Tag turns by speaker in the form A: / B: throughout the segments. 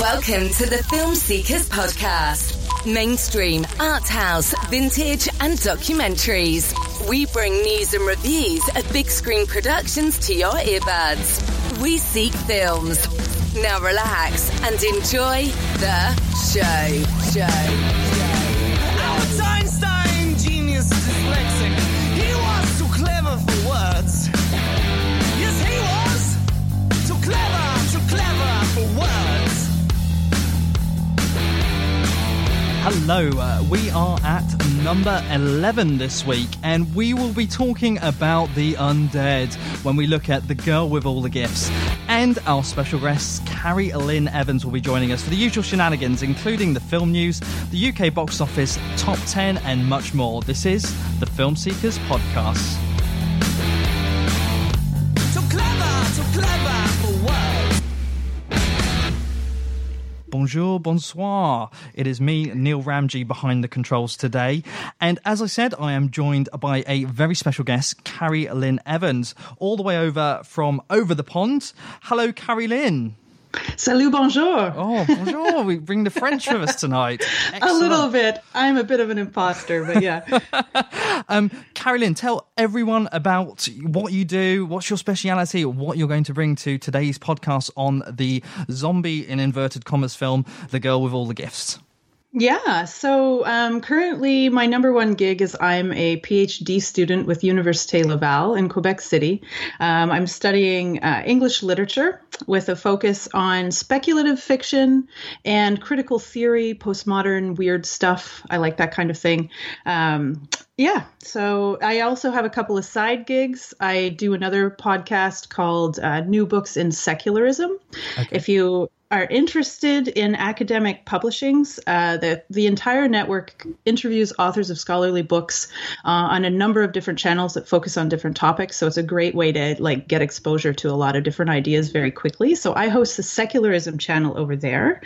A: Welcome to the Film Seekers Podcast. Mainstream, art house, vintage, and documentaries. We bring news and reviews of big screen productions to your earbuds. We seek films. Now relax and enjoy the show. Show.
B: Hello, uh, we are at number 11 this week, and we will be talking about the undead when we look at The Girl with All the Gifts. And our special guest, Carrie Lynn Evans, will be joining us for the usual shenanigans, including the film news, the UK box office, top 10, and much more. This is the Film Seekers Podcast. Bonjour, bonsoir. It is me, Neil Ramji, behind the controls today. And as I said, I am joined by a very special guest, Carrie Lynn Evans, all the way over from over the pond. Hello, Carrie Lynn.
C: Salut, bonjour.
B: Oh, bonjour. we bring the French with us tonight.
C: a little bit. I'm a bit of an imposter, but yeah.
B: Um, Carrie Lynn, tell everyone about what you do, what's your speciality, what you're going to bring to today's podcast on the zombie, in inverted commas, film, The Girl with All the Gifts.
C: Yeah. So um, currently, my number one gig is I'm a PhD student with Université Laval in Quebec City. Um, I'm studying uh, English literature with a focus on speculative fiction and critical theory, postmodern weird stuff. I like that kind of thing. Um, yeah. So I also have a couple of side gigs. I do another podcast called uh, New Books in Secularism. If you are interested in academic publishings, uh, the the entire network interviews authors of scholarly books uh, on a number of different channels that focus on different topics. So it's a great way to like get exposure to a lot of different ideas very quickly. So I host the secularism channel over there,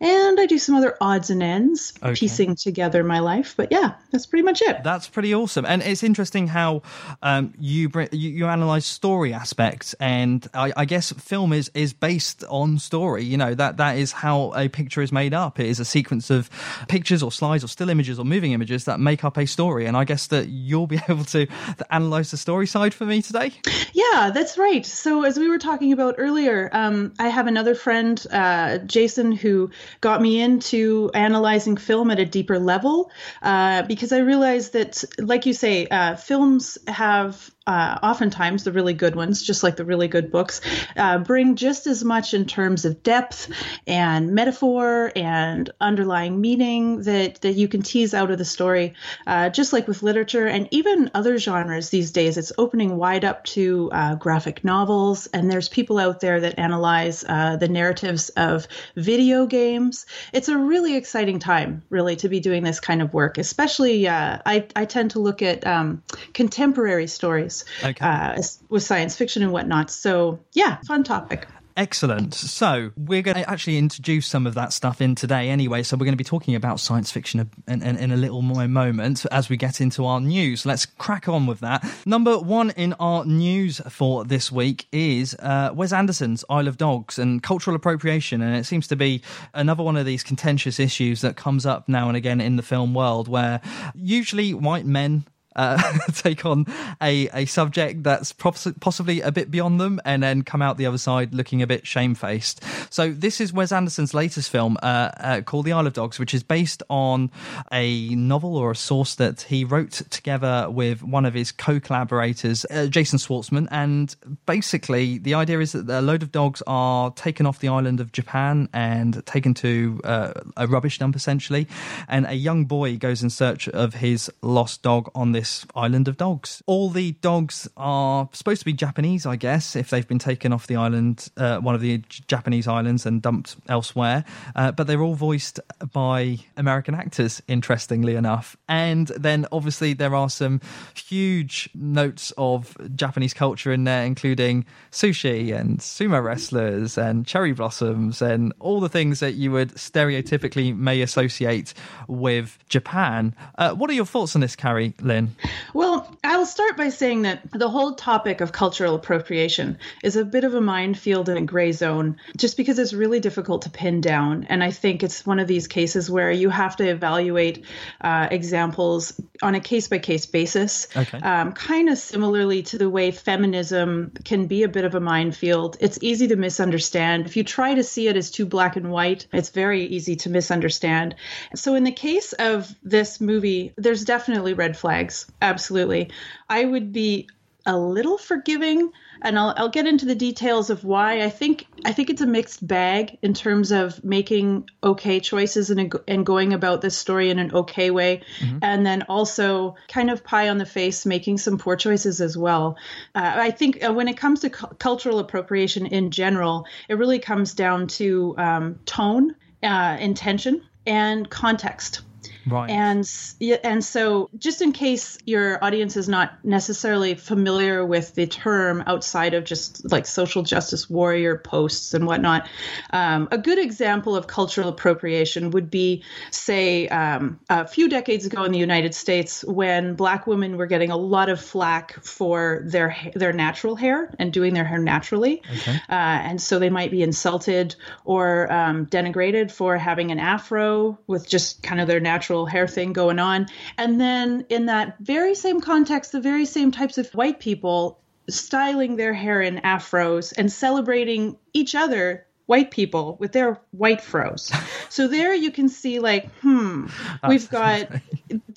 C: and I do some other odds and ends,
B: Okay.
C: piecing together my life. But yeah, that's pretty much it.
B: That's pretty awesome, and it's interesting how um, you, bring, you you analyze story aspects, and I, I guess film is is based on story. You know that that is how a picture is made up. It is a sequence of pictures or slides or still images or moving images that make up a story, and I guess that you'll be able to, analyze the story side for me today.
C: Yeah, that's right. So, as we were talking about earlier, um, I have another friend, uh, Jason, who got me into analyzing film at a deeper level uh, because I realized that, like you say, uh, films have. Uh, oftentimes, the really good ones, just like the really good books, uh, bring just as much in terms of depth and metaphor and underlying meaning that, that you can tease out of the story. Uh, just like with literature and even other genres these days, it's opening wide up to uh, graphic novels. And there's people out there that analyze uh, the narratives of video games. It's a really exciting time, really, to be doing this kind of work. Especially, uh, I, I tend to look at um, contemporary stories
B: Okay.
C: uh, with science fiction and whatnot. So, yeah, fun topic.
B: Excellent. So we're going to actually introduce some of that stuff in today anyway. So we're going to be talking about science fiction in, in, in a little more moment as we get into our news. Let's crack on with that. Number one in our news for this week is uh, Wes Anderson's Isle of Dogs and cultural appropriation. And it seems to be another one of these contentious issues that comes up now and again in the film world where usually white men uh, take on a, a subject that's poss- possibly a bit beyond them and then come out the other side looking a bit shamefaced. So, this is Wes Anderson's latest film uh, uh, called The Isle of Dogs, which is based on a novel or a source that he wrote together with one of his co collaborators, uh, Jason Schwartzman. And basically, the idea is that a load of dogs are taken off the island of Japan and taken to uh, a rubbish dump, essentially. And a young boy goes in search of his lost dog on this island of dogs. All the dogs are supposed to be Japanese, I guess, if they've been taken off the island, uh, one of the Japanese islands, and dumped elsewhere. Uh, but they're all voiced by American actors, interestingly enough. And then obviously there are some huge notes of Japanese culture in there, including sushi and sumo wrestlers and cherry blossoms and all the things that you would stereotypically may associate with Japan. Uh, what are your thoughts on this, Carrie Lynn?
C: Well, I'll start by saying that the whole topic of cultural appropriation is a bit of a minefield and a gray zone just because it's really difficult to pin down. And I think it's one of these cases where you have to evaluate uh, examples on a case by case basis,
B: Okay.
C: um, kind of similarly to the way feminism can be a bit of a minefield. It's easy to misunderstand. If you try to see it as too black and white, it's very easy to misunderstand. So, in the case of this movie, there's definitely red flags. Absolutely. I would be a little forgiving and I'll, I'll get into the details of why I think I think it's a mixed bag in terms of making okay choices and and going about this story in an okay way, and then also kind of pie on the face making some poor choices as well. Uh, I think uh, when it comes to cu- cultural appropriation in general, it really comes down to um, tone, uh, intention, and context.
B: Right.
C: And yeah, and so just in case your audience is not necessarily familiar with the term outside of just like social justice warrior posts and whatnot, um, a good example of cultural appropriation would be, say, um, a few decades ago in the United States when Black women were getting a lot of flack for their their natural hair and doing their hair naturally, uh, and so they might be insulted or um, denigrated for having an afro with just kind of their natural hair thing going on. And then in that very same context, the very same types of white people styling their hair in afros and celebrating each other white people with their white fros. so there you can see like, hmm, we've got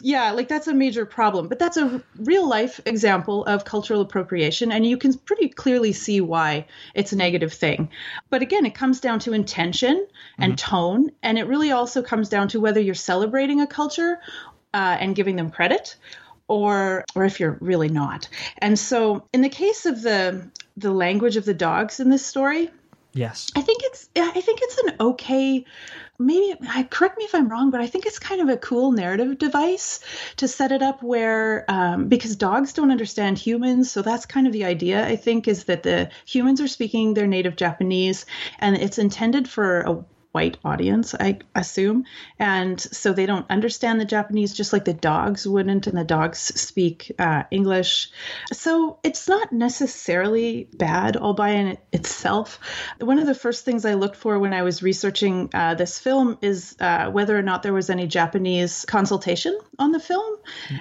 C: yeah, like that's a major problem. But that's a real life example of cultural appropriation, and you can pretty clearly see why it's a negative thing. But again, it comes down to intention and tone, and it really also comes down to whether you're celebrating a culture uh, and giving them credit. Or, or if you're really not, and so in the case of the the language of the dogs in this story,
B: yes.
C: I think it's I think it's an okay maybe I correct me if I'm wrong, but I think it's kind of a cool narrative device to set it up where um, because dogs don't understand humans, so that's kind of the idea. I think is that the humans are speaking their native Japanese, and it's intended for a white audience, I assume. And so they don't understand the Japanese just like the dogs wouldn't, and the dogs speak uh, English. So it's not necessarily bad all by in itself. One of the first things I looked for when I was researching uh, this film is uh, whether or not there was any Japanese consultation on the film.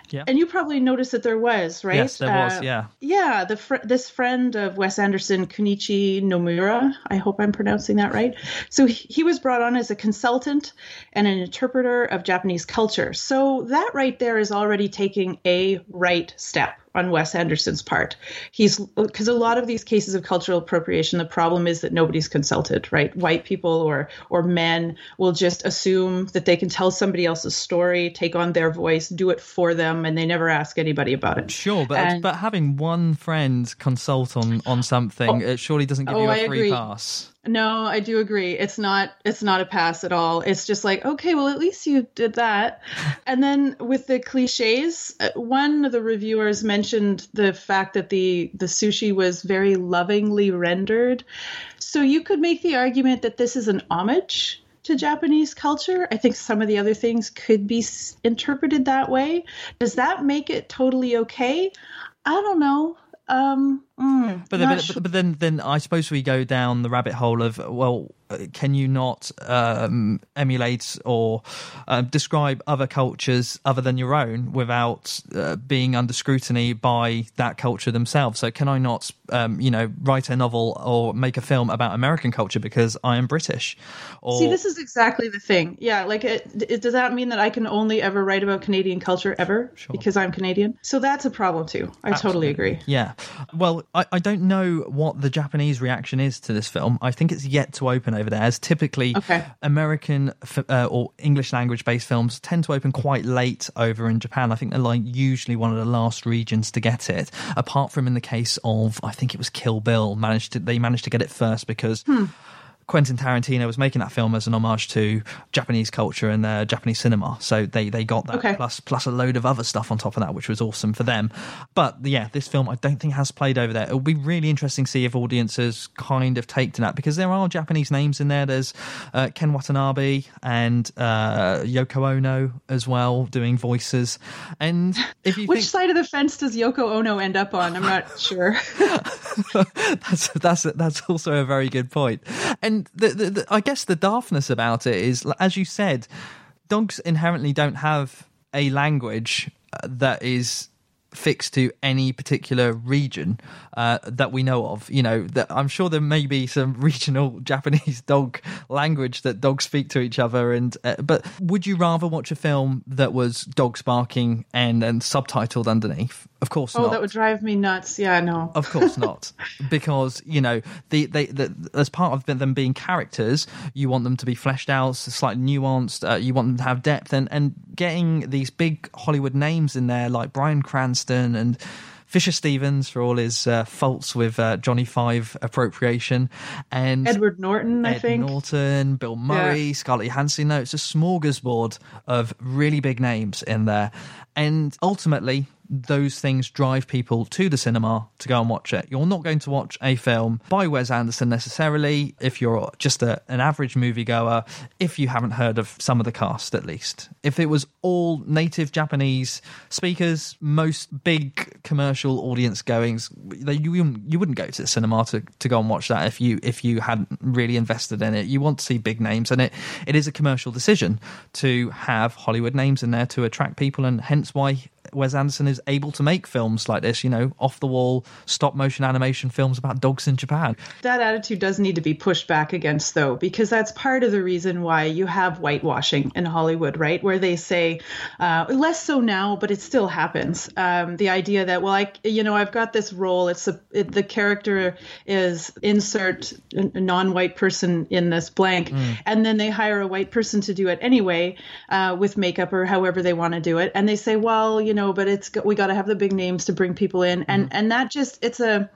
B: Yeah.
C: And you probably noticed that there was, right?
B: Yes, there was,
C: Uh,
B: yeah.
C: yeah, the fr- this friend of Wes Anderson, Kunichi Nomura, I hope I'm pronouncing that right. So he, he was brought on as a consultant and an interpreter of Japanese culture. So that right there is already taking a right step on Wes Anderson's part. He's because a lot of these cases of cultural appropriation, the problem is that nobody's consulted, right? White people or or men will just assume that they can tell somebody else's story, take on their voice, do it for them, and they never ask anybody about it.
B: Sure, but
C: And-
B: but having one friend consult on on something, oh. it surely doesn't give
C: Oh,
B: you a free pass.
C: No, I do agree. It's not it's not a pass at all. It's just like, okay, well at least you did that. and then with the clichés, uh, one of the reviewers mentioned the fact that the the sushi was very lovingly rendered. So you could make the argument that this is an homage to Japanese culture. I think some of the other things could be s- interpreted that way. Does that make it totally okay? I don't know. Um, mm,
B: But then, but,
C: sure.
B: but then, then I suppose we go down the rabbit hole of well, uh, can you not um, emulate or uh, describe other cultures other than your own without uh, being under scrutiny by that culture themselves? So, can I not, um, you know, write a novel or make a film about American culture because I am British? Or
C: See, this is exactly the thing. Yeah, like, it, it, does that mean that I can only ever write about Canadian culture ever because I'm Canadian? So that's a problem too. I totally agree.
B: Yeah. Well, I, I don't know what the Japanese reaction is to this film. I think it's yet to open over there, as typically
C: Okay.
B: American f- uh, or English language based films tend to open quite late over in Japan. I think they're like usually one of the last regions to get it. Apart from in the case of, I think it was Kill Bill, managed to they managed to get it first because. Quentin Tarantino was making that film as an homage to Japanese culture and uh, Japanese cinema. So they, they got that
C: Okay.
B: plus plus a load of other stuff on top of that, which was awesome for them. But yeah, this film I don't think has played over there. It'll be really interesting to see if audiences kind of take to that because there are Japanese names in there. There's uh, Ken Watanabe and uh, Yoko Ono as well doing voices. And if you
C: Which
B: think
C: side of the fence does Yoko Ono end up on? I'm not sure.
B: that's that's that's also a very good point. And the, the, the, I guess the daftness about it is, as you said, dogs inherently don't have a language uh, that is fixed to any particular region uh, that we know of. You know, that I'm sure there may be some regional Japanese dog language that dogs speak to each other. And uh, but would you rather watch a film that was dogs barking and and subtitled underneath? Of course not.
C: Oh,
B: not.
C: that would drive me nuts. Yeah, no.
B: Of course not, because you know the they the, as part of them being characters, you want them to be fleshed out, slightly nuanced. Uh, you want them to have depth, and and getting these big Hollywood names in there like Bryan Cranston and. Fisher Stevens for all his uh, faults with uh, Johnny Five appropriation, and
C: Edward Norton, I think.
B: Norton, Bill Murray,
C: Yeah.
B: Scarlett Johansson. No, it's a smorgasbord of really big names in there. And ultimately, those things drive people to the cinema to go and watch it. You're not going to watch a film by Wes Anderson necessarily if you're just a, an average moviegoer, if you haven't heard of some of the cast at least. If it was all native Japanese speakers, most big commercial audience goings, they, you, you wouldn't go to the cinema to, to go and watch that if you if you hadn't really invested in it. You want to see big names, and it, it is a commercial decision to have Hollywood names in there to attract people, and hence why Wes Anderson is able to make films like this, you know, off the wall stop motion animation films about dogs in Japan.
C: That attitude does need to be pushed back against, though, because that's part of the reason why you have whitewashing in Hollywood, right? Where they say, uh, less so now, but it still happens. Um, the idea that, well, I, you know, I've got this role. It's a, it, the character is insert a non-white person in this blank, and then they hire a white person to do it anyway uh, with makeup or however they want to do it, and they say, well, you know, but it's we got to have the big names to bring people in, and mm-hmm. and that just it's a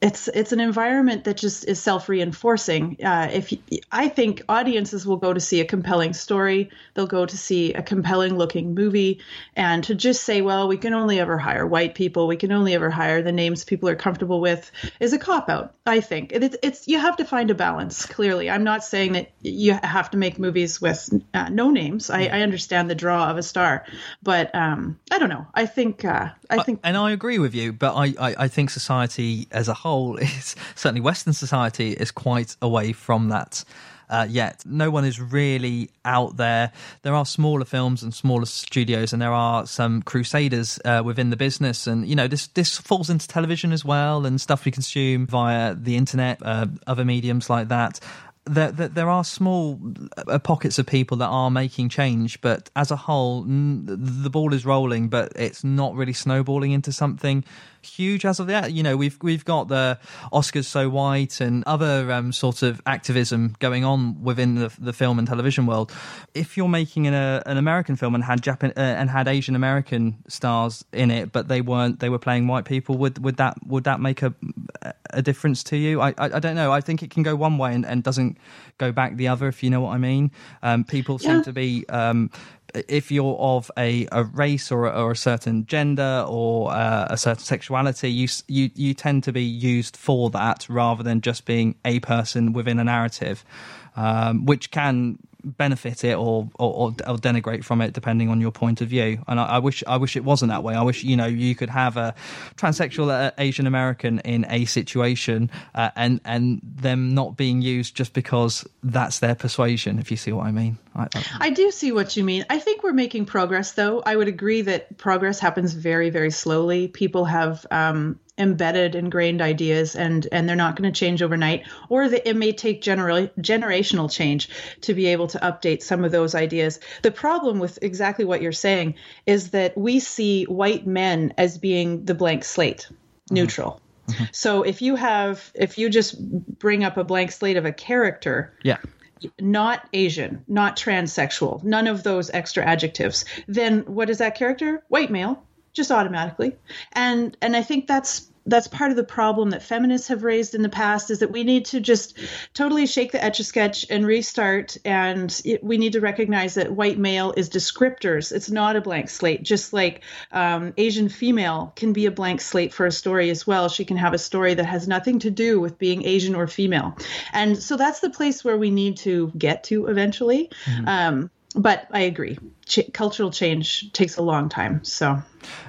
C: it's it's an environment that just is self-reinforcing. Uh, if you, I think audiences will go to see a compelling story, they'll go to see a compelling-looking movie, and to just say, "Well, we can only ever hire white people. We can only ever hire the names people are comfortable with," is a cop out. I think it, it's it's you have to find a balance. Clearly, I'm not saying that you have to make movies with uh, no names. I, I understand the draw of a star, but um, I don't know. I think uh, I think
B: and I agree with you, but I, I, I think society as a whole is certainly Western society is quite away from that. Uh, yet no one is really out there. There are smaller films and smaller studios, and there are some crusaders uh, within the business. And you know, this this falls into television as well, and stuff we consume via the internet, uh, other mediums like that there, there, there are small uh, pockets of people that are making change, but as a whole, the ball is rolling, but it's not really snowballing into something huge as of yet. You know, we've we've got the Oscars so white and other um, sort of activism going on within the, the film and television world. If you're making an, an American film and had Japan uh, and had Asian American stars in it, but they weren't, they were playing white people, would would that would that make a a difference to you? I I, I don't know. I think it can go one way and, and doesn't go back the other. If you know what I mean. Um, people seem
C: Yeah.
B: to be. Um, if you're of a, a race or, a- or a certain gender or uh, a certain sexuality, you, you you tend to be used for that rather than just being a person within a narrative, um, which can benefit it or, or or denigrate from it depending on your point of view. And I, I wish I wish it wasn't that way. I wish you know you could have a transsexual uh, Asian American in a situation uh, and and them not being used just because that's their persuasion. If you see what I mean. I, I,
C: I do see what you mean. I think we're making progress, though. I would agree that progress happens very, very slowly. People have um, embedded, ingrained ideas, and and they're not going to change overnight. Or that it may take general generational change to be able to update some of those ideas. The problem with exactly what you're saying is that we see white men as being the blank slate, mm-hmm. neutral. Mm-hmm. So if you have, if you just bring up a blank slate of a character,
B: yeah.
C: not Asian, not transsexual, none of those extra adjectives, then what is that character? White male, just automatically. And and I think that's that's part of the problem that feminists have raised in the past is that we need to just totally shake the etch a sketch and restart. And it, we need to recognize that white male is descriptors. It's not a blank slate, just like um, Asian female can be a blank slate for a story as well. She can have a story that has nothing to do with being Asian or female. And so that's the place where we need to get to eventually. Mm-hmm. Um, but I agree. Ch- cultural change takes a long time. So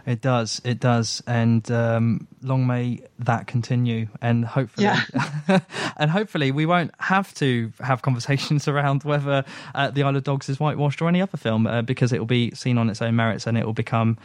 B: it does, it does, and um, long may that continue. And hopefully, yeah. and hopefully, we won't have to have conversations around whether uh, the Isle of Dogs is whitewashed or any other film uh, because it will be seen on its own merits and it will become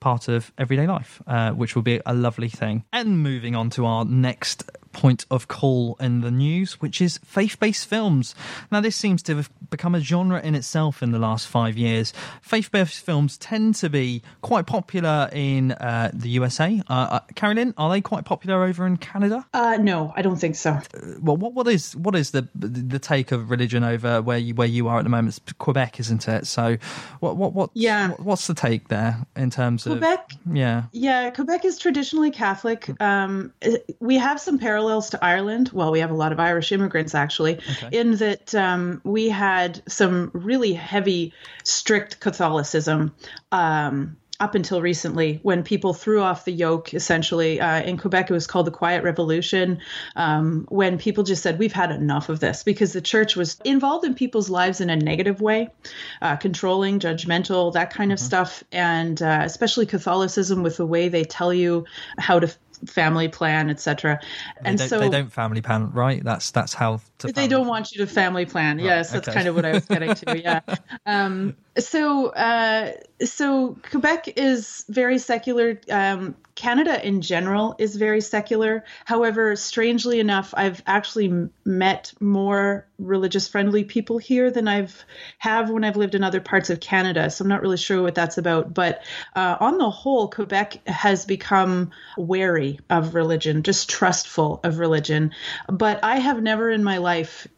B: part of everyday life, uh, which will be a lovely thing. And moving on to our next point of call in the news, which is faith based films. Now, this seems to have become a genre in itself in the last five years. Faith based films tend to be quite popular in uh, the USA. Uh, uh, Carrie Lynn, are they quite popular over in Canada?
C: Uh, no, I don't think so. Uh,
B: well, what, what is what is the the take of religion over where you where you are at the moment? It's Quebec, isn't it? So, what what what?
C: Yeah.
B: What, what's the take there in terms
C: Quebec,
B: of Quebec? Yeah,
C: yeah. Quebec is traditionally Catholic. Um, we have some parallels parallels to Ireland. Well, we have a lot of Irish immigrants actually, okay. in that um, we had some really heavy, strict Catholicism. Um, up until recently, when people threw off the yoke, essentially uh, in Quebec, it was called the Quiet Revolution. Um, when people just said, "We've had enough of this," because the church was involved in people's lives in a negative way, uh, controlling, judgmental, that kind of mm-hmm. stuff, and uh, especially Catholicism with the way they tell you how to family plan, etc.
B: And so they don't family plan, right? That's that's how
C: they don't want you to family plan. Right, yes, that's okay. kind of what I was getting to. Yeah. um, so uh, so Quebec is very secular. Um, Canada in general is very secular. However, strangely enough, I've actually met more religious friendly people here than I've have when I've lived in other parts of Canada. So I'm not really sure what that's about. But uh, on the whole, Quebec has become wary of religion, distrustful of religion. But I have never in my life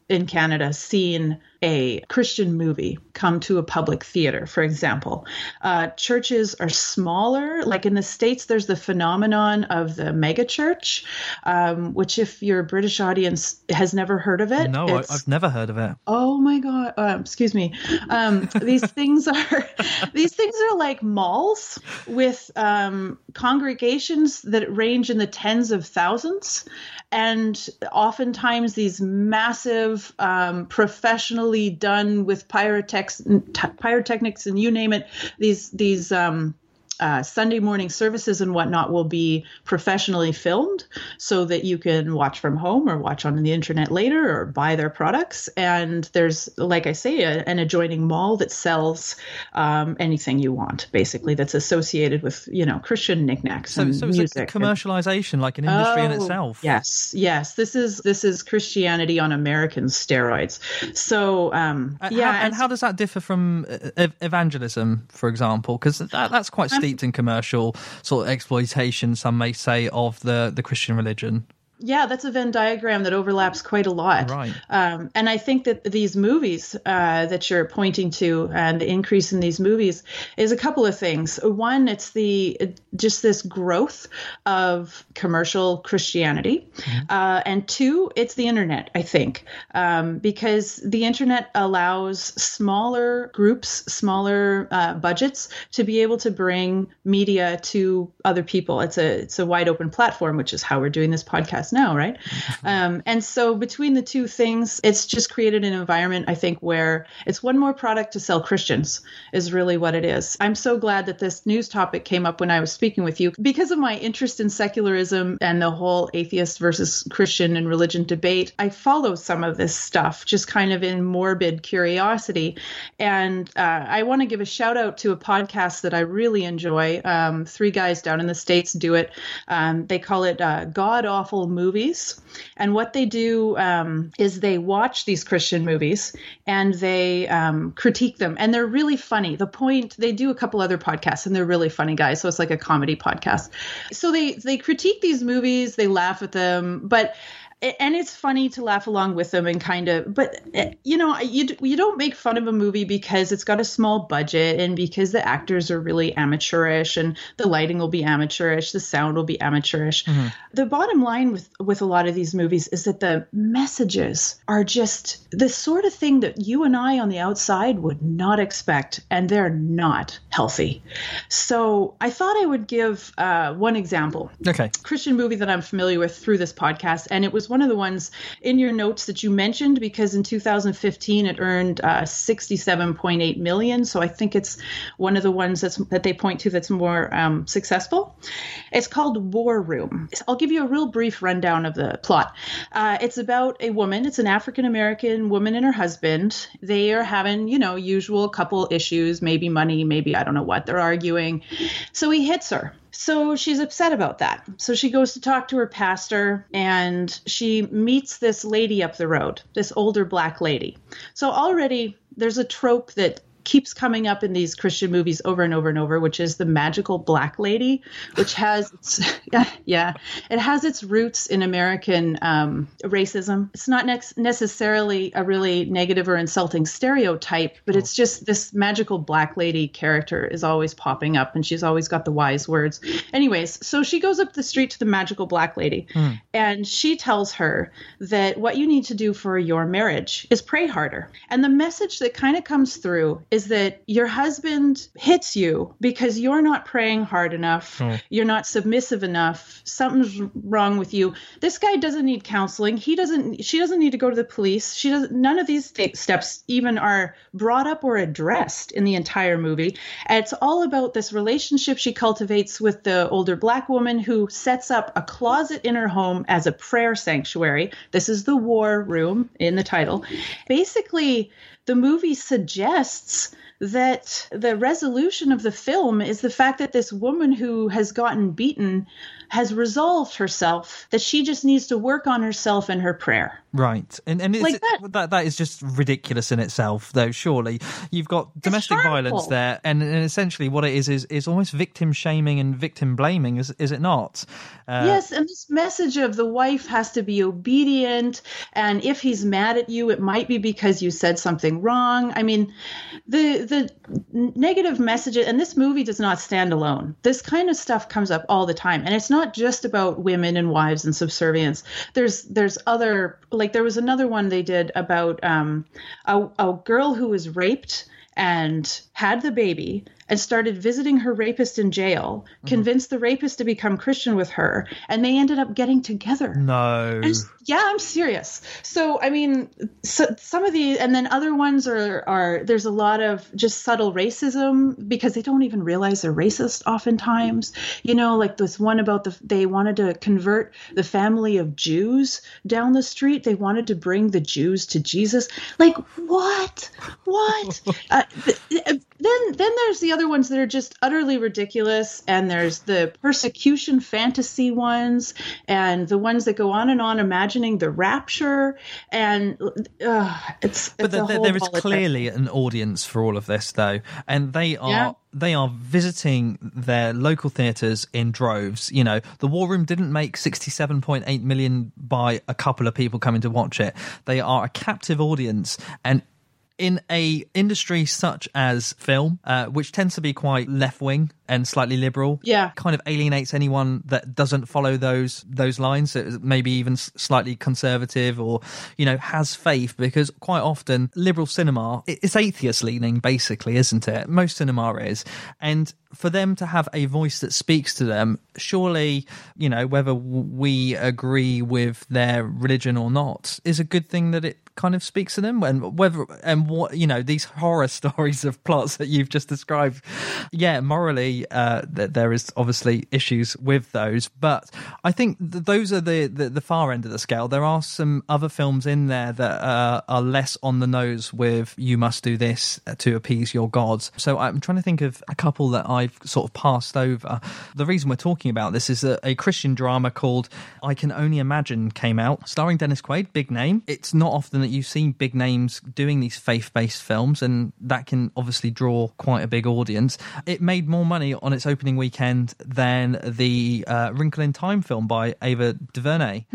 C: in Canada seen a Christian movie come to a public theater, for example. Uh, churches are smaller. Like in the States, there's the phenomenon of the megachurch, um, which, if your British audience has never heard of it,
B: no, I've never heard of it.
C: Oh my God. Uh, excuse me. Um, these things are, these things are like malls with um, congregations that range in the tens of thousands and oftentimes these massive, um, professionally done with pyrotechnics and you name it, these these um, uh, Sunday morning services and whatnot will be professionally filmed so that you can watch from home or watch on the internet later or buy their products. And there's, like I say, a, an adjoining mall that sells um, anything you want, basically, that's associated with, you know, Christian knickknacks
B: so,
C: and
B: so
C: music.
B: commercialization, like an industry
C: oh,
B: in itself.
C: Yes, yes. This is this is Christianity on American steroids. So, um, yeah.
B: How, and how does that differ from uh, evangelism, for example? Because that, that's quite steeped in commercial sort of exploitation, some may say, of the, the Christian religion.
C: Yeah, that's a Venn diagram that overlaps quite a lot.
B: Right.
C: Um, and I think that these movies uh, that you're pointing to and the increase in these movies is a couple of things. One, it's the just this growth of commercial Christianity. Mm-hmm. Uh, and two, it's the internet, I think, um, because the internet allows smaller groups, smaller uh, budgets to be able to bring media to other people. It's a, it's a wide open platform, which is how we're doing this podcast podcast now, right? Um, and so between the two things, it's just created an environment, I think, where it's one more product to sell Christians, is really what it is. I'm so glad that this news topic came up when I was speaking with you because of my interest in secularism and the whole atheist versus Christian and religion debate. I follow some of this stuff just kind of in morbid curiosity. And uh, I want to give a shout out to a podcast that I really enjoy. Um, three guys down in the States do it. Um, they call it uh, God Awful movies, and what they do um, is they watch these Christian movies and they um, critique them, and they're really funny. The point they do a couple other podcasts, and they're really funny guys. So it's like a comedy podcast. So they they critique these movies, they laugh at them, but and it's funny to laugh along with them and kind of but eh, you know you you don't make fun of a movie because it's got a small budget and because the actors are really amateurish and the lighting will be amateurish the sound will be amateurish. Mm-hmm. the bottom line with with a lot of these movies is that the messages are just the sort of thing that you and I on the outside would not expect and they're not healthy. So I thought I would give uh, one example.
B: Okay.
C: Christian movie that I'm familiar with through this podcast and it was one of the ones in your notes that you mentioned because in 2015 it earned uh, 67.8 million. So I think it's one of the ones that's that they point to that's more um, successful. It's called War Room. I'll give you a real brief rundown of the plot. Uh, it's about a woman. It's an African American woman and her husband. They are having you know usual couple issues, maybe money, maybe I don't know what. They're arguing. So he hits her so she's upset about that. So she goes to talk to her pastor and she meets this lady up the road, this older black lady. So already there's a trope that keeps coming up in these Christian movies over and over and over, which is the magical black lady, which has its, yeah, yeah, it has its roots in American um, racism. It's not necessarily a really negative or insulting stereotype, but it's just this magical black lady character is always popping up, and she's always got the wise words. Anyways, so she goes up the street to the magical black lady, mm. and she tells her that what you need to do for your marriage is pray harder. And the message that kind of comes through is that your husband hits you because you're not praying hard enough, oh. you're not submissive enough, something's wrong with you. This guy doesn't need counseling. He doesn't she doesn't need to go to the police. She doesn't none of these steps even are brought up or addressed in the entire movie. And it's all about this relationship she cultivates with the older black woman who sets up a closet in her home as a prayer sanctuary. This is the war room in the title. Basically, the movie suggests that the resolution of the film is the fact that this woman who has gotten beaten has resolved herself that she just needs to work on herself and her prayer.
B: Right, and and like that. that that is just ridiculous in itself, though. Surely you've got domestic violence there, and, and, essentially what it is is is almost victim shaming and victim blaming, is is it not?
C: Uh, yes, and this message of the wife has to be obedient, and if he's mad at you, it might be because you said something wrong. I mean, the the negative messages, and this movie does not stand alone. This kind of stuff comes up all the time, and it's not just about women and wives and subservience. There's there's other like there was another one they did about um, a, a girl who was raped and had the baby and started visiting her rapist in jail, mm-hmm. convinced the rapist to become Christian with her, and they ended up getting together.
B: No.
C: Yeah, I'm serious. So, I mean, so, some of the, and then other ones are, are, there's a lot of just subtle racism because they don't even realize they're racist oftentimes. You know, like this one about the, they wanted to convert the family of Jews down the street. They wanted to bring the Jews to Jesus. Like, what? What? uh, then, then there's the other ones that are just utterly ridiculous, and there's the persecution fantasy ones, and the ones that go on and on imagining the rapture, and uh, it's,
B: But
C: the,
B: the, there is clearly an audience for all of this, though, and they are. Yeah they are visiting their local theatres in droves. You know, the War Room didn't make 67.8 million by a couple of people coming to watch it. They are a captive audience, and in a industry such as film, uh, which tends to be quite left wing and slightly liberal,
C: yeah,
B: kind of alienates anyone that doesn't follow those those lines. Maybe even slightly conservative or you know has faith because quite often liberal cinema it's atheist leaning, basically, isn't it? Most cinema is, and for them to have a voice that speaks to them, surely, you know, whether we agree with their religion or not, is a good thing that it kind of speaks to them and whether and what you know these horror stories of plots that you've just described. Yeah morally uh th- there is obviously issues with those but i think th- those are the, the the far end of the scale. There are some other films in there that uh, are less on the nose with you must do this to appease your gods. So i'm trying to think of a couple that i've sort of passed over. The reason we're talking about this is a, a christian drama called i can only imagine came out starring dennis quaid big name. It's not often that you see big names doing these faith-based films and that can obviously draw quite a big audience. It made more money on its opening weekend than the uh, wrinkle in time film by ava duvernay.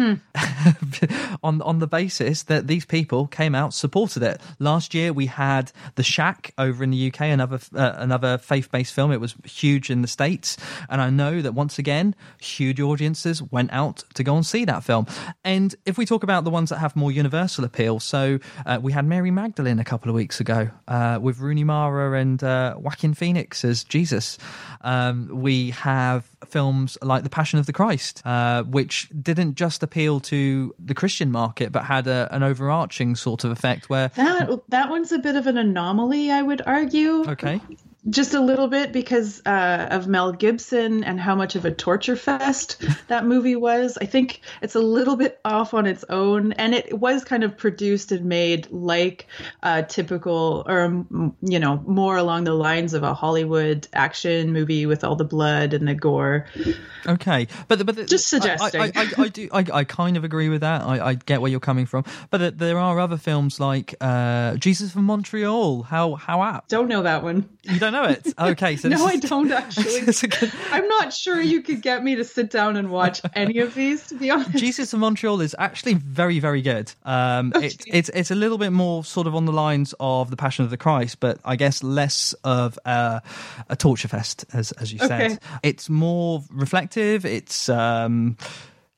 B: On on the basis that these people came out supported it. Last year we had the shack over in the uk another uh, another faith-based film. It was huge in the states. And i know that once again huge audiences went out to go and see that film. And if we talk about the ones that have more universal appeal so uh, we had mary magdalene a couple of weeks ago uh, with rooney mara and uh, joaquin phoenix as jesus um, we have films like the passion of the christ uh, which didn't just appeal to the christian market but had a, an overarching sort of effect where
C: That that one's a bit of an anomaly, I would argue.
B: okay
C: Just a little bit because uh, of Mel Gibson and how much of a torture fest that movie was. I think it's a little bit off on its own, and it was kind of produced and made like a typical, or um, you know, more along the lines of a Hollywood action movie with all the blood and the gore.
B: Okay, but but
C: Just
B: I-
C: suggesting.
B: I, I, I, do. I, I kind of agree with that. I, I get where you're coming from, but there are other films like uh, Jesus from Montreal. How how apt?
C: Don't know that one.
B: You don't know it? Okay, so
C: no, I don't actually.
B: a good-
C: I'm not sure you could get me to sit down and watch any of these, to be honest.
B: Jesus of Montreal is actually very, very good. Um, it, it's it's a little bit more sort of on the lines of the Passion of the Christ, but I guess less of uh, a torture fest, as as you
C: Okay.
B: said. It's more reflective. It's um,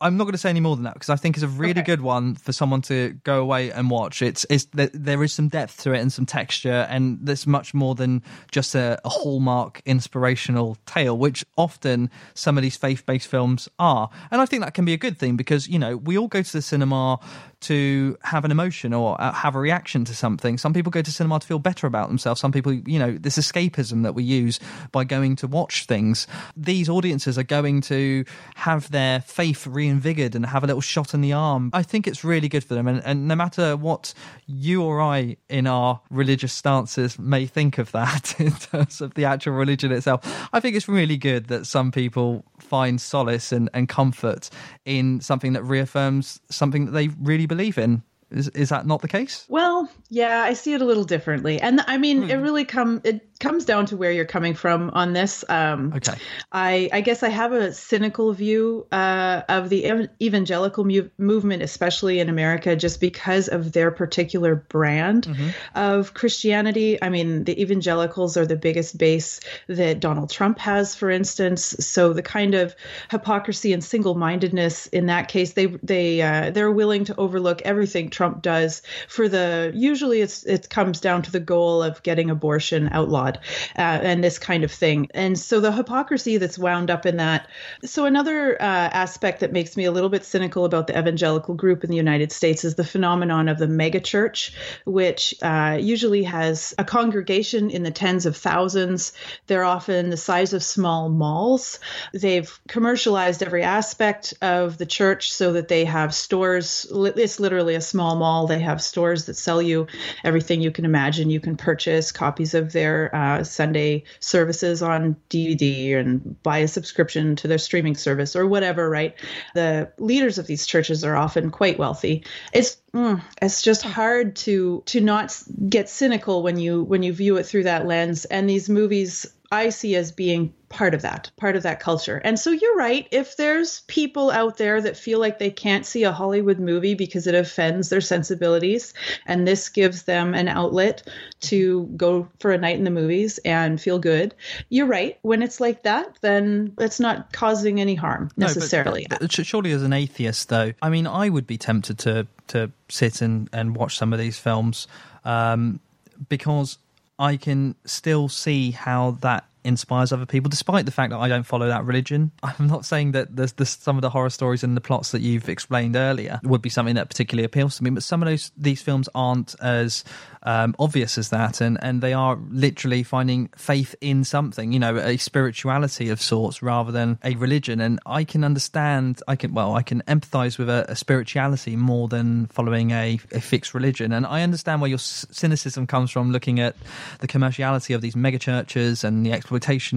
B: I'm not going to say any more than that because I think it's a really
C: Okay.
B: good one for someone to go away and watch. It's it's there, is some depth to it and some texture, and there's much more than just a, a hallmark inspirational tale, which often some of these faith based films are. And I think that can be a good thing because you know we all go to the cinema to have an emotion or uh, have a reaction to something. Some people go to cinema to feel better about themselves. Some people, you know, this escapism that we use by going to watch things. These audiences are going to have their faith reinvigorated and have a little shot in the arm. I think it's really good for them. And, and no matter what you or I in our religious stances may think of that in terms of the actual religion itself, I think it's really good that some people find solace and, and comfort in something that reaffirms something that they really believe in. Is, is that not the case?
C: Well, yeah, I see it a little differently, and I mean, it hmm. really come it comes down to where you're coming from on this. Um,
B: Okay.
C: I I guess I have a cynical view uh, of the ev- evangelical mu- movement, especially in America, just because of their particular brand of Christianity. I mean, the evangelicals are the biggest base that Donald Trump has, for instance. So the kind of hypocrisy and single-mindedness in that case, they they uh, they're willing to overlook everything Trump does for the. Usually, it's it comes down to the goal of getting abortion outlawed uh, and this kind of thing. And so the hypocrisy that's wound up in that. So another uh, aspect that makes me a little bit cynical about the evangelical group in the United States is the phenomenon of the megachurch, which uh, usually has a congregation in the tens of thousands. They're often the size of small malls. They've commercialized every aspect of the church so that they have stores. It's literally a small mall. They have stores that sell you everything you can imagine. You can purchase copies of their uh, Sunday services on DVD and buy a subscription to their streaming service or whatever, right? The leaders of these churches are often quite wealthy. It's mm, it's just hard to to not get cynical when you when you view it through that lens. And these movies I see as being part of that, part of that culture. And so you're right. If there's people out there that feel like they can't see a Hollywood movie because it offends their sensibilities, and this gives them an outlet to go for a night in the movies and feel good, you're right. When it's like that, then it's not causing any harm
B: No,
C: necessarily.
B: but- but surely, as an atheist, though, I mean, I would be tempted to to sit and, and watch some of these films um, because I can still see how that inspires other people, despite the fact that I don't follow that religion. I'm not saying that there's, there's some of the horror stories and the plots that you've explained earlier would be something that particularly appeals to me, but some of those these films aren't as um, obvious as that, and and they are literally finding faith in something, you know, a spirituality of sorts rather than a religion. And I can understand, I can well, I can empathise with a, a, spirituality more than following a, a fixed religion, and I understand where your cynicism comes from, looking at the commerciality of these mega churches and the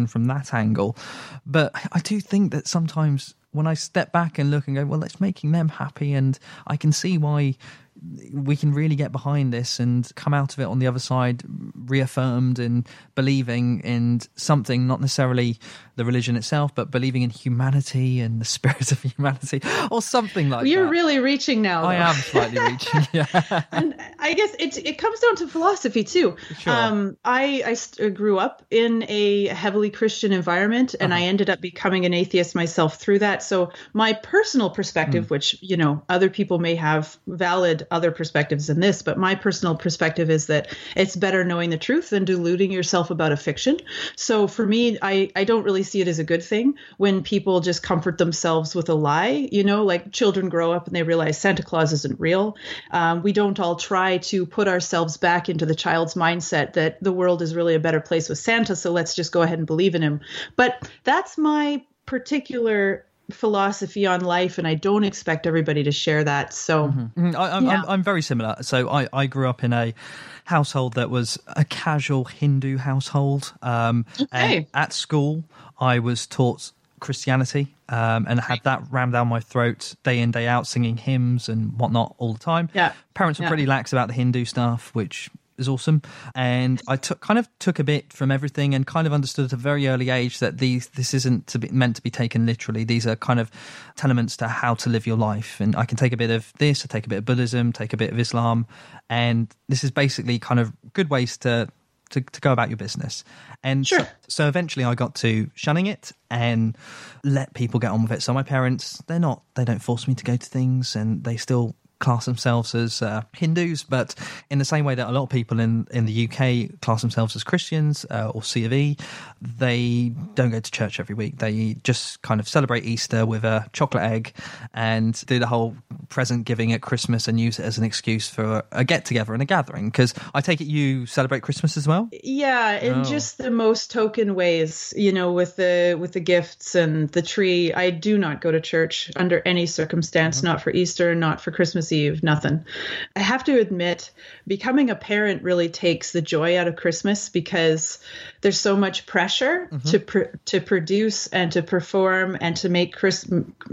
B: from that angle. But I do think that sometimes when I step back and look and go, well, it's making them happy, and I can see why we can really get behind this and come out of it on the other side reaffirmed and believing in something, not necessarily the religion itself, but believing in humanity and the spirit of humanity or something like that.
C: You're
B: that.
C: really reaching now. Though.
B: I am slightly reaching, yeah.
C: and I guess it, it comes down to philosophy too.
B: Sure.
C: Um, I, I grew up in a heavily Christian environment and uh-huh. I ended up becoming an atheist myself through that. So my personal perspective, mm. which, you know, other people may have valid other perspectives than this, but my personal perspective is that it's better knowing the truth than deluding yourself about a fiction. So for me, I, I don't really see it as a good thing when people just comfort themselves with a lie. You know, like children grow up and they realize Santa Claus isn't real. Um, we don't all try to put ourselves back into the child's mindset that the world is really a better place with Santa. So let's just go ahead and believe in him. But that's my particular philosophy on life and i don't expect everybody to share that so
B: mm-hmm. mm-hmm. I, am yeah. I'm, I'm very similar so I, I grew up in a household that was a casual hindu household um,
C: okay.
B: at school i was taught christianity um, and had that rammed down my throat day in day out singing hymns and whatnot all the time
C: yeah
B: parents were
C: yeah.
B: pretty lax about the hindu stuff which is awesome. And I took kind of took a bit from everything and kind of understood at a very early age that these this isn't to be, meant to be taken literally. These are kind of tenements to how to live your life. And I can take a bit of this, I take a bit of Buddhism, take a bit of Islam, and this is basically kind of good ways to to, to go about your business. And
C: sure.
B: so, so, eventually I got to shunning it and let people get on with it. So my parents, they're not, they don't force me to go to things and they still class themselves as uh, Hindus, but in the same way that a lot of people in, in the UK class themselves as Christians uh, or C of E, they don't go to church every week. They just kind of celebrate Easter with a chocolate egg and do the whole present giving at Christmas and use it as an excuse for a get together and a gathering. Because I take it you celebrate Christmas as well.
C: Yeah, in oh. just the most token ways, you know, with the with the gifts and the tree. I do not go to church under any circumstance, mm-hmm. not for Easter, not for Christmas receive nothing. I have to admit, becoming a parent really takes the joy out of Christmas because there's so much pressure mm-hmm. to pr- to produce and to perform and to make Chris-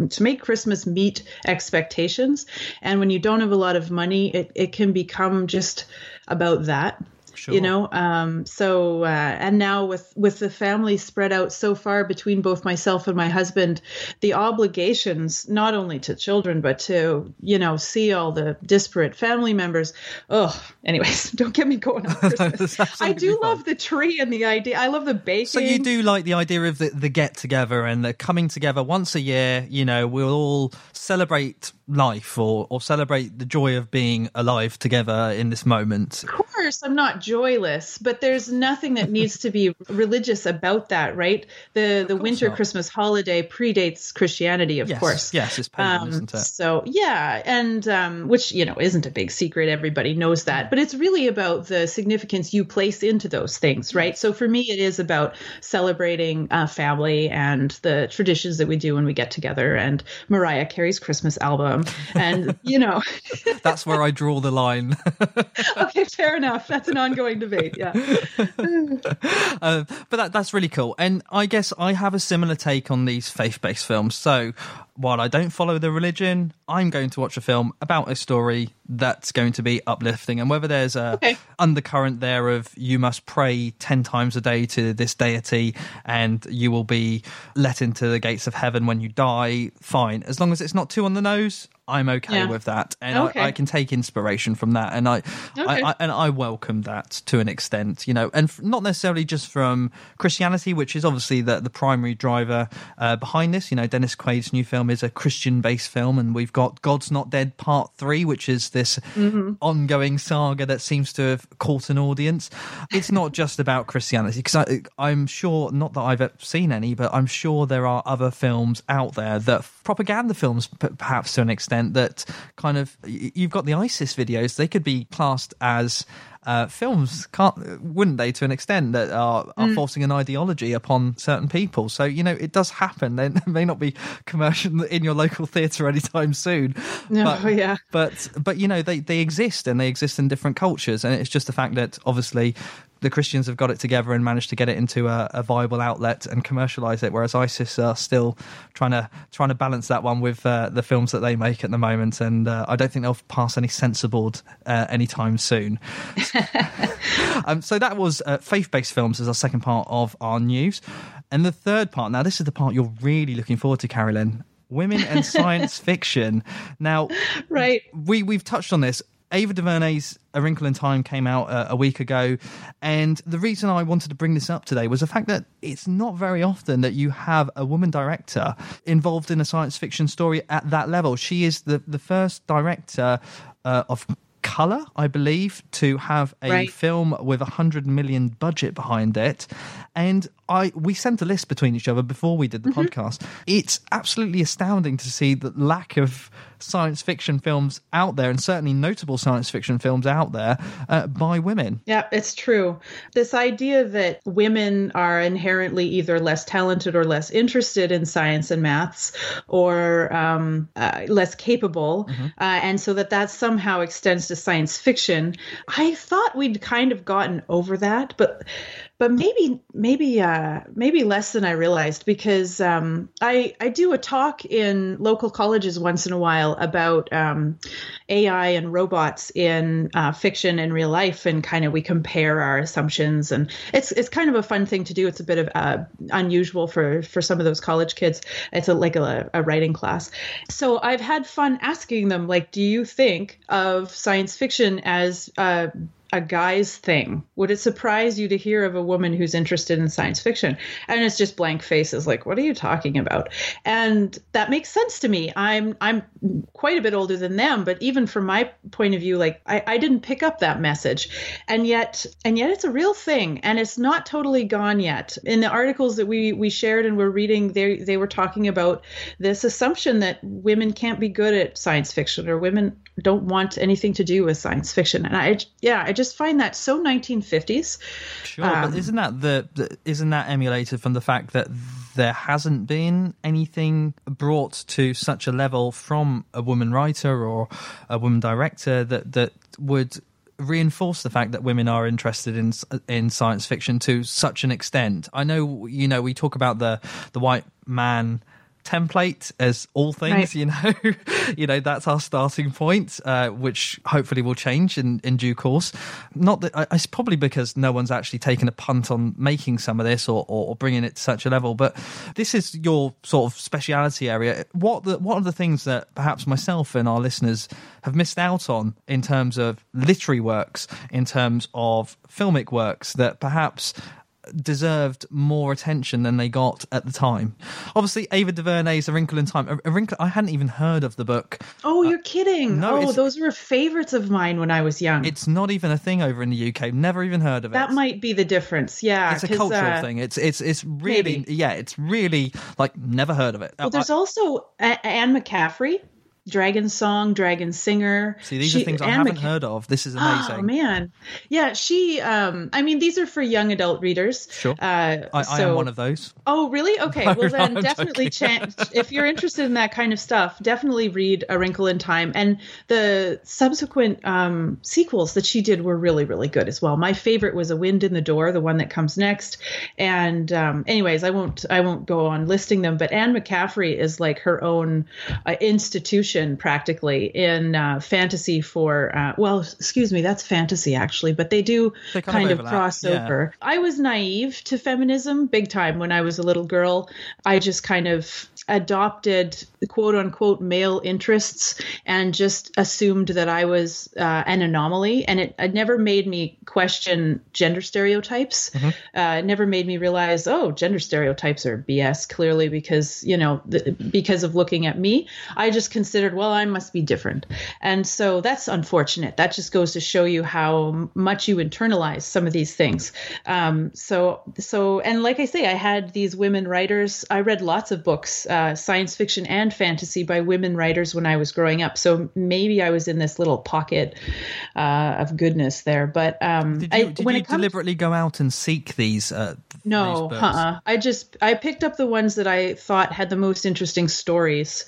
C: to make Christmas meet expectations. And when you don't have a lot of money, it, it can become just about that.
B: Sure.
C: You know, um, so uh, and now with with the family spread out so far between both myself and my husband, the obligations not only to children but to you know see all the disparate family members. Oh, anyways, don't get me going on Christmas. I do fun. love the tree and the idea. I love the baking.
B: So you do like the idea of the, the get together and the coming together once a year. You know, we'll all celebrate life or or celebrate the joy of being alive together in this moment.
C: Of course, I'm not joyless, but there's nothing that needs to be religious about that, right? The the winter not. Christmas holiday predates Christianity, of
B: yes,
C: course.
B: Yes, it's pagan,
C: um,
B: isn't it?
C: So yeah, and um, which you know isn't a big secret. Everybody knows that, but it's really about the significance you place into those things, right? So for me, it is about celebrating uh, family and the traditions that we do when we get together, and Mariah Carey's Christmas album, and you know,
B: that's where I draw the line.
C: okay, fair enough. That's an ongoing debate. Yeah.
B: uh, but that, that's really cool. And I guess I have a similar take on these faith based films. So while I don't follow the religion, I'm going to watch a film about a story that's going to be uplifting. And whether there's a
C: okay.
B: undercurrent there of you must pray 10 times a day to this deity and you will be let into the gates of heaven when you die, fine. As long as it's not too on the nose, I'm okay yeah. with that, and okay. I, I, can take inspiration from that, and I, okay. I, I, and I welcome that to an extent, you know, and f- not necessarily just from Christianity, which is obviously the the primary driver uh, behind this. You know, Dennis Quaid's new film is a Christian based film, and we've got God's Not Dead Part Three, which is this ongoing saga that seems to have caught an audience. It's not just about Christianity because I'm sure, not that I've seen any, but I'm sure there are other films out there that propaganda films, p- perhaps to an extent, that kind of you've got the ISIS videos. They could be classed as uh, films, can't wouldn't they, to an extent that are, are forcing an ideology upon certain people. So you know it does happen. They may not be commercial in your local theatre anytime soon.
C: No,
B: but,
C: yeah.
B: but but you know they they exist and they exist in different cultures, and it's just the fact that obviously. The Christians have got it together and managed to get it into a, a viable outlet and commercialize it, whereas ISIS are still trying to trying to balance that one with uh, the films that they make at the moment. And uh, I don't think they'll pass any censor board uh, anytime soon. um, so that was uh, faith-based films as our second part of our news, and the third part. Now, this is the part you're really looking forward to, Carrie Lynn. Women and science fiction. Now,
C: Right.
B: we we've touched on this. Ava DuVernay's A Wrinkle in Time came out uh, a week ago, and the reason I wanted to bring this up today was the fact that it's not very often that you have a woman director involved in a science fiction story at that level. She is the the first director uh, of color, I believe, to have a
C: Right.
B: film with a hundred million budget behind it, and I we sent a list between each other before we did the podcast. It's absolutely astounding to see the lack of science fiction films out there, and certainly notable science fiction films out there uh, by women.
C: Yeah, it's true. This idea that women are inherently either less talented or less interested in science and maths, or um, uh, less capable, uh, and so that that somehow extends to science fiction. I thought we'd kind of gotten over that, but but maybe maybe uh, maybe less than I realized because um, I I do a talk in local colleges once in a while about um, AI and robots in uh, fiction and real life, and kind of we compare our assumptions, and it's it's kind of a fun thing to do. It's a bit of uh, unusual for for some of those college kids. It's a, like a, a writing class, so I've had fun asking them like, do you think of science fiction as uh, a guy's thing. Would it surprise you to hear of a woman who's interested in science fiction? And it's just blank faces, like, what are you talking about? And that makes sense to me. I'm I'm quite a bit older than them, but even from my point of view, like I, I didn't pick up that message. And yet and yet it's a real thing and it's not totally gone yet. In the articles that we we shared and we're reading, they they were talking about this assumption that women can't be good at science fiction or women don't want anything to do with science fiction. And I yeah, I just find that so 1950s.
B: Sure, but um, isn't that the, the isn't that emulated from the fact that there hasn't been anything brought to such a level from a woman writer or a woman director that that would reinforce the fact that women are interested in in science fiction to such an extent. I know you know we talk about the the white man template as all things
C: Right.
B: you know. You know that's our starting point uh, which hopefully will change in, in due course. Not that I- it's probably because no one's actually taken a punt on making some of this or, or, or bringing it to such a level but this is your sort of speciality area. What the what are the things that perhaps myself and our listeners have missed out on in terms of literary works in terms of filmic works that perhaps deserved more attention than they got at the time. Obviously, Ava DuVernay's A Wrinkle in Time. A, A Wrinkle. I hadn't even heard of the book.
C: Oh, you're kidding.
B: no,
C: oh, those were favorites of mine when I was young.
B: It's not even a thing over in the UK. Never even heard of it.
C: that might be the difference. Yeah.
B: it's a cultural
C: uh,
B: thing. It's it's it's really
C: maybe.
B: yeah. It's really like never heard of it.
C: Well, there's
B: I-
C: also Anne McCaffrey, Dragon Song, Dragon Singer.
B: see, these are things I haven't heard of. This is amazing.
C: Oh man, yeah. She, um, I mean, these are for young adult readers.
B: Sure.
C: Uh,
B: I, I
C: so-
B: am one of those.
C: Oh, really? Okay.
B: No,
C: Well, then
B: I'm
C: definitely, if you're interested in that kind of stuff, definitely read A Wrinkle in Time. And the subsequent um, sequels that she did were really, really good as well. My favorite was A Wind in the Door, the one that comes next. And um, anyways, I won't, I won't go on listing them. But Anne McCaffrey is like her own uh, institution, practically in uh, fantasy. For uh, well, excuse me, that's fantasy actually, but they do
B: They kind of
C: kind of, cross
B: yeah.
C: over. I was naive to feminism big time when I was a little girl. I just kind of adopted the quote unquote male interests and just assumed that I was uh, an anomaly. And it, it never made me question gender stereotypes.
B: Mm-hmm.
C: Uh, it never made me realize, oh, gender stereotypes are BS, clearly, because, you know, th- because of looking at me. I just considered considered, well, I must be different. And so that's unfortunate. That just goes to show you how much you internalize some of these things. Um, so, so, and like I say, I had these women writers. I read lots of books, uh, science fiction and fantasy by women writers when I was growing up. So maybe I was in this little pocket uh, of goodness there. But um,
B: Did you,
C: I,
B: did
C: when
B: you
C: comes
B: deliberately go out and seek these? Uh,
C: no,
B: these
C: uh-uh. I just I picked up the ones that I thought had the most interesting stories.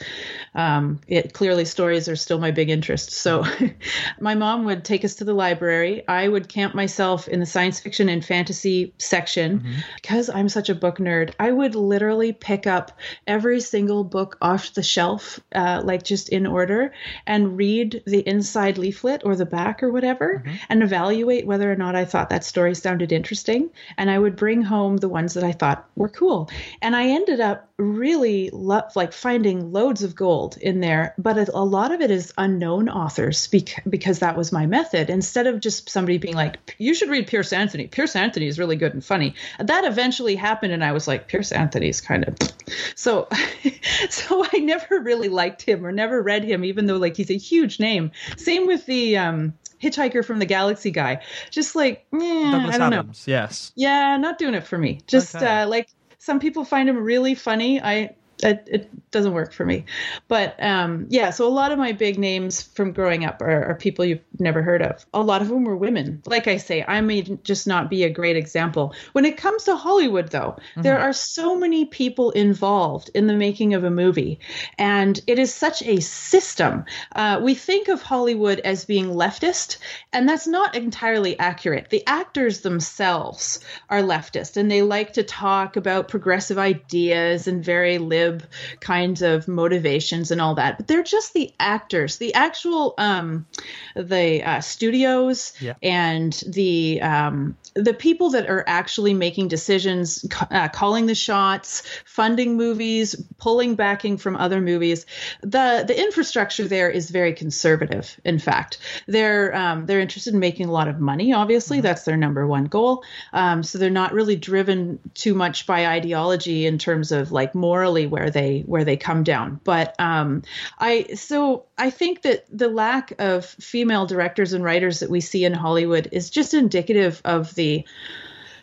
C: Um, it clearly stories are still my big interest. So, my mom would take us to the library. I would camp myself in the science fiction and fantasy section
B: Mm-hmm.
C: because I'm such a book nerd. I would literally pick up every single book off the shelf, uh, like just in order, and read the inside leaflet or the back or whatever,
B: Mm-hmm.
C: and evaluate whether or not I thought that story sounded interesting. And I would bring home the ones that I thought were cool. And I ended up really lo- like finding loads of gold in there, but a, a lot of it is unknown authors bec- because that was my method. Instead of just somebody being like, "You should read Piers Anthony. Piers Anthony is really good and funny." That eventually happened, and I was like, "Piers Anthony's kind of." So, so I never really liked him or never read him, even though like he's a huge name. Same with the um, Hitchhiker from the Galaxy guy. Just like, eh, I don't know.
B: Yes.
C: Yeah, not doing it for me. Just
B: Okay.
C: uh, like some people find him really funny. I it, it doesn't work for me. But um, yeah, so a lot of my big names from growing up are, are people you've never heard of. A lot of them were women. Like I say, I may just not be a great example. When it comes to Hollywood, though, there are so many people involved in the making of a movie, and it is such a system. Uh, we think of Hollywood as being leftist, and that's not entirely accurate. The actors themselves are leftist, and they like to talk about progressive ideas and very lib kinds of motivations and all that. But they're just the actors, the actual um, the uh, studios
B: Yeah.
C: and the um, the people that are actually making decisions, uh, calling the shots, funding movies, pulling backing from other movies. The the infrastructure there is very conservative. In fact, they're um, they're interested in making a lot of money. Obviously, that's their number one goal. Um, so they're not really driven too much by ideology in terms of like morally where they where they come down. But um, I so I think that the lack of female directors and writers that we see in Hollywood is just indicative of the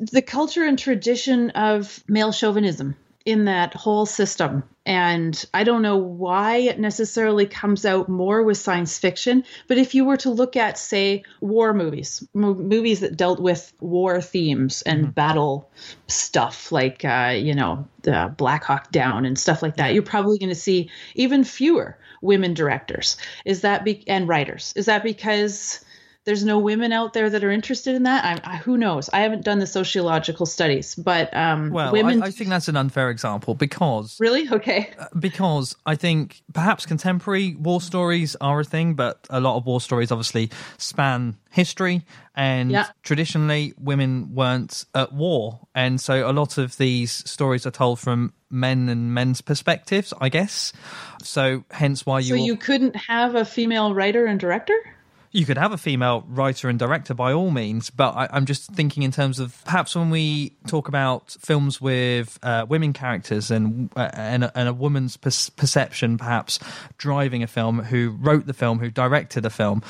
C: the culture and tradition of male chauvinism in that whole system. And I don't know why it necessarily comes out more with science fiction, but if you were to look at, say, war movies, mo- movies that dealt with war themes and battle stuff, like, uh, you know, the Black Hawk Down and stuff like that, you're probably going to see even fewer women directors. Is that be- and writers? Is that because there's no women out there that are interested in that. I, I, who knows? I haven't done the sociological studies, but um,
B: Well,
C: women.
B: I, I think that's an unfair example because
C: really okay.
B: because I think perhaps contemporary war stories are a thing, but a lot of war stories obviously span history, and
C: Yeah.
B: traditionally women weren't at war, and so a lot of these stories are told from men and men's perspectives, I guess. So hence why you
C: So you couldn't have a female writer and director?
B: You could have a female writer and director by all means, but I, I'm just thinking in terms of perhaps when we talk about films with uh, women characters and uh, and, a, and a woman's per- perception, perhaps driving a film, who wrote the film, who directed a film,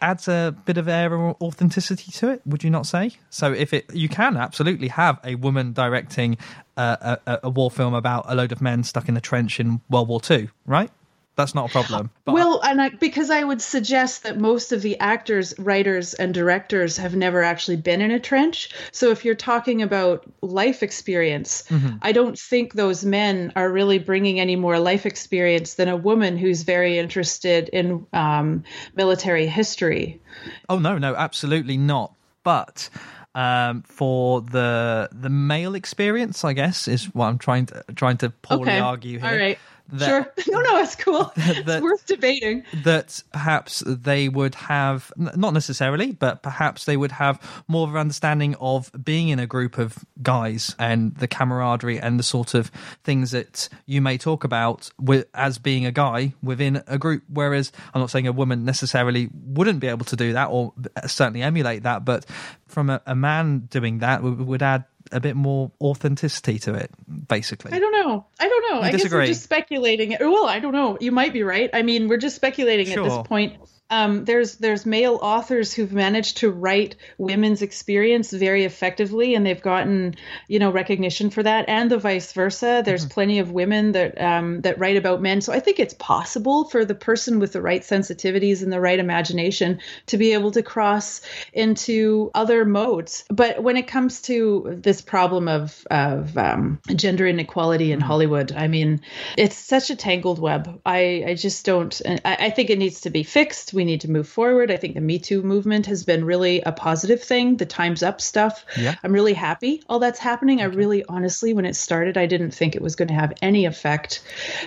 B: adds a bit of air of authenticity to it. Would you not say? So if it, you can absolutely have a woman directing uh, a, a war film about a load of men stuck in a trench in World War Two, right? That's not a problem. But
C: well, and I, because I would suggest that most of the actors, writers, and directors have never actually been in a trench. So if you're talking about life experience,
B: Mm-hmm.
C: I don't think those men are really bringing any more life experience than a woman who's very interested in um, military history.
B: Oh no, no, absolutely not. But um, for the the male experience, I guess is what I'm trying to trying to poorly
C: Okay.
B: argue here.
C: All right.
B: That-
C: sure. No, no, it's cool.
B: that-
C: it's worth debating.
B: That perhaps they would have not necessarily, but perhaps they would have more of an understanding of being in a group of guys and the camaraderie and the sort of things that you may talk about with, as being a guy within a group. Whereas I'm not saying a woman necessarily wouldn't be able to do that or certainly emulate that, but from a, a man doing that would, would add a bit more authenticity to it, basically.
C: I don't know. I don't know.
B: You
C: I guess we're just speculating. Well, I don't know. You might be right. I mean, we're just speculating at this point. Um, there's there's male authors who've managed to write women's experience very effectively, and they've gotten you know recognition for that, and the vice versa. There's
B: Mm-hmm.
C: plenty of women that um, that write about men, so I think it's possible for the person with the right sensitivities and the right imagination to be able to cross into other modes. But when it comes to this problem of of um, gender inequality in Hollywood, I mean, it's such a tangled web. I I just don't. I, I think it needs to be fixed. We need to move forward. I think the Me Too movement has been really a positive thing. The Times Up stuff.
B: Yeah.
C: I'm really happy all that's happening. I really, honestly, when it started, I didn't think it was going to have any effect,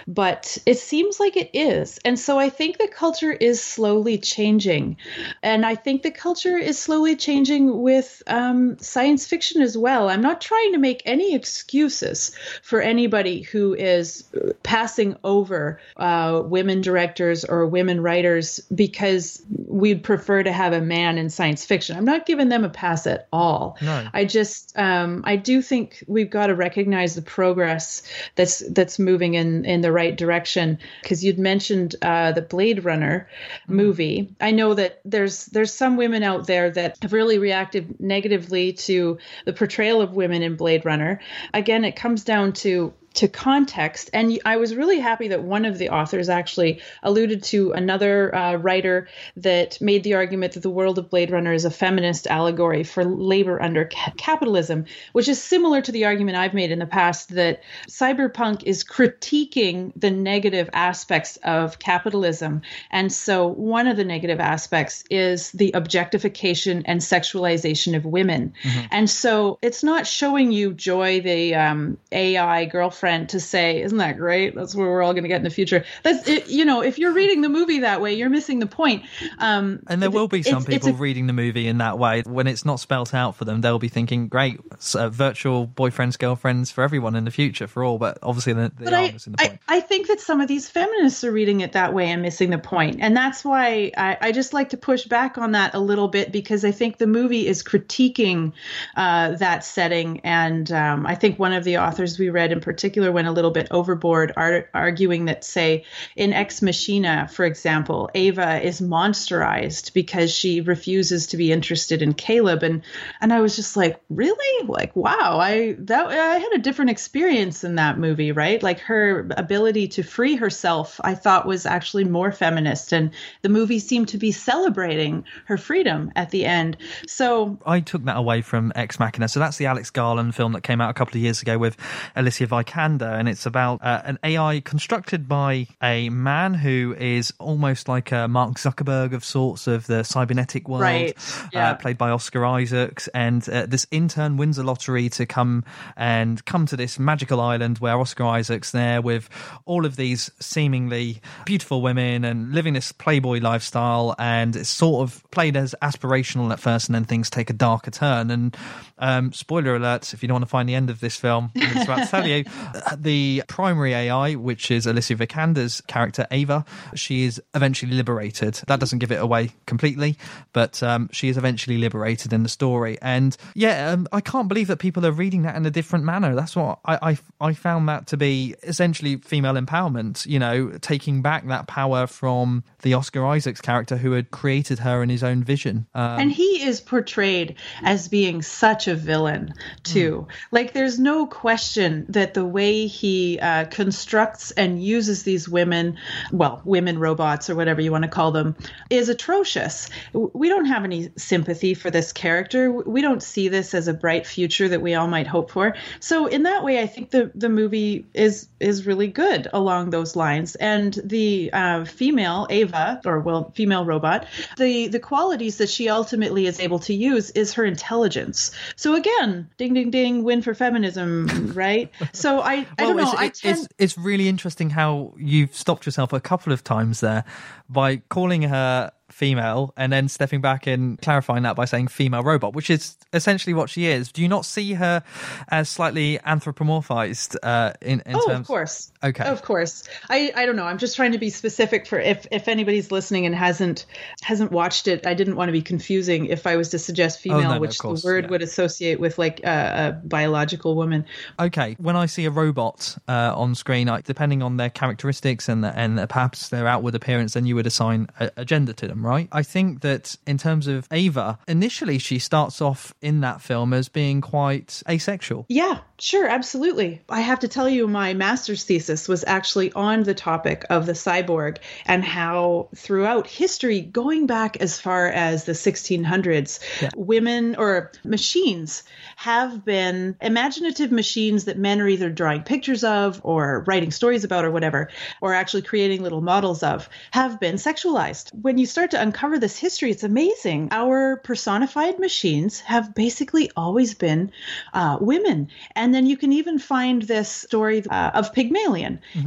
C: but it seems like it is. And so I think the culture is slowly changing. And I think the culture is slowly changing with um, science fiction as well. I'm not trying to make any excuses for anybody who is passing over uh, women directors or women writers because we'd prefer to have a man in science fiction. I'm not giving them a pass at all. I just um, I do think we've got to recognize the progress that's that's moving in in the right direction. Because you'd mentioned uh, the Blade Runner movie. I know that there's there's some women out there that have really reacted negatively to the portrayal of women in Blade Runner. Again, it comes down to to context. And I was really happy that one of the authors actually alluded to another uh, writer that made the argument that the world of Blade Runner is a feminist allegory for labor under ca- capitalism, which is similar to the argument I've made in the past that cyberpunk is critiquing the negative aspects of capitalism. And so one of the negative aspects is the objectification and sexualization of women. And so it's not showing you Joi, the um, AI girlfriend, to say, "Isn't that great? That's where we're all going to get in the future." That's it, you know, if you're reading the movie that way, you're missing the point. Um,
B: And there will be some
C: it's- it's
B: people
C: a-
B: reading the movie in that way. When it's not spelt out for them, they'll be thinking, great, so virtual boyfriends, girlfriends for everyone in the future, for all. But obviously, they, they
C: but I,
B: the
C: I. I think that some of these feminists are reading it that way and missing the point. And that's why I, I just like to push back on that a little bit because I think the movie is critiquing uh, that setting. And um, I think one of the authors we read in particular went a little bit overboard, ar- arguing that, say, in Ex Machina, for example, Ava is monsterized because she refuses to be interested in Caleb. And and I was just like, really? Like, wow, I that I had a different experience in that movie, right? Like her ability to free herself, I thought was actually more feminist, and the movie seemed to be celebrating her freedom at the end. So
B: I took that away from Ex Machina. So that's the Alex Garland film that came out a couple of years ago with Alicia Vikander, and it's about uh, an AI constructed by a man who is almost like a Mark Zuckerberg of sorts of the cybernetic world,
C: Right. Yeah.
B: uh, played by Oscar Isaacs. And uh, this intern wins a lottery to come and come to this magical island where Oscar Isaacs there with all of these seemingly beautiful women and living this playboy lifestyle. And it's sort of played as aspirational at first, and then things take a darker turn. And um, spoiler alerts, if you don't want to find the end of this film, I'm about to tell you, uh, the primary AI, which is Alicia Vikander's character Ava, she is eventually liberated. That doesn't give it away completely, but um, she is eventually liberated in the story. And yeah, um, I can't believe that people are reading that in a different manner. That's what I, I I found that to be essentially female empowerment. You know, taking back that power from the Oscar Isaacs character who had created her in his own vision. Um,
C: and he is portrayed as being such a villain too like there's no question that the way he uh, constructs and uses these women well women robots or whatever you want to call them is atrocious. We don't have any sympathy for this character. We don't see this as a bright future that we all might hope for. So in that way i think the the movie is is really good along those lines. And the uh, female ava or well female robot the the qualities that she ultimately is able to use is her intelligence. So again ding ding ding win for feminism right? So i i don't know
B: it's,
C: i
B: it's,
C: tend
B: it's, it's really interesting how you've stopped yourself a couple of times there by calling her female and then stepping back and clarifying that by saying female robot, which is essentially what she is. Do you not see her as slightly anthropomorphized uh, in, in
C: oh,
B: terms?
C: of course.
B: Okay.
C: Of course. I, I don't know. I'm just trying to be specific for if, if anybody's listening and hasn't hasn't watched it. I didn't want to be confusing if I was to suggest female,
B: Oh, no,
C: which the word
B: yeah.
C: would associate with like a, a biological woman.
B: Okay, when I see a robot uh, on screen, I, depending on their characteristics and and perhaps their outward appearance, then you would assign a, a gender to them, right? I think that in terms of Ava, initially she starts off in that film as being quite asexual.
C: Yeah, sure, absolutely. I have to tell you, my master's thesis was actually on the topic of the cyborg and how throughout history, going back as far as the 1600s, women or machines have been imaginative machines that men are either drawing pictures of or writing stories about or whatever, or actually creating little models of, have been sexualized. When you start to uncover this history, it's amazing. Our personified machines have basically always been uh, women. And then you can even find this story uh, of Pygmalion.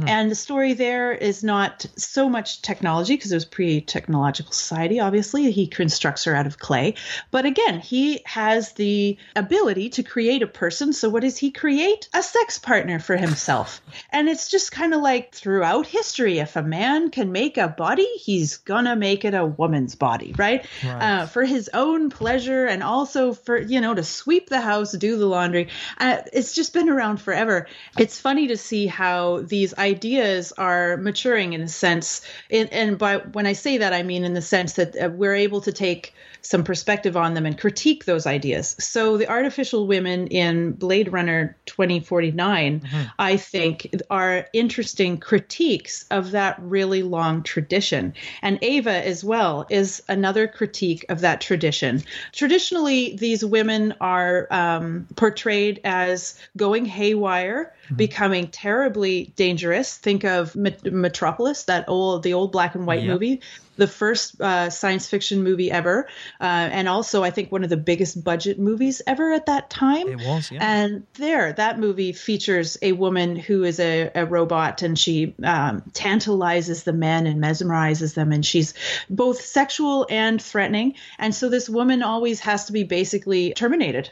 C: And the story there is not so much technology, because it was pre technological society, obviously. He constructs her out of clay. But again, he has the ability to create a person. So what does he create? A sex partner for himself. and it's just kind of like throughout history, if a man can make a body, he's gonna make it a woman's body, right? Uh, for his own pleasure and also for, you know, to sweep the house, do the laundry. Uh, it's just been around forever. It's funny to see how these ideas are maturing in a sense. And, and by when I say that, I mean in the sense that uh, we're able to take some perspective on them and critique those ideas. So the artificial women in Blade Runner 2049, I think, are interesting critiques of that really long tradition. And Ava as well is another critique of that tradition. Traditionally, these women are um, portrayed as going haywire, becoming terribly dangerous. Think of Met- Metropolis, that old, the old black and white
B: Yep.
C: movie the first uh, science fiction movie ever, uh, and also I think one of the biggest budget movies ever at that time.
B: It was, yeah.
C: And there, that movie features a woman who is a, a robot, and she um, tantalizes the men and mesmerizes them, and she's both sexual and threatening. And so this woman always has to be basically terminated.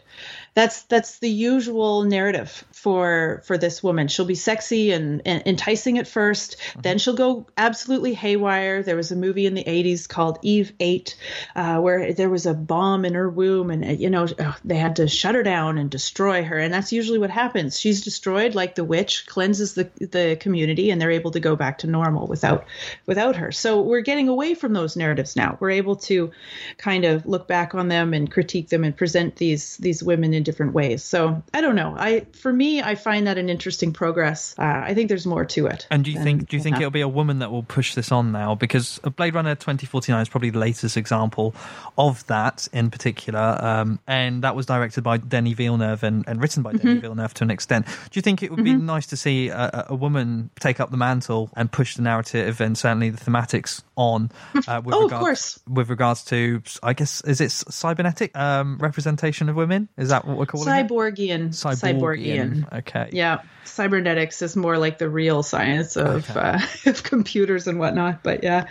C: That's that's the usual narrative for for this woman. She'll be sexy and, and enticing at 1st then she'll go absolutely haywire. There was a movie in the '80s called Eve Eight, uh, where there was a bomb in her womb, and you know uh, they had to shut her down and destroy her. And that's usually what happens. She's destroyed, like the witch, cleanses the the community, and they're able to go back to normal without without her. So we're getting away from those narratives now. We're able to kind of look back on them and critique them and present these these women in different ways. So I don't know. I for me, I find that an interesting progress. Uh, I think there's more to it.
B: And do you
C: than-
B: think do you think it'll be a woman that will push this on now? Because Blade Runner 2049 is probably the latest example of that in particular, um, and that was directed by Denis Villeneuve and, and written by
C: Mm-hmm.
B: Denis Villeneuve to an extent. Do you think it would be nice to see a, a- woman take up the mantle and push the narrative and certainly the thematics on? Uh, with
C: Oh, of
B: regards,
C: course.
B: With regards to, I guess, is it cybernetic um, representation of women? Is that what we're calling it?
C: Cyborgian. Cyborgian.
B: Okay.
C: Yeah, cybernetics is more like the real science of
B: Okay.
C: uh, of computers and whatnot. But yeah,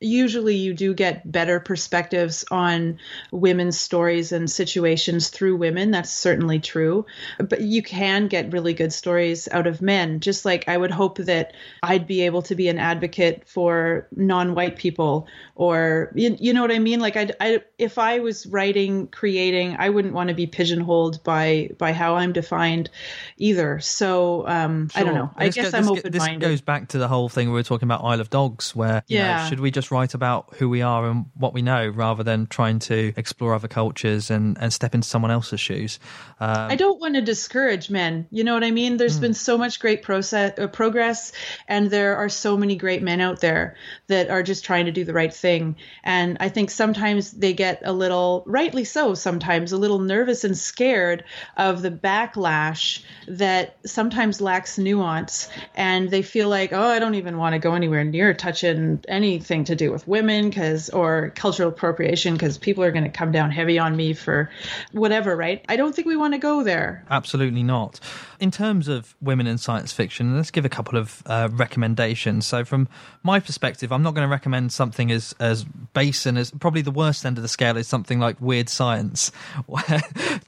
C: usually you do get better perspectives on women's stories and situations through women. That's certainly true. But you can get really good stories out of men. Just like I would hope that I'd be able to be an advocate for non-white people, or you, you know what I mean. Like I, I, if I was writing, creating, I wouldn't want to be pigeonholed by by how I'm defined either. So um, I don't know. I
B: This
C: guess I'm open
B: This goes back to the whole thing we were talking about Isle of Dogs, where you know,
C: Yeah.
B: should we just write about who we are and what we know rather than trying to explore other cultures and, and step into someone else's shoes? Um,
C: I don't want to discourage men. You know what I mean? There's been so much great process, uh, progress, and there are so many great men out there that are just trying to do the right thing. And I think sometimes they get a little, rightly so, sometimes a little nervous and scared of the backlash that sometimes lacks nuance. And they feel like, oh, I don't even want to go anywhere near touching anything to do with women because or cultural appropriation because people are going to come down heavy on me for whatever, right? I don't think we want to go there.
B: Absolutely not. In terms of women in science fiction, let's give a couple of uh, recommendations. So, from my perspective, I'm not going to recommend something as as base and as probably the worst end of the scale is something like Weird Science,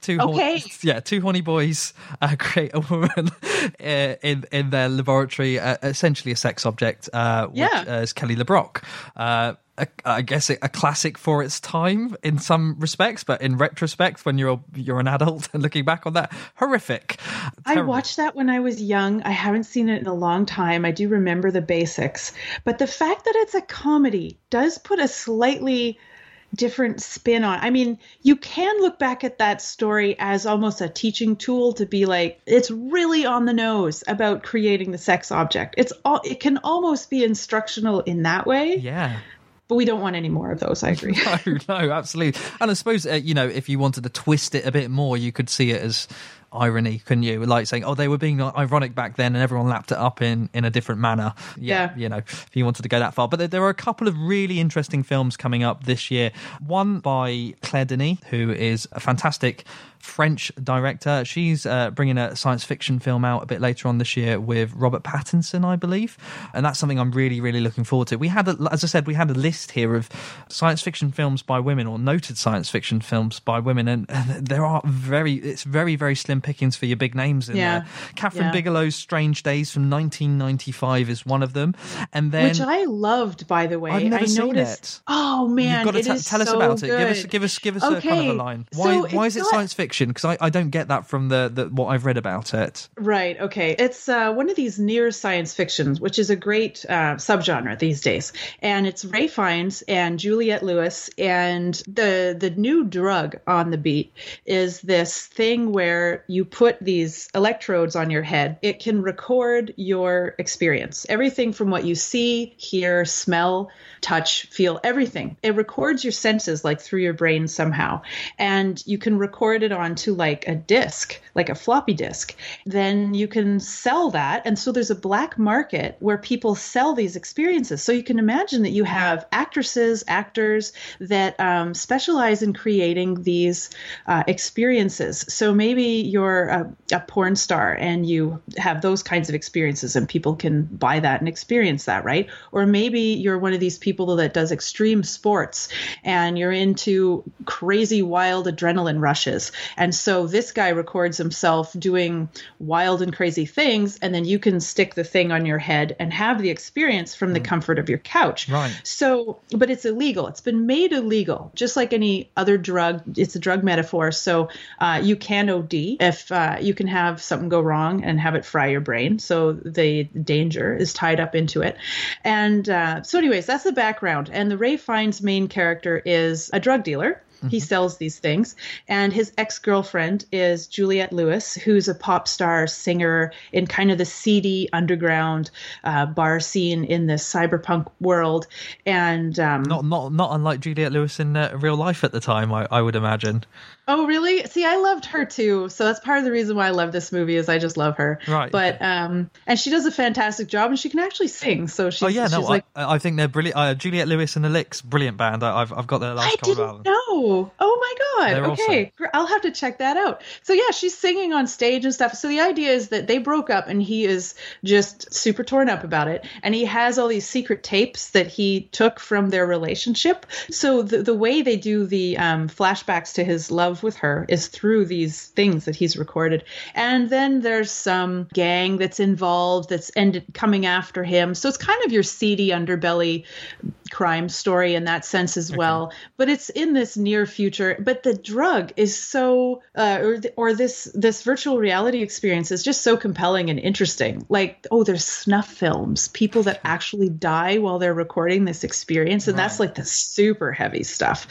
B: two
C: Okay.
B: horny, yeah two horny boys uh, create a woman uh, in in their laboratory, uh, essentially a sex object, uh, which
C: Yeah.
B: uh, is Kelly LeBrock. Uh, a, I guess a, a classic for its time in some respects, but in retrospect, when you're you're an adult and looking back on that, horrific.
C: I watched that when I was young. I haven't seen it in a long time. I do remember the basics. But the fact that it's a comedy does put a slightly different spin on. I mean, you can look back at that story as almost a teaching tool to be like it's really on the nose about creating the sex object. It's all it can almost be instructional in that way,
B: Yeah.
C: but we don't want any more of those, I agree.
B: No, no, absolutely. And I suppose uh, you know if you wanted to twist it a bit more, you could see it as irony, couldn't you? Like saying, "Oh, they were being ironic back then, and everyone lapped it up in in a different manner." Yeah,
C: Yeah.
B: you know, if you wanted to go that far. But there, there are a couple of really interesting films coming up this year. One by Claire Denis, who is a fantastic French director. She's uh, bringing a science fiction film out a bit later on this year with Robert Pattinson, I believe, and that's something I'm really, really looking forward to. We had, a, as I said, we had a list here of science fiction films by women or noted science fiction films by women, and, and there are very, it's very, very slim pickings for your big names in
C: Yeah.
B: there. Kathryn
C: Yeah.
B: Bigelow's Strange Days from 1995 is one of them, and then
C: Which I loved, by the way.
B: I've never
C: I
B: seen
C: noticed.
B: it.
C: Oh man,
B: You've got to
C: is
B: tell us
C: so
B: about it. Give us, give us, give us a kind of a
C: Okay,
B: line.
C: so
B: Why, why is it
C: not-
B: science fiction? Because I, I don't get that from the, the what I've read about it.
C: Right. Okay. It's uh, one of these near science fictions, which is a great uh, subgenre these days. And it's Ralph Fiennes and Juliette Lewis. And the the new drug on the beat is this thing where you put these electrodes on your head. It can record your experience, everything from what you see, hear, smell, touch, feel, everything. It records your senses like through your brain somehow. And you can record it onto like a disc, like a floppy disk. Then you can sell that. And so there's a black market where people sell these experiences. So you can imagine that you have actresses, actors that um, specialize in creating these uh, experiences. So maybe you're a, a porn star and you have those kinds of experiences, and people can buy that and experience that, right? Or maybe you're one of these people that does extreme sports and you're into crazy, wild adrenaline rushes. And so this guy records himself doing wild and crazy things, and then you can stick the thing on your head and have the experience from the comfort of your couch.
B: Right.
C: So, but it's illegal. It's been made illegal, just like any other drug. It's a drug metaphor. So, uh, you can OD if uh, you can have something go wrong and have it fry your brain. So, the danger is tied up into it. And uh, so, anyways, that's the background. And the Ralph Fiennes main character is a drug dealer. He sells these things. And his ex girlfriend is Juliette Lewis, who's a pop star singer in kind of the seedy underground uh, bar scene in this cyberpunk world. And um,
B: Not not not unlike Juliette Lewis in uh, real life at the time, I, I would imagine.
C: Oh, really? See, I loved her too. So that's part of the reason why I love this movie is I just love her.
B: Right.
C: But um, and she does a fantastic job, and she can actually sing. So she's
B: oh yeah, no,
C: she's like.
B: I, I think they're brilliant. Uh, Juliette Lewis and the Licks, brilliant band. I, I've I've got their last
C: I
B: couple
C: didn't
B: albums.
C: know. Oh my god.
B: They're
C: okay, Gr- I'll have to check that out. So yeah, she's singing on stage and stuff. So the idea is that they broke up, and he is just super torn up about it, and he has all these secret tapes that he took from their relationship. So the the way they do the um, flashbacks to his love with her is through these things that he's recorded, and then there's some gang that's involved that's ended coming after him. So it's kind of your seedy underbelly crime story in that sense as well. But it's in this near future. But the drug is so uh, or, or this this virtual reality experience is just so compelling and interesting. Like oh there's snuff films people that actually die while they're recording this experience and that's like the super heavy stuff.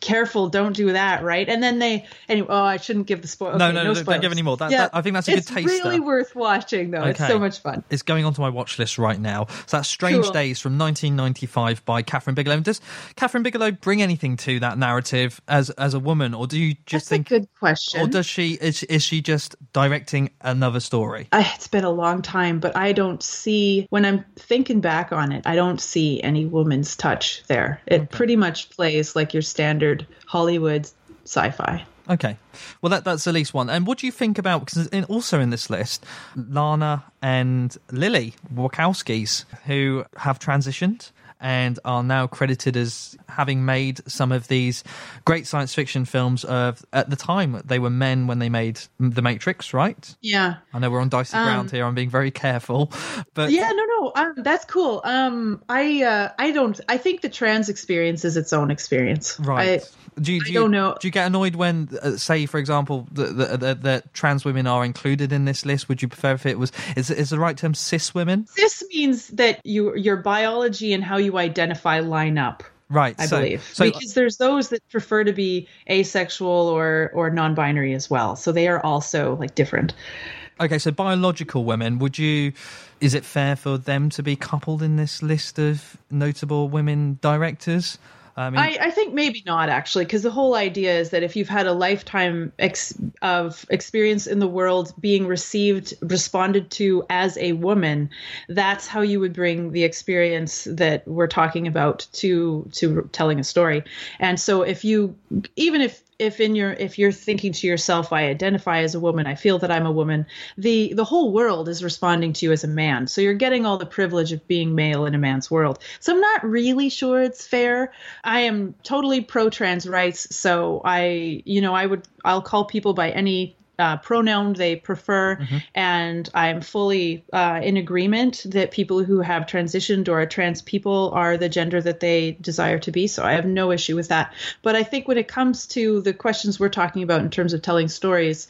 C: Careful don't do that right? And then they anyway oh i shouldn't give the spoil
B: No,
C: okay,
B: no, no, don't give any more. That- that- I think that's a good
C: taste.
B: it's
C: really worth watching though. It's so much fun.
B: It's going onto my watch list right now. So that's Strange
C: Cool.
B: Days from 1995 by Kathryn Bigelow. Does Kathryn Bigelow bring anything to that narrative as as a woman, or do you just
C: That's
B: think,
C: a good question.
B: or does she is is she just directing another story?
C: I, it's been a long time, but I don't see when I'm thinking back on it. I don't see any woman's touch there. It pretty much plays like your standard Hollywood sci-fi.
B: Okay, well that that's at least one. And what do you think about because in, also in this list, Lana and Lily Wachowskis, who have transitioned and are now credited as having made some of these great science fiction films of at the time they were men when they made The Matrix, right?
C: Yeah.
B: I know we're on dicey ground here. I'm being very careful, but
C: Yeah, no, no, um, that's cool. Um, I, uh, I don't. I think the trans experience is its own experience.
B: Right.
C: I,
B: do you, do you,
C: don't know.
B: Do you get annoyed when, uh, say, for example, that trans women are included in this list? Would you prefer if it was is is the right term cis women?
C: this means that you, your biology and how you identify line up.
B: Right.
C: I
B: so,
C: believe
B: So
C: because there's those that prefer to be asexual or or non-binary as well. So they are also like different.
B: okay, so biological women. Would you? Is it fair for them to be coupled in this list of notable women directors? I mean,
C: I, I think maybe not actually, because the whole idea is that if you've had a lifetime ex- of experience in the world being received, responded to as a woman, that's how you would bring the experience that we're talking about to to telling a story. And so, if you, even if if in your if you're thinking to yourself, I identify as a woman, I feel that I'm a woman, the the whole world is responding to you as a man. So you're getting all the privilege of being male in a man's world. So I'm not really sure it's fair. I am totally pro trans rights, so I you know I would I'll call people by any uh, pronoun they prefer, and I'm fully uh, in agreement that people who have transitioned or are trans people are the gender that they desire to be. So I have no issue with that. But I think when it comes to the questions we're talking about in terms of telling stories,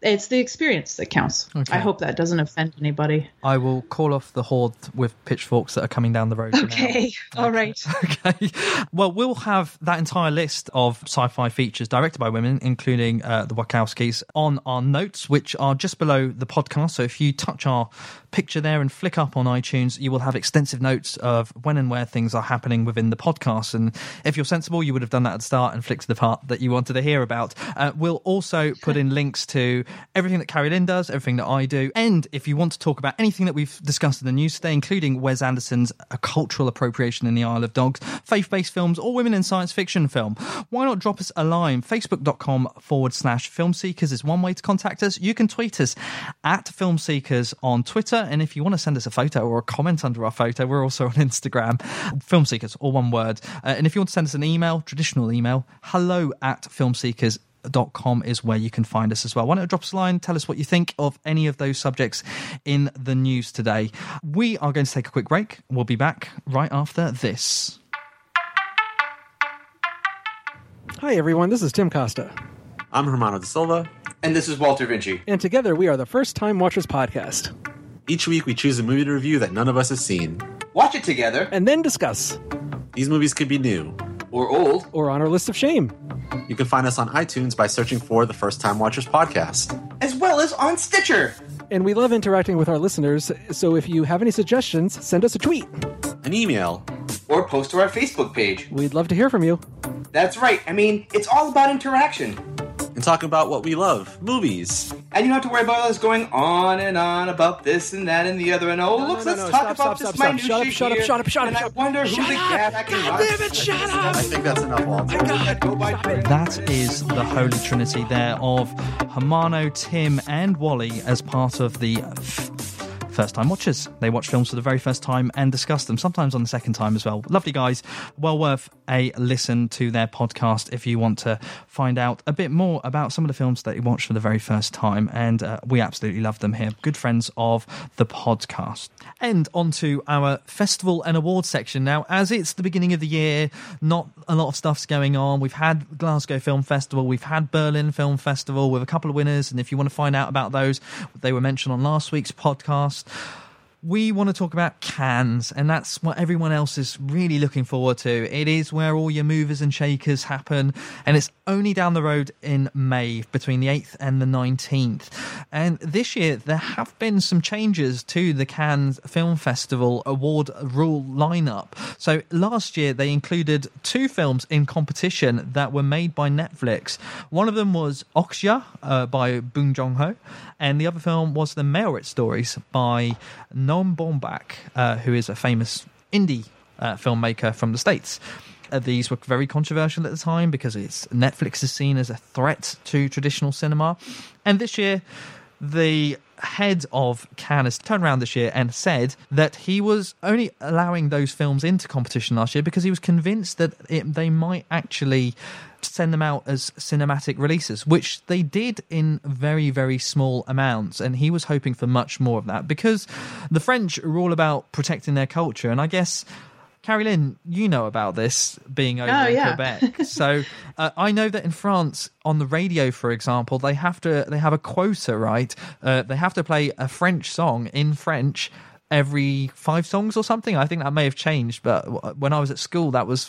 C: it's the experience that counts.
B: Okay.
C: I hope that doesn't offend anybody.
B: I will call off the horde with pitchforks that are coming down the road.
C: Okay, all right.
B: Okay. Well, we'll have that entire list of sci-fi features directed by women, including uh, the Wachowskis, on our notes, which are just below the podcast. So if you touch our picture there and flick up on iTunes, you will have extensive notes of when and where things are happening within the podcast. And if you're sensible, you would have done that at the start and flicked to the part that you wanted to hear about. Uh, we'll also put in links to everything that Carrie Lynn does, everything that I do. And if you want to talk about anything that we've discussed in the news today, including Wes Anderson's A Cultural Appropriation in the Isle of Dogs, faith based films, or women in science fiction film, why not drop us a line? Facebook.com forward slash film seekers is one way to contact us. You can tweet us at film seekers on Twitter. And if you want to send us a photo or a comment under our photo, we're also on Instagram, film seekers, all one word. Uh, and if you want to send us an email, traditional email, hello at filmseekers dot com is where you can find us as well. Why don't you drop us a line? Tell us what you think of any of those subjects in the news today. We are going to take a quick break. We'll be back right after this.
D: Hi, everyone. This is Tim Costa.
E: I'm Hermano da Silva.
F: And this is Walter Vinci.
D: And together we are the First Time Watchers Podcast.
E: Each week we choose a movie to review that none of us has seen.
F: Watch it together,
D: And then discuss,
E: These movies could be new.
F: or old.
D: or on our list of shame.
E: You can find us on iTunes by searching for the First Time Watchers podcast.
F: as well as on Stitcher.
D: And we love interacting with our listeners, so if you have any suggestions, send us a tweet.
E: An email.
F: Or post to our Facebook page.
D: We'd love to hear from you.
F: That's right. I mean, it's all about interaction.
E: And talk about what we love movies.
F: And you don't have to worry about us going on and on about this and that and the other. And oh,
D: No,
F: look,
D: no,
F: let's
D: no,
F: talk
D: stop,
F: about
D: stop,
F: this
D: stop, stop.
F: minutia
D: Shut up, shut up,
F: here,
D: shut up, shut up,
F: And
D: shut
F: I
D: up.
F: wonder who
D: Shut
F: the
D: up.
F: cat I can
D: God damn it, shut up.
E: I think that's enough, Walter.
F: Go by
B: That is the holy trinity there of Hermano, Tim, and Wally as part of the f- first time watchers. They watch films for the very first time and discuss them, sometimes on the second time as well. Lovely guys. Well worth a listen to their podcast if you want to find out a bit more about some of the films that you watched for the very first time. And uh, we absolutely love them here. Good friends of the podcast. And on to our festival and awards section now. As it's the beginning of the year, not a lot of stuff's going on. We've had Glasgow Film Festival, we've had Berlin Film Festival with a couple of winners. And if you want to find out about those, they were mentioned on last week's podcast. We want to talk about Cannes, and that's what everyone else is really looking forward to. It is where all your movers and shakers happen, and it's only down the road in May between the 8th and the 19th. And this year, there have been some changes to the Cannes Film Festival award rule lineup. So last year, they included two films in competition that were made by Netflix. One of them was Okja uh, by Bong Joon Ho, and the other film was The Meyerowitz Stories by Noah Baumbach, uh, who is a famous indie uh, filmmaker from the States. Uh, these were very controversial at the time because it's Netflix is seen as a threat to traditional cinema. And this year, the head of Cannes turned around this year and said that he was only allowing those films into competition last year because he was convinced that it, they might actually send them out as cinematic releases, which they did in very, very small amounts. And he was hoping for much more of that because the French are all about protecting their culture. And I guess. Carrie Lynn, you know about this being over
C: Oh,
B: in
C: yeah.
B: Quebec. So uh, I know that in France, on the radio, for example, they have to they have a quota, right? Uh, they have to play a French song in French every five songs or something. I think that may have changed, but when I was at school, that was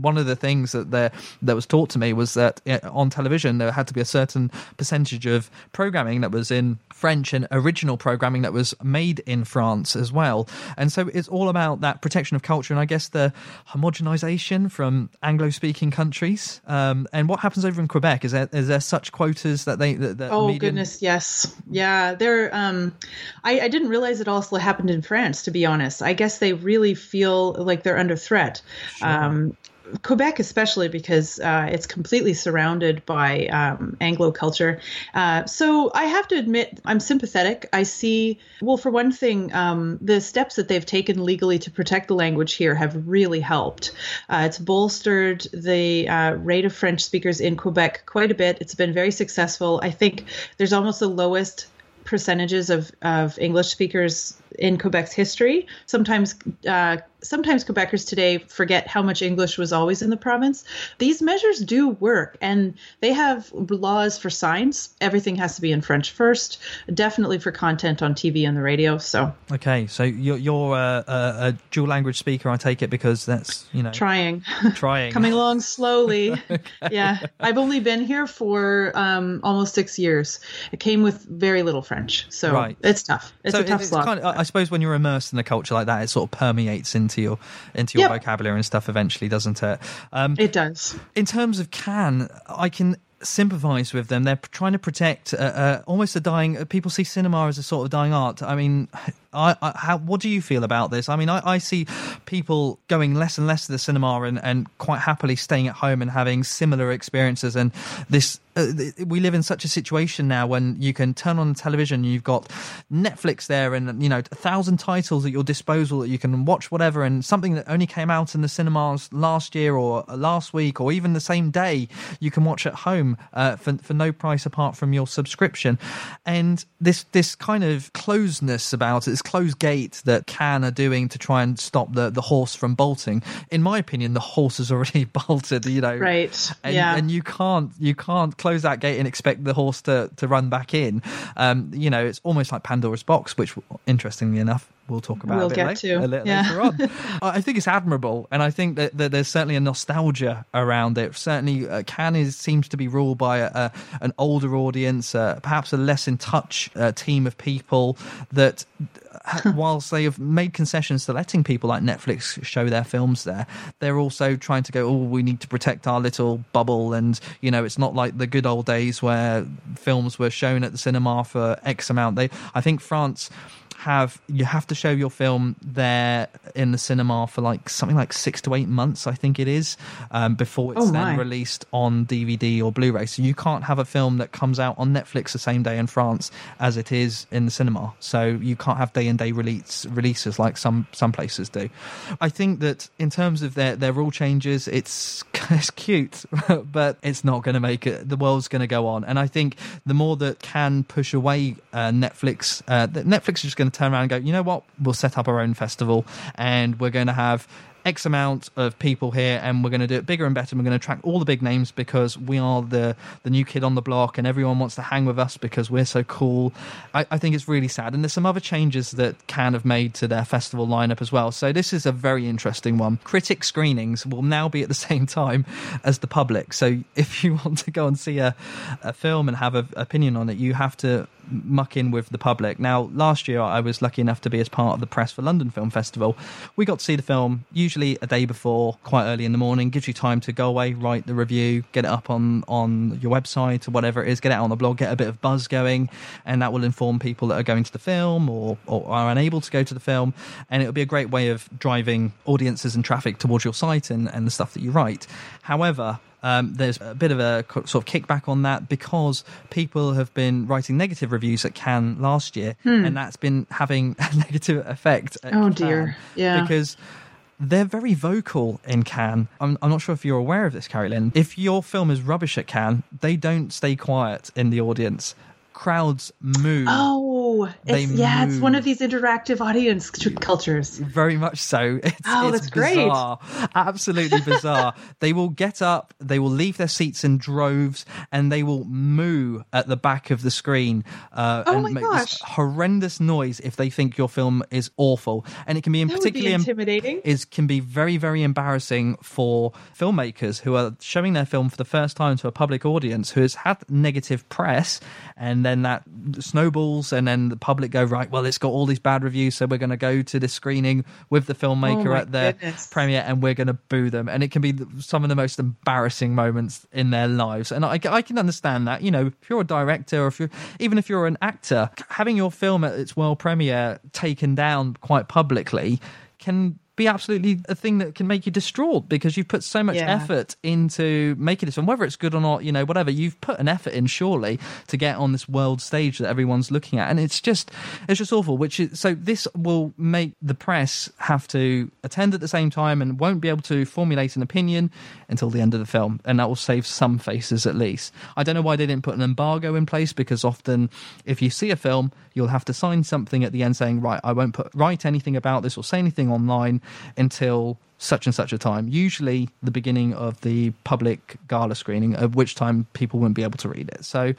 B: one of the things that there that was taught to me was that on television there had to be a certain percentage of programming that was in French and original programming that was made in France as well. And so it's all about that protection of culture and I guess the homogenization from Anglo-speaking countries. Um, and what happens over in Quebec is there is there such quotas that they that, that
C: Oh
B: medium-
C: goodness, yes, yeah. There, um, I, I didn't realize it also happened in France. To be honest, I guess they really feel like they're under threat. Um, Quebec, especially because uh, it's completely surrounded by um, Anglo culture. Uh, so I have to admit, I'm sympathetic. I see, well, for one thing, um, the steps that they've taken legally to protect the language here have really helped. Uh, it's bolstered the uh, rate of French speakers in Quebec quite a bit. It's been very successful. I think there's almost the lowest percentages of, of English speakers in Quebec's history. Sometimes, uh, sometimes Quebecers today forget how much English was always in the province. These measures do work, and they have laws for signs. Everything has to be in French first. Definitely for content on TV and the radio. So
B: Okay, so you're you're a, a, a dual language speaker, I take it, because that's you know
C: trying.
B: trying.
C: coming along slowly. Yeah, I've only been here for um, almost six years. It came with very little French, so
B: Right.
C: it's tough. It's
B: so
C: a tough
B: it's
C: slog.
B: kind of, I suppose when you're immersed in a culture like that, it sort of permeates into your into your
C: Yep.
B: vocabulary and stuff eventually, doesn't it? Um,
C: it does.
B: in terms of Cannes, I can sympathise with them. They're trying to protect uh, uh, almost a dying. People see cinema as a sort of dying art. I mean, I, I, how, what do you feel about this? I mean, I, I see people going less and less to the cinema and, and quite happily staying at home and having similar experiences. And this, uh, we live in such a situation now when you can turn on the television, you've got Netflix there, and you know a thousand titles at your disposal that you can watch whatever, and something that only came out in the cinemas last year or last week or even the same day, you can watch at home uh, for for no price apart from your subscription. And this this kind of closeness about it, this closed gate that Cannes are doing to try and stop the the horse from bolting. In my opinion, the horse has already bolted. You know,
C: Right.
B: and,
C: yeah.
B: and you can't you can't close that gate and expect the horse to to run back in. Um, you know, it's almost like Pandora's box, which interestingly enough. We'll talk about
C: We'll
B: a bit
C: to,
B: a li-
C: yeah.
B: later on. I I think it's admirable, and I think that, that there's certainly a nostalgia around it. Certainly, uh, Cannes seems to be ruled by a, a, an older audience, uh, perhaps a less in touch uh, team of people that, uh, whilst they have made concessions to letting people like Netflix show their films there, they're also trying to go, oh, we need to protect our little bubble, and you know, it's not like the good old days where films were shown at the cinema for X amount. They, I think, France have you have to show your film there in the cinema for like something like six to eight months, I think it is, um, before it's
C: Oh,
B: then released on DVD or Blu-ray. So you Cannes't have a film that comes out on Netflix the same day in France as it is in the cinema. So you can't have day and day release releases like some some places do. I think that in terms of their their rule changes, it's it's cute, but it's not going to make it. The world's going to go on, and I think the more that can push away uh, Netflix, uh, Netflix is just going turn around and go, you know what, we'll set up our own festival, and we're going to have X amount of people here, and we're going to do it bigger and better. And we're going to attract all the big names because we are the the new kid on the block, and everyone wants to hang with us because we're so cool. I, I think it's really sad. And there's some other changes that Cannes have made to their festival lineup as well. So this is a very interesting one. Critic screenings will now be at the same time as the public. So if you want to go and see a, a film and have an opinion on it, you have to muck in with the public. Now, last year I was lucky enough to be as part of the press for London Film Festival. We got to see the film usually a day before, quite early in the morning. Gives you time to go away, write the review, get it up on on your website or whatever it is, get it out on the blog, get a bit of buzz going, and that will inform people that are going to the film or, or are unable to go to the film. And it'll be a great way of driving audiences and traffic towards your site and, and the stuff that you write. However, um, there's a bit of a sort of kickback on that because people have been writing negative reviews at Cannes last year, and that's been having a negative effect.
C: Oh, dear. Yeah.
B: because. They're very vocal in Cannes. I'm, I'm not sure if you're aware of this, Carrie Lynn. If your film is rubbish at Cannes, they don't stay quiet in the audience. Crowds move.
C: Oh, it's, yeah, it's one of these interactive audience cultures.
B: Very much so. It's,
C: Oh,
B: it's
C: that's great.
B: Absolutely bizarre. they will get up, they will leave their seats in droves, and they will moo at the back of the screen uh,
C: Oh
B: and make
C: gosh.
B: this horrendous noise if they think your film is awful. And it can be in
C: That be
B: particularly em-
C: intimidating.
B: is can be very very embarrassing for filmmakers who are showing their film for the first time to a public audience who has had negative press and then that snowballs and then the public go right well it's got all these bad reviews so we're going to go to this screening with the filmmaker
C: Oh
B: at their
C: goodness.
B: premiere and we're going to boo them and it can be some of the most embarrassing moments in their lives and I, I can understand that you know if you're a director or if you're even if you're an actor having your film at its world premiere taken down quite publicly can be absolutely a thing that can make you distraught because you've put so much
C: Yeah.
B: effort into making this film. Whether it's good or not you know whatever you've put an effort in surely to get on this world stage that everyone's looking at. And it's just it's just awful which is so this will make the press have to attend at the same time and won't be able to formulate an opinion until the end of the film. And that will save some faces at least. I don't know why they didn't put an embargo in place because often if you see a film you'll have to sign something at the end saying right i won't put write anything about this or say anything online until such and such a time usually the beginning of the public gala screening at which time people wouldn't be able to read it so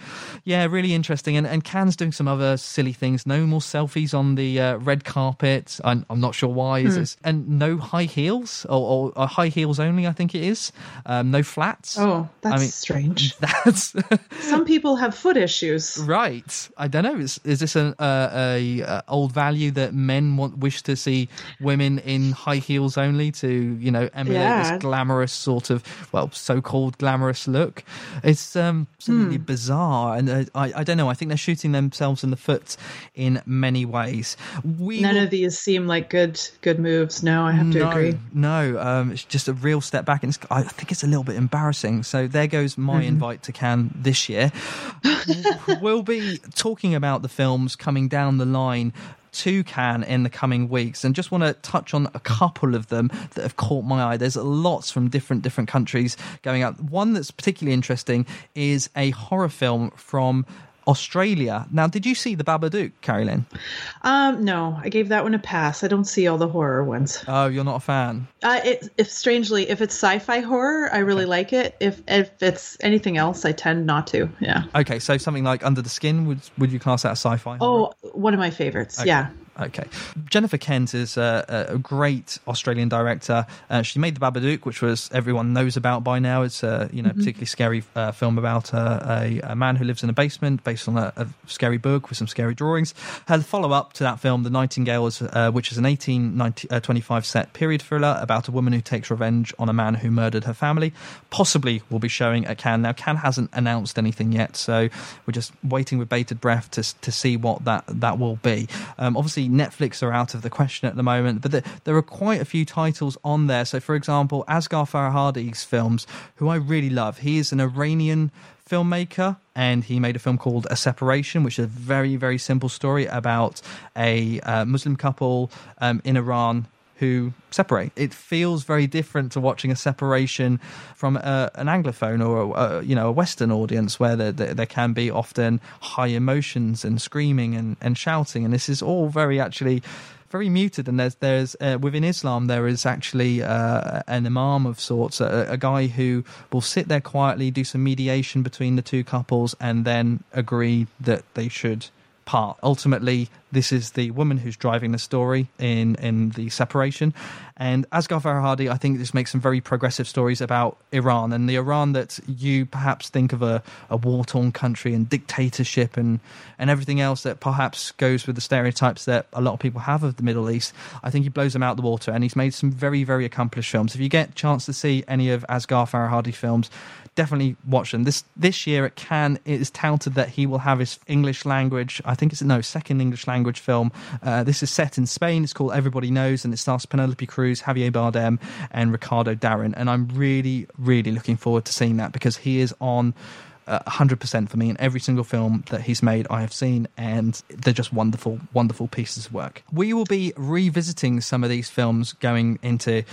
B: yeah really interesting and, and Cannes's doing some other silly things no more selfies on the uh, red carpet I'm, I'm not sure why is this and no high heels or, or, or high heels only i think it is um, no flats
C: Oh, that's
B: I mean,
C: strange.
B: that's
C: Some people have foot issues.
B: Right. I don't know. Is, is this an uh, a, uh old value that men want wish to see women in high heels only to you know emulate
C: Yeah.
B: this glamorous sort of well so-called glamorous look? It's um, absolutely
C: Hmm.
B: bizarre, and uh, I I don't know. I think they're shooting themselves in the foot in many ways. We
C: None
B: will-
C: of these seem like good good moves. No, I have to agree.
B: No, um, it's just a real step back, and it's, I think it's a little bit embarrassing. So there goes my
C: Mm-hmm.
B: invite to Cannes this year. we'll be talking about the films coming down the line to Cannes in the coming weeks, and just want to touch on a couple of them that have caught my eye. There's lots from different different countries going out. One that's particularly interesting is a horror film from. Australia. Now, did you see the Babadook, Carrie Lynn?
C: Um, no, I gave that one a pass. I don't see all the horror ones.
B: Oh, you're not a fan.
C: Uh, it, if strangely, if it's sci-fi horror, I really like it. If if it's anything else, I tend not to. Yeah.
B: Okay, so something like Under the Skin would would you class that as sci-fi? horror?
C: Oh, one of my favorites.
B: Okay.
C: Yeah.
B: Okay. Jennifer Kent is a, a great Australian director. Uh, she made The Babadook, which was everyone knows about by now. It's a you know particularly scary uh, film about uh, a, a man who lives in a basement, based on a, a scary book with some scary drawings. Her follow-up to that film, The Nightingale, is, uh, which is an 1825 set period thriller about a woman who takes revenge on a man who murdered her family. Possibly will be showing at Cannes. Now, Cannes hasn't announced anything yet, so we're just waiting with bated breath to to see what that that will be. Um, obviously, Netflix are out of the question at the moment, but there, there are quite a few titles on there. So, for example, Asghar Farhadi's films, who I really love. He is an Iranian filmmaker and he made a film called A Separation, which is a very, very simple story about a uh, Muslim couple um, in Iran who separate. It feels very different to watching a separation from a, an anglophone or a, you know a Western audience, where there, there, there can be often high emotions and screaming and, and shouting, and this is all very actually very muted. And there's there's uh, within Islam there is actually uh, an imam of sorts, a, a guy who will sit there quietly, do some mediation between the two couples, and then agree that they should part. Ultimately, this is the woman who's driving the story in in the separation. And Asghar Farhadi, I think this makes some very progressive stories about Iran and the Iran that you perhaps think of a, a war torn country and dictatorship and, and everything else that perhaps goes with the stereotypes that a lot of people have of the Middle East. I think he blows them out the water and he's made some very, very accomplished films. If you get a chance to see any of Asghar Farhadi films, definitely watch them. This this year at Cannes, it is touted that he will have his English language. I think it's no second English language film. Uh, this is set in Spain. It's called Everybody Knows, and it stars Penelope Cruz, Javier Bardem, and Ricardo Darin. And I'm really, really looking forward to seeing that because he is on. Uh, 100% for me in every single film that he's made I have seen and they're just wonderful wonderful pieces of work. We will be revisiting some of these films going into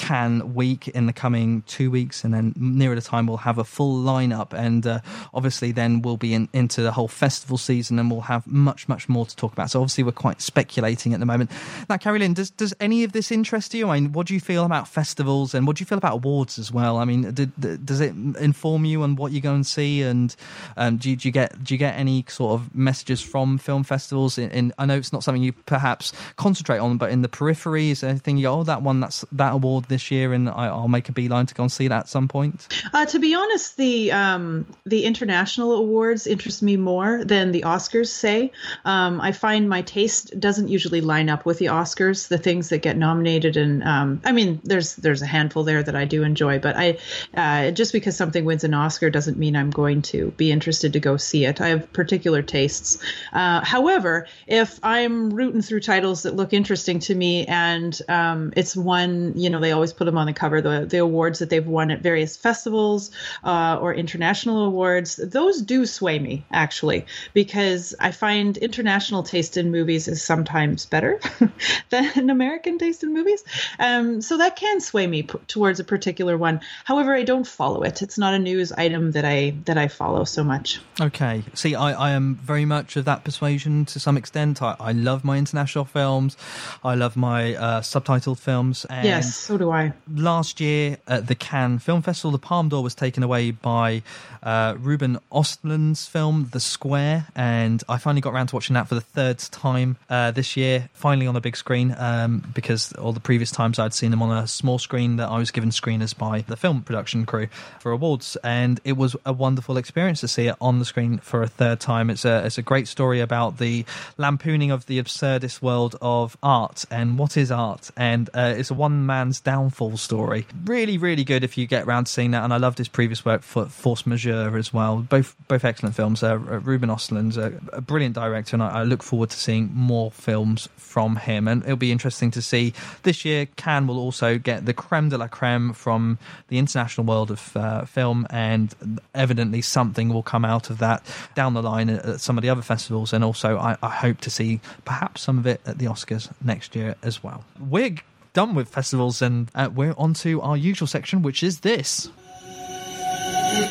B: Cannes week in the coming two weeks, and then nearer the time we'll have a full lineup, and uh, obviously then we'll be in, into the whole festival season, and we'll have much, much more to talk about. So obviously we're quite speculating at the moment. Now, Carrie does does any of this interest you? I mean, what do you feel about festivals, and what do you feel about awards as well? I mean, did, does it inform you on what you go and see, and um, do, you, do, you, get do you get any sort of messages from film festivals? In, in, I know it's not something you perhaps concentrate on, but in the periphery, is there anything you go, oh that one that's that award this year, and I, will make a beeline to go and see that at some point?
C: Uh, to be honest, the um, the international awards interest me more than the Oscars. Say, um, I find my taste doesn't usually line up with the Oscars. The things that get nominated, and um, I mean, there's there's a handful there that I do enjoy, but I uh, just because something wins an Oscar doesn't mean I'm going to be interested to go see it. I have particular tastes. Uh, however, if I'm rooting through titles that look interesting to me, and um, it's one, you know, they always put them on the cover. The the awards that they've won at various festivals uh, or international awards those do sway me actually because i find international taste in movies is sometimes better than american taste in movies. Um, so that can sway me p- towards a particular one. However i don't follow it. It's not a news item that i that i follow so much.
B: Okay. See i, I am very much of that persuasion to some extent. I, I love my international films. I love my uh, subtitled films.
C: Yes so do i.
B: Last year at the Cannes Film Festival, the Palme d'Or was taken away by uh, Ruben Östlund's film The Square, and I finally got around to watching that for the third time uh, this year, finally on a big screen, um, because all the previous times I'd seen them on a small screen that I was given screeners by the film production crew for awards, and it was a wonderful experience to see it on the screen for a third time. It's a it's a great story about the lampooning of the absurdist world of art and what is art, and uh, it's a one man's downfall story. Really, really good if you get around to seeing that. And I loved his previous work for Force Majeure as well. Both both excellent films. Uh, Ruben Östlund's a, a, brilliant director, and I, I, look forward to seeing more films from him. And it'll be interesting to see this year. Cannes will also get the creme de la creme from the international world of uh, film, and evidently something will come out of that down the line at, at some of the other festivals. And also, I, I hope to see perhaps some of it at the Oscars next year as well. We're done with festivals and uh, we're on to our usual section, which is this.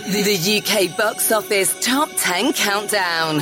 A: The UK box office top 10 countdown.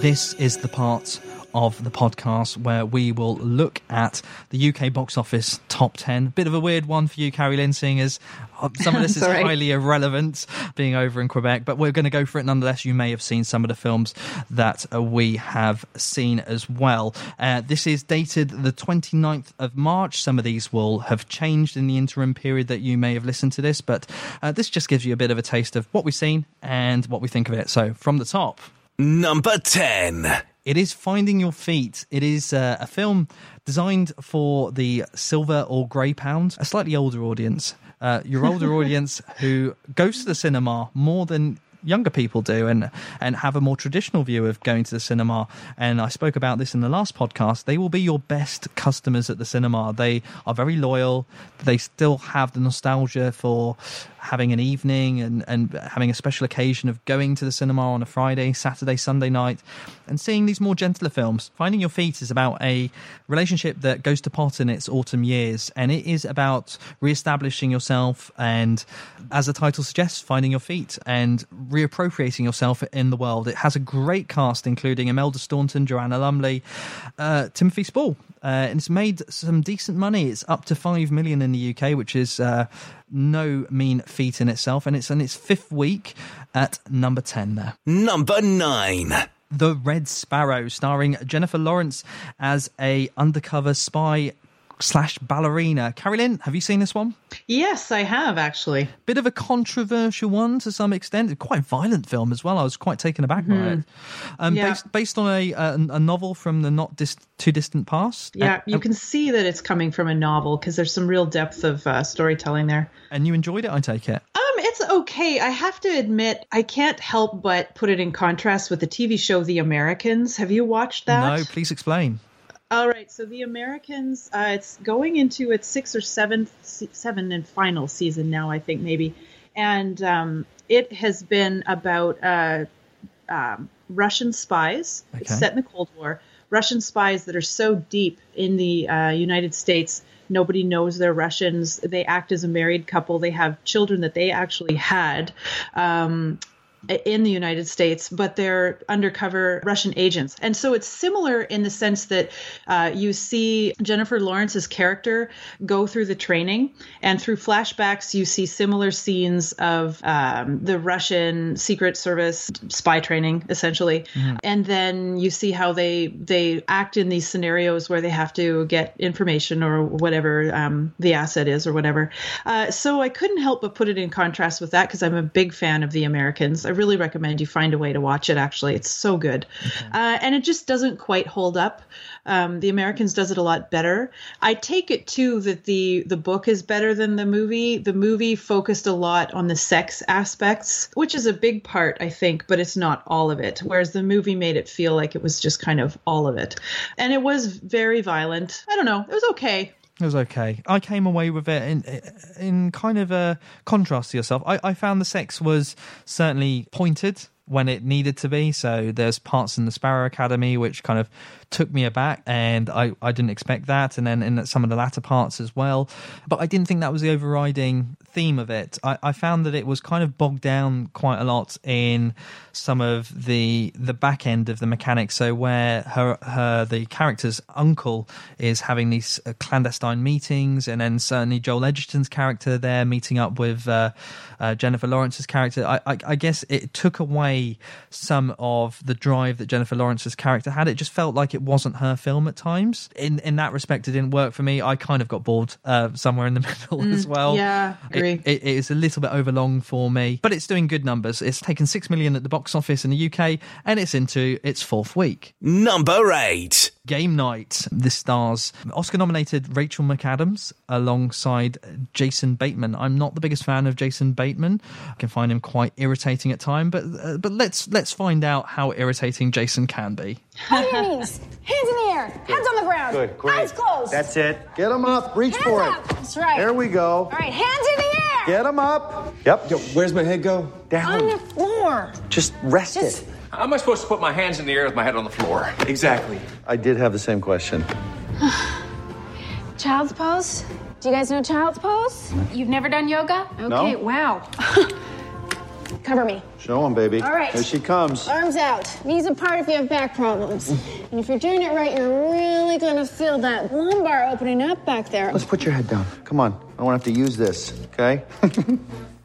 B: This is the part of the podcast where we will look at the UK box office top 10. Bit of a weird one for you, Carrie Lynn, seeing as uh, some of this is highly irrelevant being over in Quebec, but we're going to go for it nonetheless. You may have seen some of the films that uh, we have seen as well. Uh, this is dated the 29th of March. Some of these will have changed in the interim period that you may have listened to this, but uh, this just gives you a bit of a taste of what we've seen and what we think of it. So, from the top.
G: Number 10.
B: It is Finding Your Feet. It is uh, a film designed for the silver or grey pound, a slightly older audience. Uh, your older audience who goes to the cinema more than younger people do and and have a more traditional view of going to the cinema. And I spoke about this in the last podcast. They will be your best customers at the cinema. They are very loyal. They still have the nostalgia for having an evening and, and having a special occasion of going to the cinema on a Friday, Saturday, Sunday night and seeing these more gentler films. Finding Your Feet is about a relationship that goes to pot in its autumn years. And it is about re establishing yourself and, as the title suggests, finding your feet and reappropriating yourself in the world. It has a great cast, including Imelda Staunton, Joanna Lumley, uh, Timothy Spall. Uh, and it's made some decent money. It's up to five million in the UK, which is uh, no mean feat in itself. And it's in its fifth week at number ten. There,
G: Number 9.
B: The Red Sparrow, starring Jennifer Lawrence as a undercover spy slash ballerina. Carrie Lynn, have you seen this one?
C: Yes, I have actually.
B: Bit of a controversial one to some extent. Quite a violent film as well. I was quite taken aback by it. Um,
C: Yeah.
B: based, based on a, a a novel from the not dis- too distant past.
C: Yeah,
B: And-
C: you can see that it's coming from a novel because there's some real depth of uh, storytelling there.
B: and you enjoyed it, I take it.
C: Um, it's okay. I have to admit, I can't help but put it in contrast with the TV show The Americans. Have you watched that?
B: No, please explain.
C: All right, so The Americans, uh, it's going into its sixth or seventh, se- seven and final season now, I think maybe, and um, it has been about uh, um, Russian spies. It's set in the Cold War. Russian spies that are so deep in the uh, United States, nobody knows they're Russians. They act as a married couple. They have children that they actually had. Um, in the United States, but they're undercover Russian agents. And so it's similar in the sense that uh, you see Jennifer Lawrence's character go through the training, and through flashbacks, you see similar scenes of um, the Russian Secret Service spy training, essentially. And then you see how they they act in these scenarios where they have to get information or whatever um, the asset is or whatever. Uh, so I couldn't help but put it in contrast with that because I'm a big fan of The Americans. I really recommend you find a way to watch it. Actually, it's so good, uh, and it just doesn't quite hold up. Um, the Americans does it a lot better. I take it too that the the book is better than the movie. The movie focused a lot on the sex aspects, which is a big part, I think, but it's not all of it. Whereas the movie made it feel like it was just kind of all of it, and it was very violent. I don't know, it was okay.
B: It was okay. I came away with it in in kind of a contrast to yourself. I, I found the sex was certainly pointed when it needed to be. So there's parts in the Sparrow Academy which kind of took me aback, and I, I didn't expect that. And then in some of the latter parts as well, but I didn't think that was the overriding theme of it. I, I found that it was kind of bogged down quite a lot in some of the the back end of the mechanics. So where her her the character's uncle is having these uh, clandestine meetings, and then certainly Joel Edgerton's character there meeting up with uh, uh, Jennifer Lawrence's character. I, I, I guess it took away some of the drive that Jennifer Lawrence's character had. It just felt like it wasn't her film at times. In in that respect, it didn't work for me. I kind of got bored uh, somewhere in the middle as well.
C: yeah,
B: It- It, it is a little bit overlong for me, but it's doing good numbers. It's taken six million at the box office in the UK, and it's into its fourth week.
G: Number 8.
B: Game Night. This stars Oscar nominated Rachel McAdams alongside Jason Bateman. I'm not the biggest fan of Jason Bateman. I can find him quite irritating at times, but uh, but let's let's find out how irritating Jason can be.
H: On your knees. Hands in the air. Heads on the ground.
I: Good, great.
H: Eyes closed.
I: That's it. Get them up. Reach
H: Hands
I: for
H: up.
I: it.
H: That's right.
I: There we go.
H: All right, hands in the air.
I: Get them up. Yep.
J: Yo, where's my head go?
I: Down.
H: On the floor.
I: Just rest
H: Just-
I: it.
J: How am I supposed to put my hands in the air with my head on the floor? Exactly.
I: I did have the same question.
H: Child's pose. Do you guys know child's pose?
K: You've never done yoga?
H: Okay,
I: No.
H: wow. Cover me.
I: Show them, baby.
H: All right.
I: Here she comes.
H: Arms out. Knees apart if you have back problems. And if you're doing it right, you're really gonna feel that lumbar opening up back there.
I: Let's put your head down. Come on. I don't want to have to use this, okay?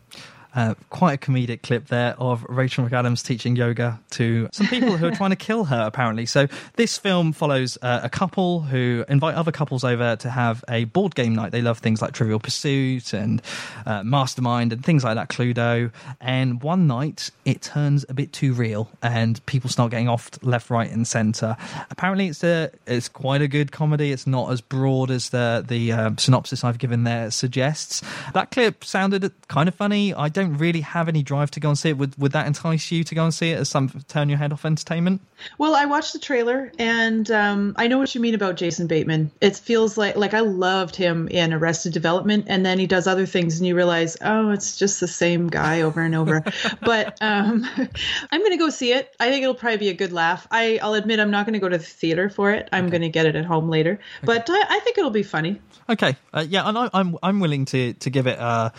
B: Uh, quite a comedic clip there of Rachel McAdams teaching yoga to some people who are trying to kill her, apparently. So, this film follows uh, a couple who invite other couples over to have a board game night. They love things like Trivial Pursuit and uh, Mastermind and things like that, Cluedo. And one night, it turns a bit too real and people start getting off left, right, and centre. Apparently, it's a it's quite a good comedy. It's not as broad as the, the uh, synopsis I've given there suggests. That clip sounded kind of funny. I don't really have any drive to go and see it. Would would that entice you to go and see it as some turn your head off entertainment?
C: Well, I watched the trailer, and um, I know what you mean about Jason Bateman. It feels like like I loved him in Arrested Development, and then he does other things, and you realize, oh, it's just the same guy over and over. but um, I'm going to go see it. I think it'll probably be a good laugh. I, I'll admit I'm not going to go to the theater for it. I'm going to get it at home later, but I, I think it'll be funny.
B: Okay, uh, yeah, and I, I'm I'm willing to to give it a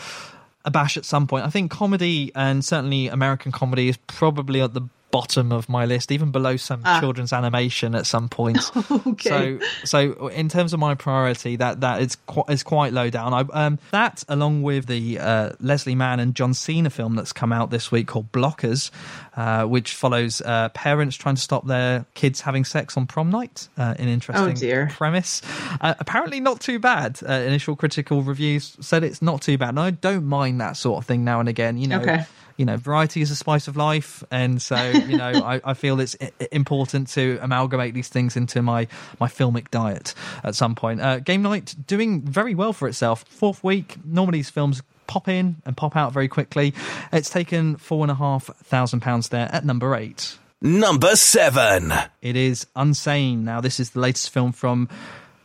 B: a bash at some point. I think comedy and certainly American comedy is probably at the bottom of my list, even below some
C: Ah.
B: children's animation at some point.
C: Okay.
B: So, so in terms of my priority, that that is quite is quite low down. I um that along with the uh, Leslie Mann and John Cena film that's come out this week called Blockers, uh, which follows uh, parents trying to stop their kids having sex on prom night. Uh, an interesting
C: Oh,
B: premise. Uh, apparently, not too bad. Uh, initial critical reviews said it's not too bad, and I don't mind that sort of thing now and again. You know,
C: Okay.
B: You know, variety is a spice of life, and so you know, I, I feel it's important to amalgamate these things into my my filmic diet at some point. Uh, Game night doing very well for itself. Fourth week. Normally, these films pop in and pop out very quickly. It's taken four and a half thousand pounds there at number eight.
G: Number 7.
B: It is Unsane. Now, this is the latest film from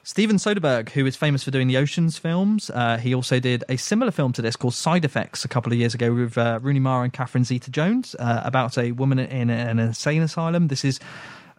B: Steven Soderbergh, who is famous for doing the Oceans films. Uh, he also did a similar film to this called Side Effects a couple of years ago with uh, Rooney Mara and Catherine Zeta Jones uh, about a woman in an insane asylum. This is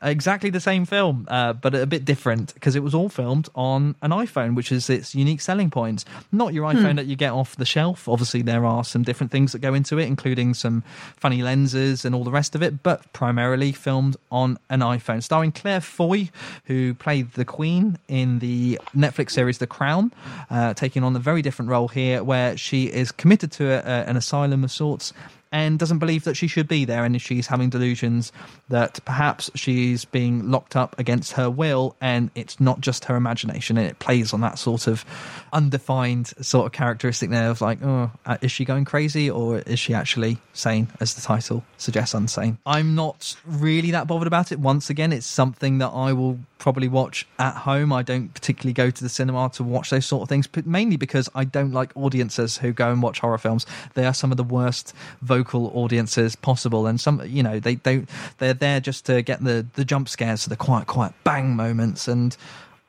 B: exactly the same film, uh, but a bit different because it was all filmed on an iPhone, which is its unique selling point. Not your iPhone that you get off the shelf. Obviously, there are some different things that go into it, including some funny lenses and all the rest of it, but primarily filmed on an iPhone. Starring Claire Foy, who played the Queen in the Netflix series The Crown, uh, taking on a very different role here, where she is committed to a, a, an asylum of sorts and doesn't believe that she should be there and she's having delusions that perhaps she's being locked up against her will and it's not just her imagination and it plays on that sort of undefined sort of characteristic there of like oh uh, is she going crazy or is she actually sane as the title suggests unsane? I'm not really that bothered about it. Once again it's something that i will probably watch at home. I don't particularly go to the cinema to watch those sort of things but mainly because i don't like audiences who go and watch horror films. They are some of the worst vocal audiences possible and some you know they don't they're there just to get the the jump scares so the quiet quiet bang moments and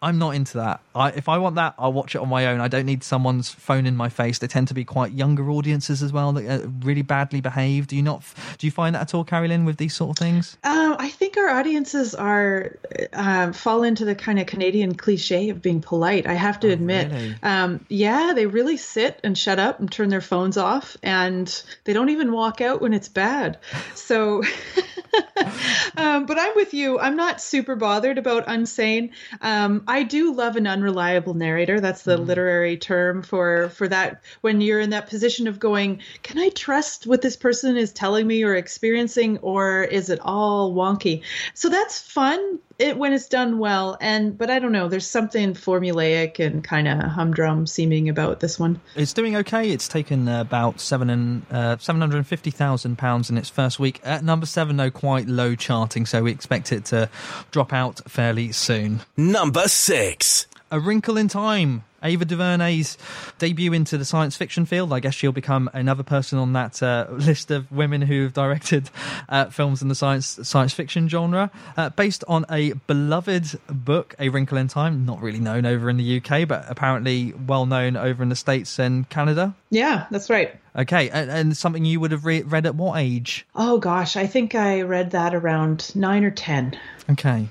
B: I'm not into that. I, if I want that, I'll watch it on my own. I don't need someone's phone in my face. They tend to be quite younger audiences as well that are really badly behaved. Do you not? Do you find that at all, Carrie Lynn, with these sort of things?
C: Um, I think our audiences are uh, fall into the kind of Canadian cliche of being polite. I have to admit,
B: really?
C: um, yeah, they really sit and shut up and turn their phones off, and they don't even walk out when it's bad. So, um, but I'm with you. I'm not super bothered about unsane. I do love an unreliable narrator. That's the mm. literary term for for that. When you're in that position of going, can I trust what this person is telling me or experiencing, or is it all wonky? So that's fun. It, when it's done well, and but I don't know. There's something formulaic and kind of humdrum seeming about this one.
B: It's doing okay. It's taken about seven and uh, seven hundred and fifty thousand pounds in its first week. At number seven, though, quite low charting, so we expect it to drop out fairly soon.
G: Number 6.
B: A Wrinkle in Time. Ava DuVernay's debut into the science fiction field. I guess she'll become another person on that uh, list of women who've directed uh, films in the science science fiction genre, uh, based on a beloved book, A Wrinkle in Time. Not really known over in the UK, but apparently well known over in the States and Canada.
C: Yeah, that's right.
B: Okay, and, and something you would have re- read at what age?
C: Oh gosh, I think I read that around nine or ten.
B: Okay.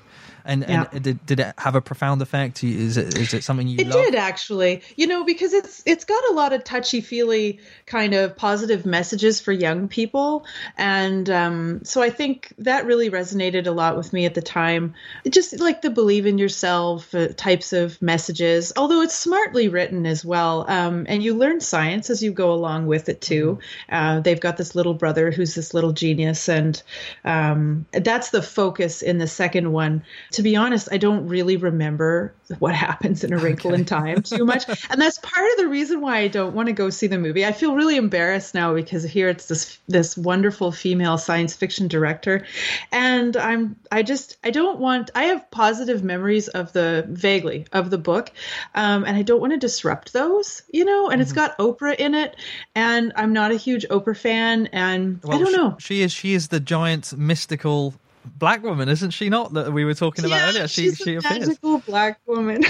B: And,
C: Yeah.
B: and did, did it have a profound effect? Is it is it something you
C: It
B: love?
C: did actually, you know, because it's it's got a lot of touchy feely kind of positive messages for young people, and um, so I think that really resonated a lot with me at the time. Just like the believe in yourself uh, types of messages, although it's smartly written as well, um, and you learn science as you go along with it too. Uh, they've got this little brother who's this little genius, and um, that's the focus in the second one. To be honest, I don't really remember what happens in A Wrinkle in Time too much, and that's part of the reason why I don't want to go see the movie. I feel really embarrassed now because here it's this this wonderful female science fiction director, and I'm I just I don't want I have positive memories of the vaguely of the book, um, and I don't want to disrupt those, you know. And it's got Oprah in it, and I'm not a huge Oprah fan, and I don't
B: she,
C: know.
B: She is she is the giant mystical black woman, isn't she? Not that we were talking about
C: Yeah,
B: earlier. She
C: she's
B: she
C: a
B: appears.
C: magical black woman.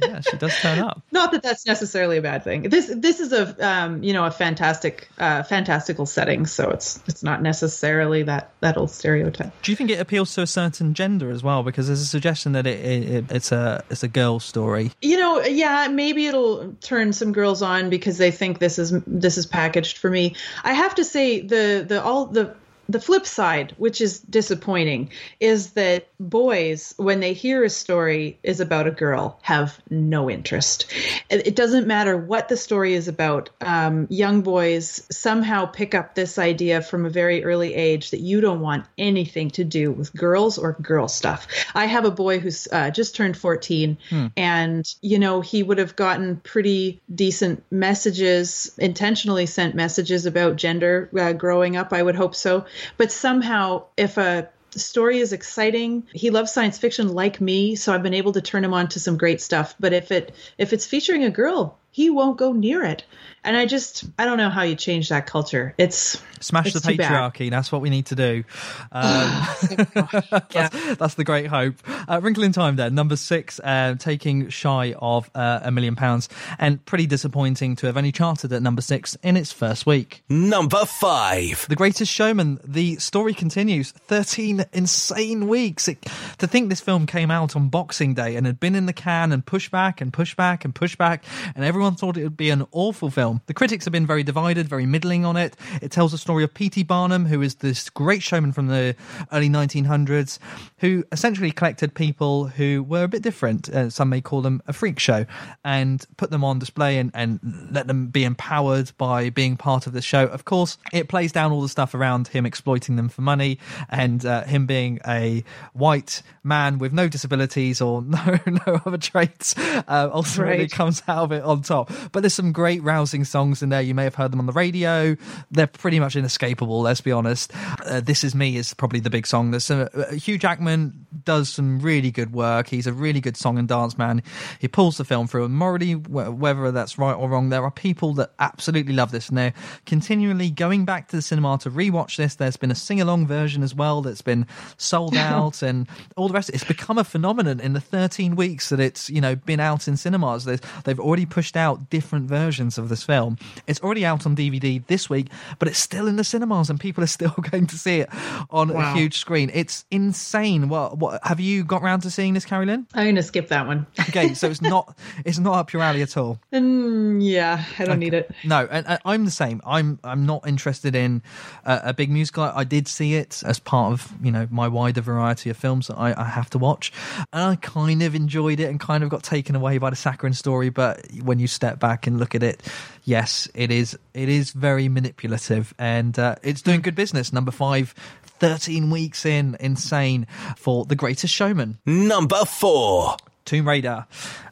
B: Yeah, she does turn up.
C: Not that that's necessarily a bad thing. This this is a um, you know a fantastic uh, fantastical setting, so it's it's not necessarily that that old stereotype.
B: Do you think it appeals to a certain gender as well? Because there's a suggestion that it, it, it it's a it's a girl story.
C: You know, yeah, maybe it'll turn some girls on because they think this is this is packaged for me. I have to say the the all the the flip side, which is disappointing, is that boys, when they hear a story is about a girl, have no interest. It doesn't matter what the story is about. Um, young boys somehow pick up this idea from a very early age that you don't want anything to do with girls or girl stuff. I have a boy who's uh, just turned 14, and you know he would have gotten pretty decent messages, intentionally sent messages about gender uh, growing up. I would hope so, but somehow if a story is exciting he loves science fiction like me so i've been able to turn him on to some great stuff. But if it if it's featuring a girl he won't go near it and i just i don't know how you change that culture it's
B: Smash
C: it's
B: the
C: too bad.
B: patriarchy. That's what we need to do. Um, that's, that's the great hope. Uh, Wrinkle in Time, there, number six, uh, taking shy of uh, a million pounds, and pretty disappointing to have only charted at number six in its first week.
G: Number five.
B: The Greatest Showman. The story continues. Thirteen insane weeks. It, to think this film came out on Boxing Day and had been in the can and pushed back and pushed back and pushed back, and everyone thought it would be an awful film. The critics have been very divided, very middling on it. It tells the story of P.T. Barnum, who is this great showman from the early 1900s, who essentially collected people who were a bit different. Uh, some may call them a freak show, and put them on display and, and let them be empowered by being part of the show. Of course, it plays down all the stuff around him exploiting them for money and uh, him being a white man with no disabilities or no no other traits. Uh, ultimately,
C: Right.
B: comes out of it on top. But there's some great rousing songs in there. You may have heard them on the radio. They're pretty much inescapable. Let's be honest. Uh, this is me is probably the big song. There's some, uh, Hugh Jackman does some really good work. He's a really good song and dance man. He pulls the film through. And morally, wh- whether that's right or wrong, there are people that absolutely love this, and they're continually going back to the cinema to rewatch this. There's been a sing along version as well that's been sold out, and all the rest. It's become a phenomenon in the 13 weeks that it's you know been out in cinemas. There's, they've already pushed out different versions of this film. It's already out on DVD this week, but it's still in the cinemas, and people are still going to see it on
C: Wow.
B: a huge screen. It's insane. What, what have you got round to seeing this, Carrie Lynn?
C: I'm gonna skip that one
B: Okay, so it's not it's not up your alley at all.
C: Mm, yeah i don't need it
B: No, and, and I'm the same. I'm I'm not interested in uh, a big musical. I did see it as part of you know my wider variety of films that I, I have to watch, and I kind of enjoyed it and kind of got taken away by the saccharine story. But when you step back and look at it, yes, it is it is very manipulative, and uh, it's doing good business. Number five. 13 weeks in, insane for The Greatest Showman.
G: Number four.
B: Tomb Raider.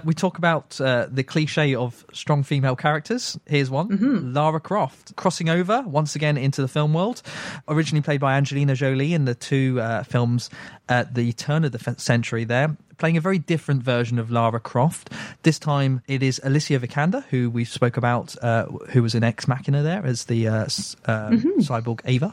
B: We talk about uh, the cliche of strong female characters. Here's one Lara Croft, crossing over once again into the film world. Originally played by Angelina Jolie in the two uh, films at the turn of the f- century, there. Playing a very different version of Lara Croft. This time it is Alicia Vikander, who we spoke about, uh, who was in Ex Machina there as the uh, s- uh, cyborg Ava.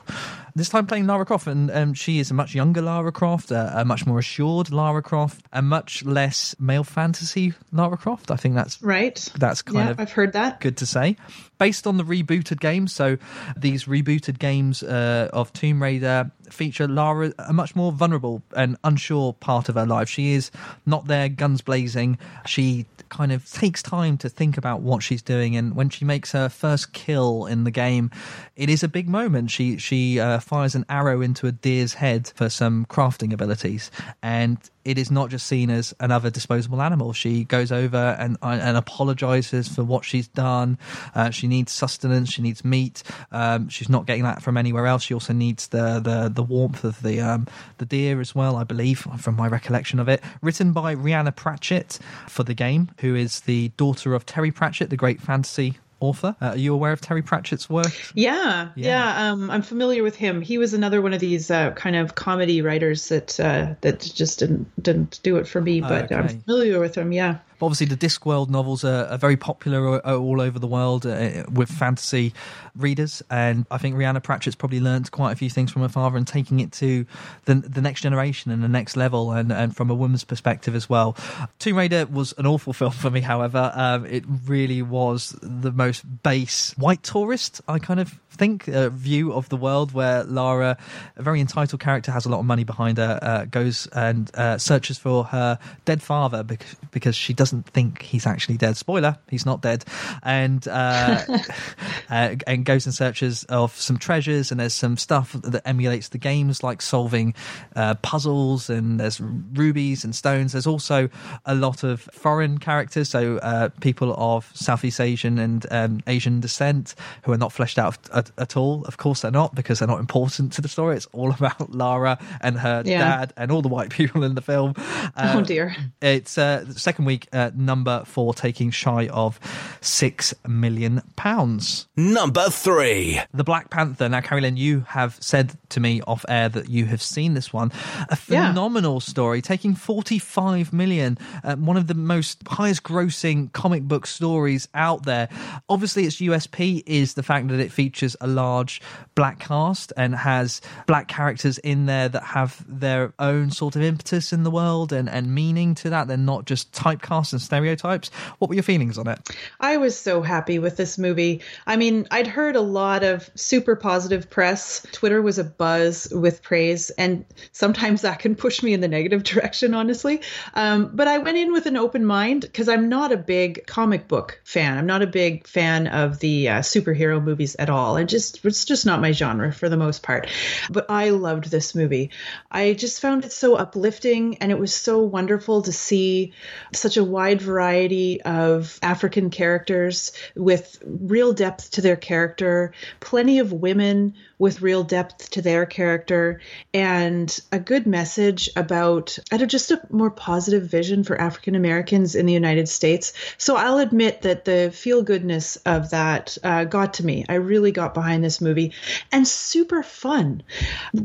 B: This time playing Lara Croft, and um, she is a much younger Lara Croft, uh, a much more assured Lara Croft, a much less male fantasy Lara Croft. I think that's
C: right
B: that's kind
C: yeah
B: of
C: i've heard that
B: good to say. Based on the rebooted games, so these rebooted games uh, of Tomb Raider feature Lara, a much more vulnerable and unsure part of her life. She is not there guns blazing. She kind of takes time to think about what she's doing, and when she makes her first kill in the game, it is a big moment. She she uh, fires an arrow into a deer's head for some crafting abilities, and it is not just seen as another disposable animal. She goes over and and apologizes for what she's done. Uh, she needs sustenance. She needs meat. Um, she's not getting that from anywhere else. She also needs the the, the warmth of the um, the deer as well. I believe from my recollection of it. Written by Rhianna Pratchett for the game, who is the daughter of Terry Pratchett, the great fantasy author. Uh, are you aware of Terry Pratchett's work?
C: Yeah, yeah. um, I'm familiar with him. He was another one of these uh, kind of comedy writers that uh, that just didn't didn't do it for me. But
B: Okay.
C: I'm familiar with him. Yeah.
B: But obviously, the Discworld novels are, are very popular all, over the world uh, with fantasy readers, and I think Rhianna Pratchett's probably learned quite a few things from her father and taking it to the the next generation and the next level, and, and from a woman's perspective as well. Tomb Raider was an awful film for me, however. Um, it really was the most base white tourist, I kind of think, uh, view of the world where Lara, a very entitled character, has a lot of money behind her, uh, goes and uh, searches for her dead father because, because she doesn't think he's actually dead. Spoiler, he's not dead. And, uh, uh, and goes and searches of some treasures, and there's some stuff that emulates the games, like solving uh, puzzles, and there's rubies and stones. There's also a lot of foreign characters, so uh, people of Southeast Asian and um, Asian descent who are not fleshed out at, at, all. Of course, they're not because they're not important to the story. It's all about Lara and her yeah. dad and all the white people in the film.
C: Uh, oh dear!
B: It's uh, second week, uh, number four, taking shy of six million pounds.
G: Number three,
B: The Black Panther. Now, Carrie you have said to me off air that you have seen this one. A phenomenal yeah. story, taking forty-five million. Uh, one of the most highest grossing comic book stories out there. Obviously, its USP is the fact that it features a large black cast and has black characters in there that have their own sort of impetus in the world and, and meaning to that. They're not just typecast and stereotypes. What were your feelings on it?
C: I was so happy with this movie. I mean, I'd heard a lot of super positive press. Twitter was a buzz with praise, and sometimes that can push me in the negative direction, honestly. Um, but I went in with an open mind because I'm not a big comic book fan. I'm not a big fan of the uh, superhero movies at all. Just it's just not my genre for the most part. But I loved this movie. I just found it so uplifting and it was so wonderful to see such a wide variety of African characters with real depth to their character, plenty of women with real depth to their character and a good message about just a more positive vision for African Americans in the United States. So I'll admit that the feel goodness of that uh, got to me. I really got behind this movie and super fun.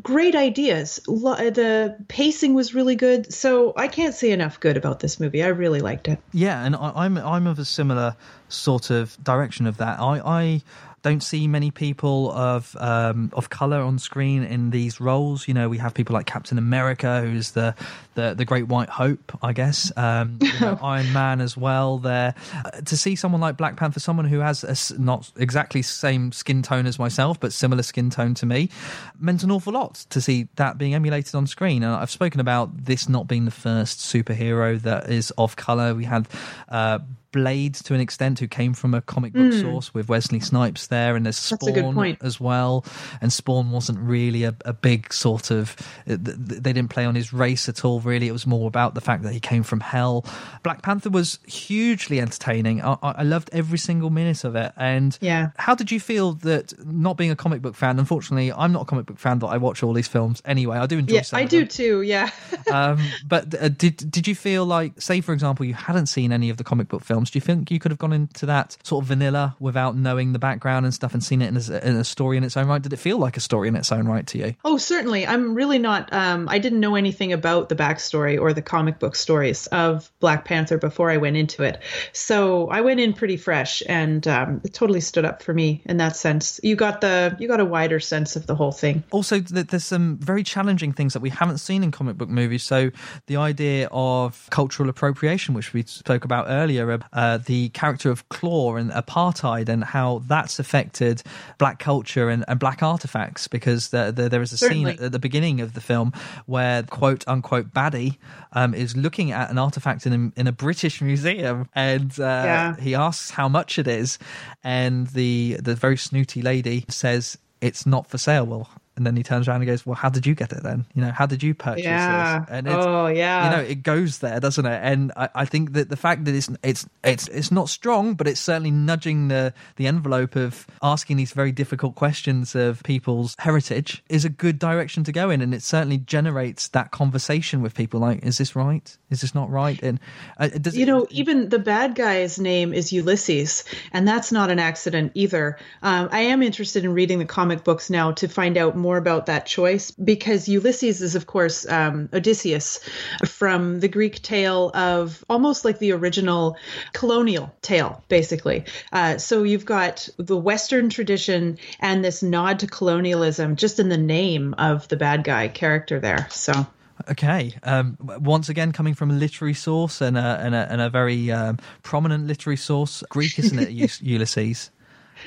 C: Great ideas. The pacing was really good. So I can't say enough good about this movie. I really liked it.
B: Yeah, and I'm I'm of a similar sort of direction of that. I I don't see many people of um, of color on screen in these roles. You know, we have people like Captain America, who's the the, the Great White Hope, I guess. Um, you know, Iron Man as well. There uh, to see someone like Black Panther, someone who has a, not exactly same skin tone as myself, but similar skin tone to me, meant an awful lot to see that being emulated on screen. And I've spoken about this not being the first superhero that is of color. We had. Uh, Blade to an extent, who came from a comic book mm. source with Wesley Snipes there, and there's Spawn as well. And Spawn wasn't really a, a, big sort of. They didn't play on his race at all. Really, it was more about the fact that he came from hell. Black Panther was hugely entertaining. I, I loved every single minute of it. And
C: yeah,
B: how did you feel that not being a comic book fan? Unfortunately, I'm not a comic book fan, but I watch all these films anyway. I do enjoy.
C: Yeah, I do
B: them.
C: too. Yeah.
B: um, but uh, did did you feel like, say, for example, you hadn't seen any of the comic book films? Films. Do you think you could have gone into that sort of vanilla without knowing the background and stuff and seen it in a, in a story in its own right? Did it feel like a story in its own right to you?
C: Oh, certainly. I'm really not. Um, I didn't know anything about the backstory or the comic book stories of Black Panther before I went into it, so I went in pretty fresh, and um, it totally stood up for me in that sense. You got the you got a wider sense of the whole thing.
B: Also, there's some very challenging things that we haven't seen in comic book movies. So the idea of cultural appropriation, which we spoke about earlier, uh, the character of Klaue and apartheid and how that's affected black culture and, and black artifacts because the, the, there is a Certainly. scene at, the beginning of the film where quote unquote baddie um, is looking at an artifact in a, in a British museum and uh, yeah. he asks how much it is and the the very snooty lady says it's not for sale. Well, and then he turns around and goes, "Well, how did you get it then? You know, how did you purchase
C: yeah.
B: this?" And
C: oh, yeah,
B: you know, it goes there, doesn't it? And I, I, think that the fact that it's it's it's it's not strong, but it's certainly nudging the the envelope of asking these very difficult questions of people's heritage is a good direction to go in, and it certainly generates that conversation with people. Like, is this right? Is this not right? And uh, does
C: you know, even the bad guy's name is Ulysses, and that's not an accident either. Um, I am interested in reading the comic books now to find out more about that choice because Ulysses is, of course, um, Odysseus from the Greek tale of almost like the original colonial tale, basically. Uh, so you've got the Western tradition and this nod to colonialism just in the name of the bad guy character there. So.
B: Okay. Um, once again, coming from a literary source and a, and a, and a very um, prominent literary source, Greek, isn't it, Ulysses?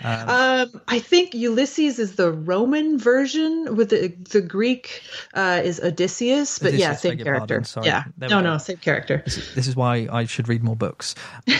C: Um, I think Ulysses is the Roman version, with the the Greek uh, is Odysseus, but yeah, same character.
B: pardon, sorry.
C: Yeah,
B: There
C: no, no, same character.
B: This is why I should read more books.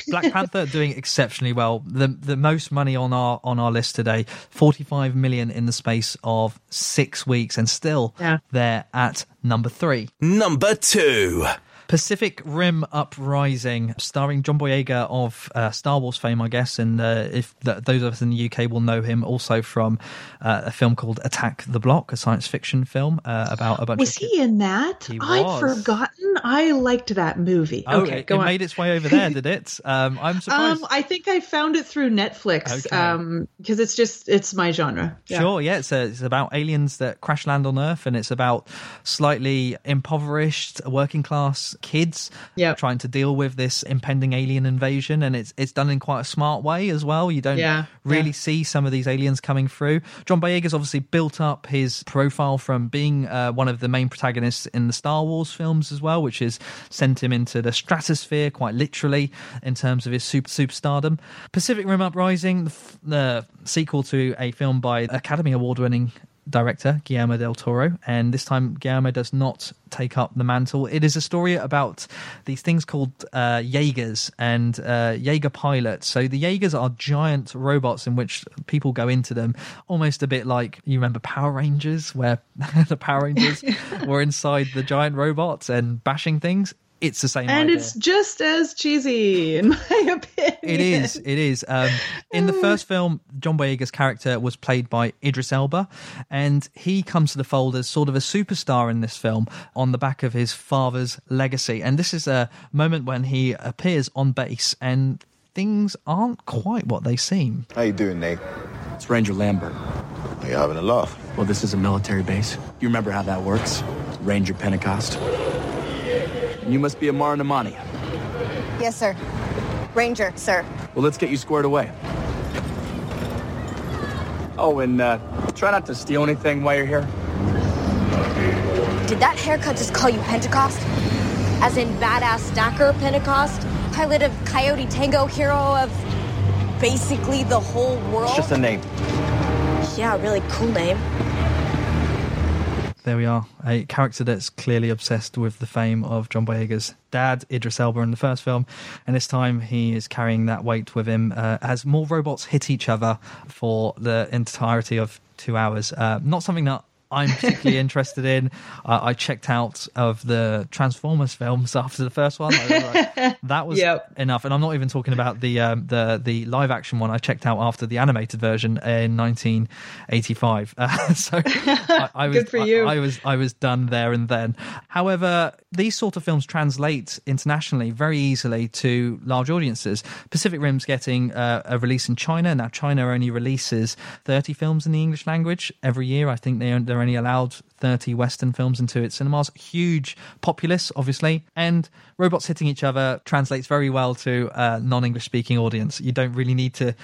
B: Black Panther doing exceptionally well. The the most money on our on our list today, forty five million in the space of six weeks, and still
C: Yeah.
B: they're at number three.
G: Number two.
B: Pacific Rim Uprising, starring John Boyega of uh, Star Wars fame, I guess, and uh, if th- those of us in the UK will know him also from uh, a film called Attack the Block, a science fiction film uh, about a bunch
C: Was
B: of.
C: he in that?
B: He
C: I'd
B: was.
C: forgotten. I liked that movie.
B: Oh,
C: okay,
B: it,
C: go
B: it
C: on.
B: made its way over there, did it? Um, I'm surprised.
C: Um, I think I found it through Netflix
B: Okay.
C: um, because it's just it's my genre. Yeah.
B: Sure, yeah, it's, a, it's about aliens that crash land on Earth, and it's about slightly impoverished working class kids
C: Yep.
B: trying to deal with this impending alien invasion, and it's it's done in quite a smart way as well. You don't
C: Yeah,
B: really
C: yeah.
B: see some of these aliens coming through. John Boyega's obviously built up his profile from being uh, one of the main protagonists in the Star Wars films as well, which has sent him into the stratosphere quite literally in terms of his super superstardom. Pacific Rim Uprising, the, f- the sequel to a film by Academy Award winning director Guillermo del Toro, and this time Guillermo does not take up the mantle. It is a story about these things called uh, Jaegers and uh, Jaeger pilots. So the Jaegers are giant robots in which people go into them, almost a bit like you remember Power Rangers, where the Power Rangers were inside the giant robots and bashing things. It's the same
C: and
B: idea.
C: it's just as cheesy, in my opinion.
B: It is. It is. Um, in the first film, John Boyega's character was played by Idris Elba, and he comes to the fold as sort of a superstar in this film on the back of his father's legacy. And this is a moment when he appears on base, and things aren't quite what they seem.
K: How you doing, Nate?
L: It's Ranger Lambert.
K: Are you having a laugh?
L: Well, this is a military base. You remember how that works? Ranger Pentecost. And you must be Amara Namani.
M: Yes, sir. Ranger, sir.
L: Well, let's get you squared away. Oh, and uh, try not to steal anything while you're here.
M: Did that haircut just call you Pentecost? As in badass stacker Pentecost? Pilot of Coyote Tango, hero of basically the whole world?
K: It's just a name.
M: Yeah, really cool name.
B: There we are, a character that's clearly obsessed with the fame of John Boyega's dad, Idris Elba, in the first film, and this time he is carrying that weight with him uh, as more robots hit each other for the entirety of two hours. Uh, not something that I'm particularly interested in. Uh, I checked out of the Transformers films after the first one. Was like, that was
C: Yep.
B: enough, and I'm not even talking about the um, the the live action one. I checked out after the animated version in 1985. Uh, so I, I was
C: Good for you.
B: I, I was I was done there and then. However, these sort of films translate internationally very easily to large audiences. Pacific Rim's getting uh, a release in China now. China only releases 30 films in the English language every year. I think they they're only allowed 30 Western films into its cinemas. Huge populace, obviously, and robots hitting each other translates very well to a non-English speaking audience. You don't really need to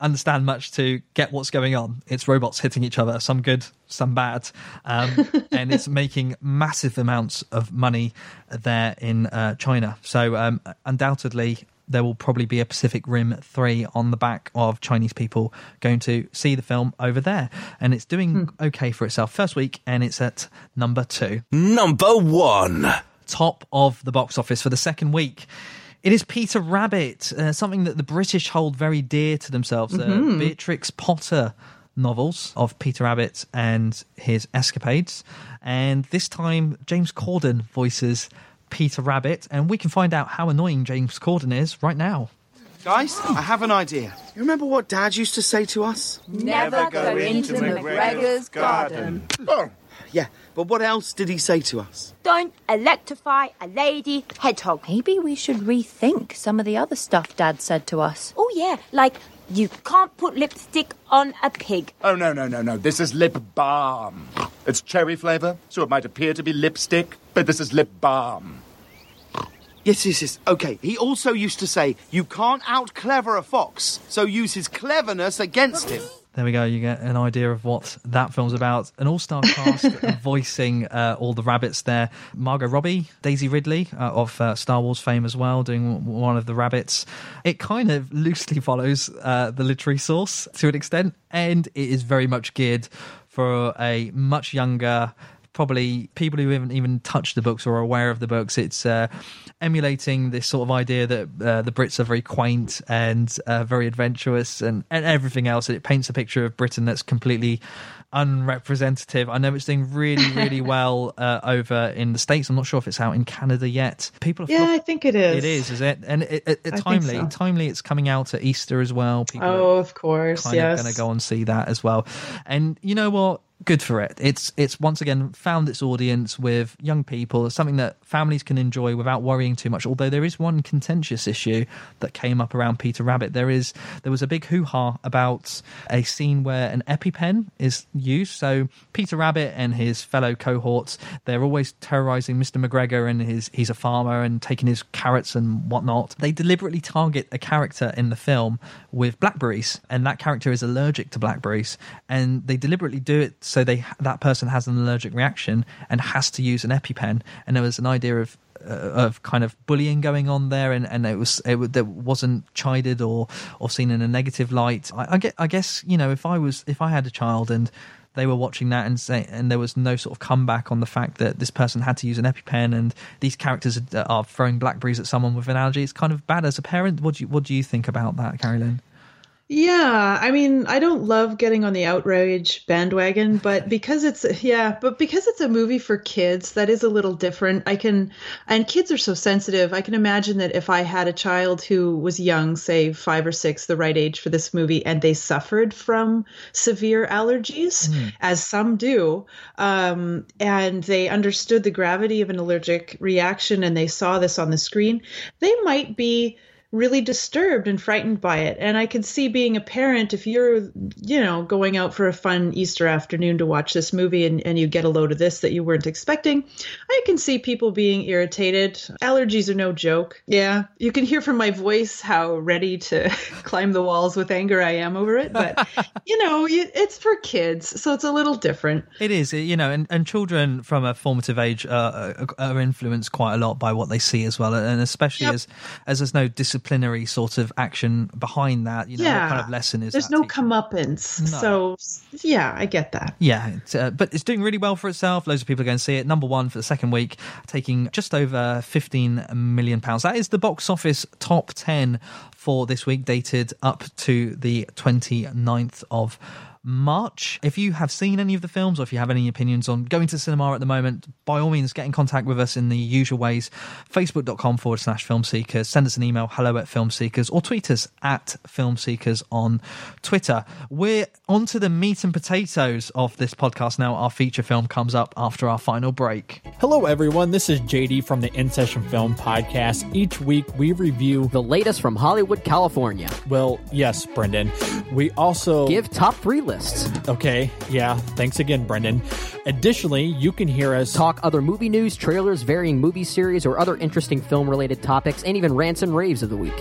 B: understand much to get what's going on. It's robots hitting each other, some good, some bad, um, and it's making massive amounts of money there in uh, China. So um, undoubtedly. There will probably be a Pacific Rim 3 on the back of Chinese people going to see the film over there. And it's doing okay for itself first week, and it's at number two
G: Number one.
B: top of the box office for the second week. It is Peter Rabbit, uh, something that the British hold very dear to themselves.
C: Mhm.
B: Uh, Beatrix Potter novels of Peter Rabbit and his escapades. And this time, James Corden voices Peter Rabbit, and we can find out how annoying James Corden is right now.
N: Guys, I have an idea. You remember what Dad used to say to us?
O: Never go into McGregor's garden.
N: Oh, yeah, but what else did he say to us?
O: Don't electrify a lady hedgehog.
P: Maybe we should rethink some of the other stuff Dad said to us.
O: Oh, yeah, like
P: You can't put lipstick on a pig.
Q: Oh, no, no, no, no. This is lip balm. It's cherry flavour, so it might appear to be lipstick, but this is lip balm.
N: Yes, yes, yes. Okay. He also used to say, you can't out clever a fox, so use his cleverness against him.
B: There we go. You get an idea of what that film's about. An all-star cast voicing uh, all the rabbits there. Margot Robbie, Daisy Ridley uh, of uh, Star Wars fame as well, doing one of the rabbits. It kind of loosely follows uh, the literary source to an extent, and it is very much geared for a much younger probably people who haven't even touched the books or are aware of the books. It's uh, emulating this sort of idea that uh, the Brits are very quaint and uh, very adventurous and, and everything else. And it paints a picture of Britain that's completely unrepresentative. I know it's doing really, really well uh, over in the states. I'm not sure if it's out in Canada yet. People,
C: yeah, I think it is.
B: It is, is it? And it, it, it timely,
C: so.
B: timely. It's coming out at Easter as well. People
C: Oh, of course, yes.
B: going to go and see that as well. And you know what? Good for it. It's it's once again found its audience with young people. It's something that families can enjoy without worrying too much. Although there is one contentious issue that came up around Peter Rabbit. There is there was a big hoo ha about a scene where an EpiPen is used. So Peter Rabbit and his fellow cohorts they're always terrorizing Mr. McGregor and his he's a farmer and taking his carrots and whatnot. They deliberately target a character in the film with blackberries, and that character is allergic to blackberries, and they deliberately do it so they that person has an allergic reaction and has to use an EpiPen. And there was an idea of uh, of kind of bullying going on there, and, and it was it that wasn't chided or or seen in a negative light. I, I get I guess you know if I was if I had a child and they were watching that and say, and there was no sort of comeback on the fact that this person had to use an EpiPen and these characters are, throwing blackberries at someone with an allergy. It's kind of bad as a parent. What do you what do you think about that, Carrie Lynn?
C: Yeah, I mean, I don't love getting on the outrage bandwagon, but because it's yeah, but because it's a movie for kids, that is a little different. I can and kids are so sensitive. I can imagine that if I had a child who was young, say 5 or 6, the right age for this movie and they suffered from severe allergies, as some do, um, and they understood the gravity of an allergic reaction and they saw this on the screen, they might be really disturbed and frightened by it. And I can see being a parent, if you're, you know, going out for a fun Easter afternoon to watch this movie and, and you get a load of this that you weren't expecting, I can see people being irritated. Allergies are no joke. Yeah. You can hear from my voice how ready to climb the walls with anger I am over it. But, you know, it's for kids. So it's a little different.
B: It is, you know, and, and children from a formative age uh, are, are influenced quite a lot by what they see as well, and especially as as there's no disciplinary sort of action behind that. You know,
C: yeah.
B: what kind of lesson is
C: There's no comeuppance. So, yeah, I get that.
B: Yeah, it's, uh, but it's doing really well for itself. Loads of people are going to see it. Number one for the second week, taking just over 15 million pounds. That is the box office top 10 for this week, dated up to the 29th of March. If you have seen any of the films or if you have any opinions on going to cinema at the moment, by all means, get in contact with us in the usual ways facebook.com forward slash film seekers. Send us an email, hello at film seekers, or tweet us at film seekers on Twitter. We're on to the meat and potatoes of this podcast now. Our feature film comes up after our final break.
R: Hello, everyone. This is JD from the In Session Film Podcast. Each week, we review
S: the latest from Hollywood, California.
R: Well, yes, Brendan. We also
S: give top three lists.
R: Okay, yeah. Thanks again, Brendan. Additionally, you can hear us
S: talk other movie news, trailers, varying movie series, or other interesting film related topics, and even rants and raves of the week.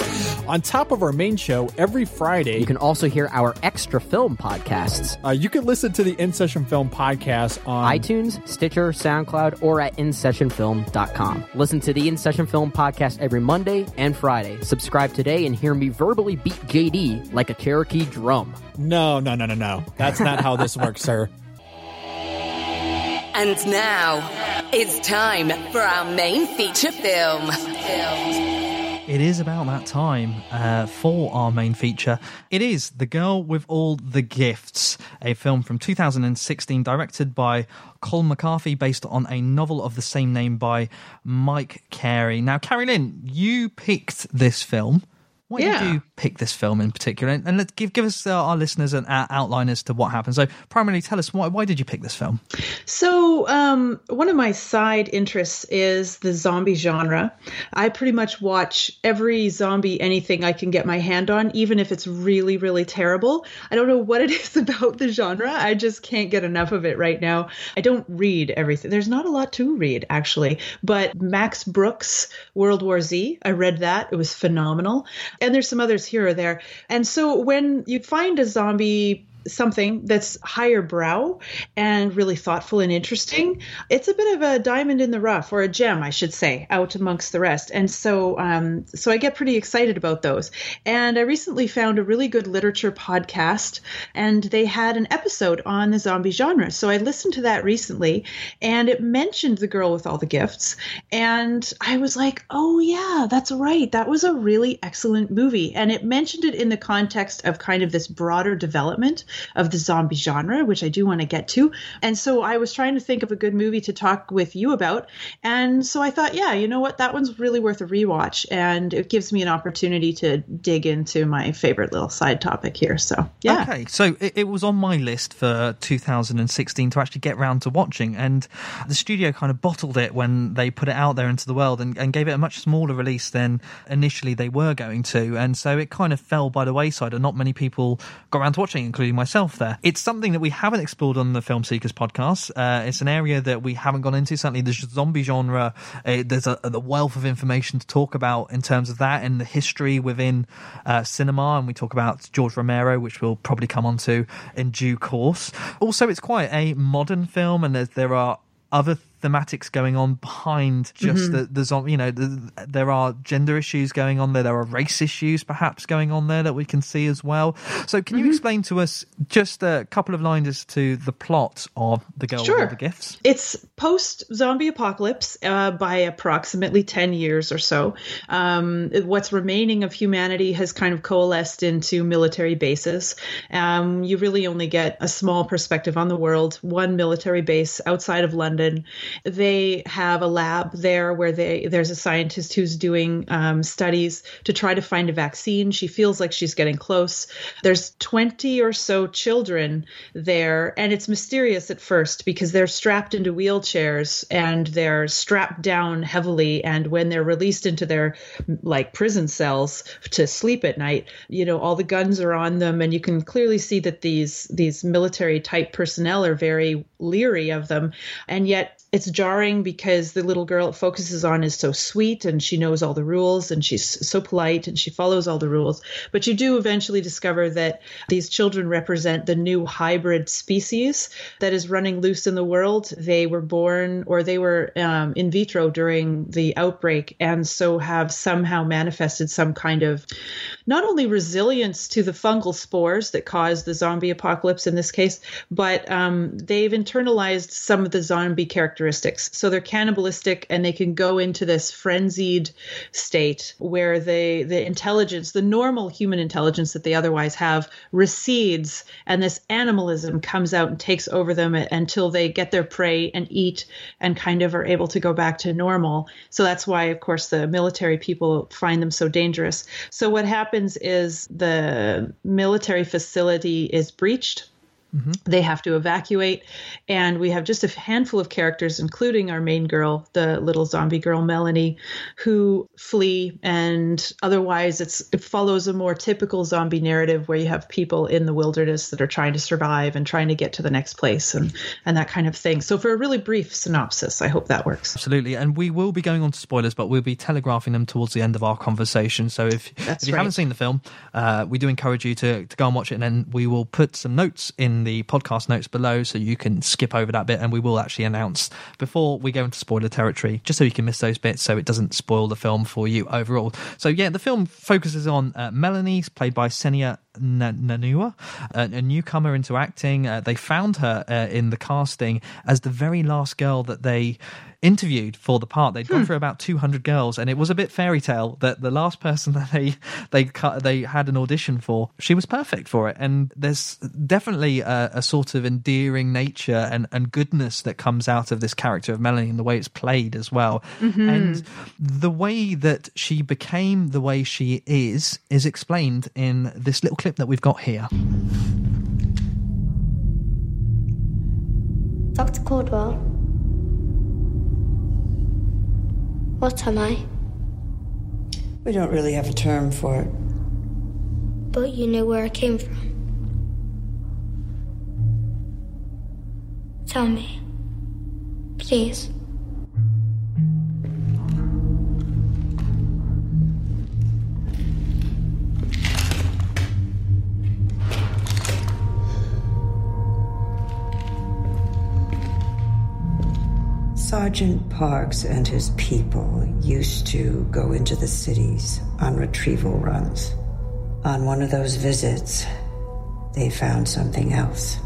R: On top of our main show, every Friday,
S: you can also hear our extra film podcasts.
R: Uh, you can listen to the In Session Film Podcast on
S: iTunes, Stitcher, SoundCloud, or at InSessionFilm.com. Listen to the In Session Film Podcast every Monday and Friday. Subscribe today and hear me verbally beat JD like a Cherokee drum.
R: No, no, no, no, no. That's not how this works, sir.
A: And now, it's time for our main feature film.
B: It is about that time uh, for our main feature. It is The Girl with All the Gifts, a film from 2016 directed by Colm McCarthy based on a novel of the same name by Mike Carey. Now, Carrie Lynn, you picked this film Why
C: Yeah.
B: did you pick this film in particular? And, and let, give give us uh, our listeners an uh, outline as to what happened. So, primarily, tell us why why did you pick this film?
C: So, um, one of my side interests is the zombie genre. I pretty much watch every zombie anything I can get my hand on, even if it's really, really terrible. I don't know what it is about the genre. I just can't get enough of it right now. I don't read everything. There's not a lot to read, actually. But Max Brooks' World War Z, I read that. It was phenomenal. And there's some others here or there. And so when you find a zombie something that's higher brow and really thoughtful and interesting. It's a bit of a diamond in the rough or a gem i should say out amongst the rest. And so um, so i get pretty excited about those. And i recently found a really good literature podcast and they had an episode on the zombie genre. So i listened to that recently and it mentioned the girl with all the gifts. And i was like oh yeah that's right. That was a really excellent movie. And it mentioned it in the context of kind of this broader development of the zombie genre, which I do want to get to. And so I was trying to think of a good movie to talk with you about. And so I thought, yeah, you know what? That one's really worth a rewatch. And it gives me an opportunity to dig into my favorite little side topic here. So, yeah.
B: Okay, so it, it was on my list for 2016 to actually get round to watching, and the studio kind of bottled it when they put it out there into the world and, and gave it a much smaller release than initially they were going to, and so it kind of fell by the wayside, and not many people got around to watching, including myself. There, it's something that we haven't explored on the Film Seekers podcast. Uh, it's an area that we haven't gone into. Certainly, the zombie genre. Uh, there's a, a wealth of information to talk about in terms of that and the history within uh, cinema, and we talk about George Romero, which we'll probably come on to in due course. Also, it's quite a modern film, and there are other thematics going on behind just
C: Mhm.
B: the, the zombie. You know, the, there are gender issues going on there. There are race issues perhaps going on there that we can see as well. So, can you
C: Mm-hmm.
B: explain to us just a couple of lines as to the plot of The Girl with All
C: Sure.
B: the Gifts?
C: It's post zombie apocalypse uh, by approximately 10 years or so. Um, what's remaining of humanity has kind of coalesced into military bases. Um, you really only get a small perspective on the world, one military base outside of London. They have a lab there where they there's a scientist who's doing um, studies to try to find a vaccine. She feels like she's getting close. There's 20 or so children there, and it's mysterious at first because they're strapped into wheelchairs and they're strapped down heavily. And when they're released into their like prison cells to sleep at night, you know, all the guns are on them, and you can clearly see that these these military type personnel are very leery of them, and yet it's jarring because the little girl it focuses on is so sweet and she knows all the rules and she's so polite and she follows all the rules. But you do eventually discover that these children represent the new hybrid species that is running loose in the world. They were born or they were um, in vitro during the outbreak and so have somehow manifested some kind of not only resilience to the fungal spores that caused the zombie apocalypse in this case, but um, they've internalized some of the zombie characteristics. So they're cannibalistic and they can go into this frenzied state where they, the intelligence, the normal human intelligence that they otherwise have, recedes and this animalism comes out and takes over them until they get their prey and eat and kind of are able to go back to normal. So that's why, of course, the military people find them so dangerous. So what happens is the military facility is breached. They have to evacuate, and we have just a handful of characters, including our main girl, the little zombie girl Melanie, who flee. And otherwise, it's it follows a more typical zombie narrative where you have people in the wilderness that are trying to survive and trying to get to the next place, and and that kind of thing. So, for a really brief synopsis, I hope that works.
B: Absolutely, and we will be going on to spoilers, but we'll be telegraphing them towards the end of our conversation. So if,
C: That's
B: if you
C: right.
B: haven't seen the film, uh, we do encourage you to, to go and watch it, and then we will put some notes in the podcast notes below, so you can skip over that bit, and we will actually announce before we go into spoiler territory, just so you can miss those bits, so it doesn't spoil the film for you overall. So yeah, the film focuses on uh, Melanie, played by Sennia Nanua, a, a newcomer into acting. Uh, they found her uh, in the casting as the very last girl that they interviewed for the part. They'd gone
C: Hmm.
B: through about 200 girls, and it was a bit fairy tale that the last person that they they cut, they had an audition for, she was perfect for it. And there's definitely a, a sort of endearing nature and, and goodness that comes out of this character of Melanie and the way it's played as well.
C: Mhm.
B: And the way that she became the way she is is explained in this little clip that we've got here.
T: Dr. Caldwell. What am I?
U: We don't really have a term for it.
T: But you know where I came from. Tell me. Please.
U: Sergeant Parks and his people used to go into the cities on retrieval runs. On one of those visits, they found something else.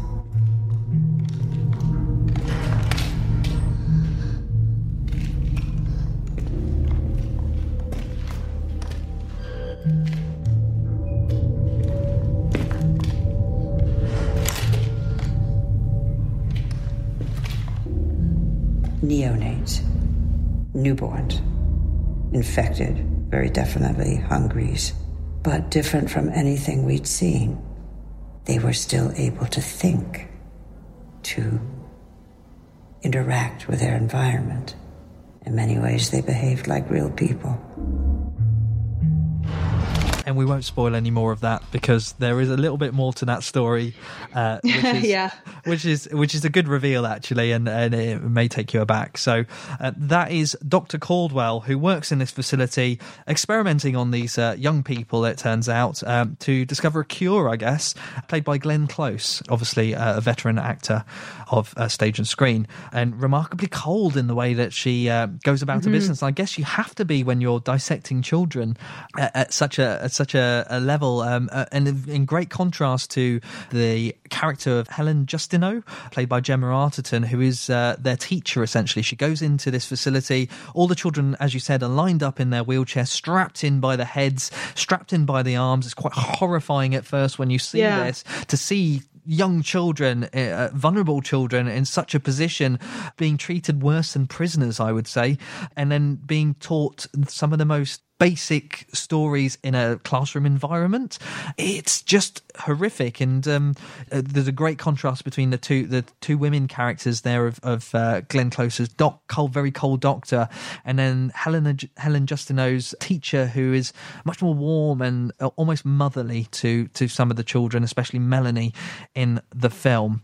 U: Neonates, newborns, infected, very definitely hungries, but different from anything we'd seen. They were still able to think, to interact with their environment. In many ways, they behaved like real people.
B: And we won't spoil any more of that because there is a little bit more to that story, uh, which is,
C: Yeah.
B: which is which is a good reveal actually, and, and it may take you aback. So uh, that is Dr. Caldwell, who works in this facility, experimenting on these uh, young people. It turns out um, to discover a cure, I guess, played by Glenn Close, obviously uh, a veteran actor of uh, stage and screen, and remarkably cold in the way that she uh, goes about her
C: Mhm.
B: business. I guess you have to be when you're dissecting children at, at such a at such a, a level, um, uh, and in great contrast to the character of Helen Justineau, played by Gemma Arterton, who is uh, their teacher essentially. She goes into this facility. All the children, as you said, are lined up in their wheelchairs, strapped in by the heads, strapped in by the arms. It's quite horrifying at first when you see
C: Yeah.
B: this to see young children, uh, vulnerable children, in such a position, being treated worse than prisoners, I would say, and then being taught some of the most basic stories in a classroom environment. It's just horrific, and um, uh, there's a great contrast between the two the two women characters there of, of uh, Glenn Close's doc, cold, very cold doctor, and then Helen Helen Justineau's teacher, who is much more warm and uh, almost motherly to to some of the children, especially Melanie in the film.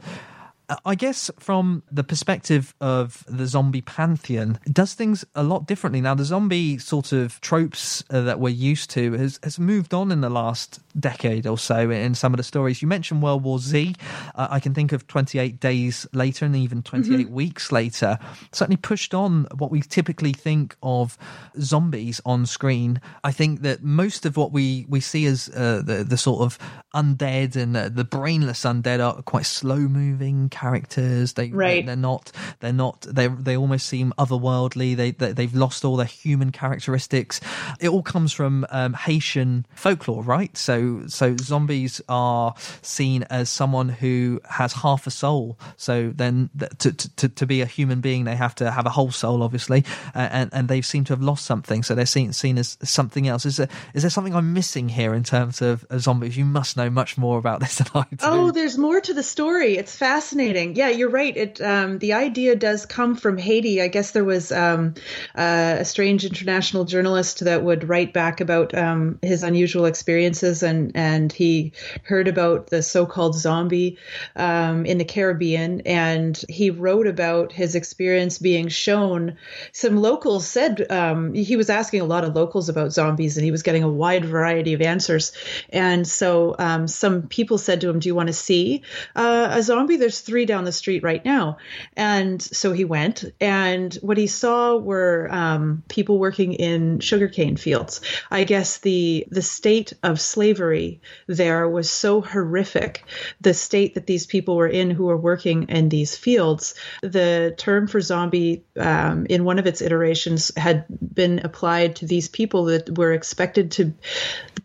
B: Uh, I guess from the perspective of the zombie pantheon, it does things a lot differently. Now, the zombie sort of tropes uh, that we're used to has, has moved on in the last decade or so in some of the stories. You mentioned World War Z. Uh, I can think of 28 Days Later and even 28
C: Mhm.
B: Weeks Later. Certainly pushed on what we typically think of zombies on screen. I think that most of what we, we see as uh, the, the sort of undead and uh, the brainless undead are quite slow moving characters. They
C: Right.
B: they're not they're not they they almost seem otherworldly. They, they they've lost all their human characteristics. It all comes from um, Haitian folklore, right? So so zombies are seen as someone who has half a soul. So then th- to to to be a human being, they have to have a whole soul, obviously, uh, and and they seem to have lost something. So they're seen seen as something else. Is there is there something I'm missing here in terms of zombies? You must know much more about this than I do.
C: Oh, there's more to the story. It's fascinating. Yeah, you're right. It um, the idea does come from Haiti. I guess there was um, uh, a strange international journalist that would write back about um, his unusual experiences, and and he heard about the so-called zombie um, in the Caribbean, and he wrote about his experience being shown. Some locals said um, he was asking a lot of locals about zombies, and he was getting a wide variety of answers. And so um, some people said to him, "Do you want to see uh, a zombie? There's three down the street right now." And so he went, and what he saw were um, people working in sugarcane fields. I guess the the state of slavery there was so horrific. The state that these people were in who were working in these fields. The term for zombie um, in one of its iterations had been applied to these people that were expected to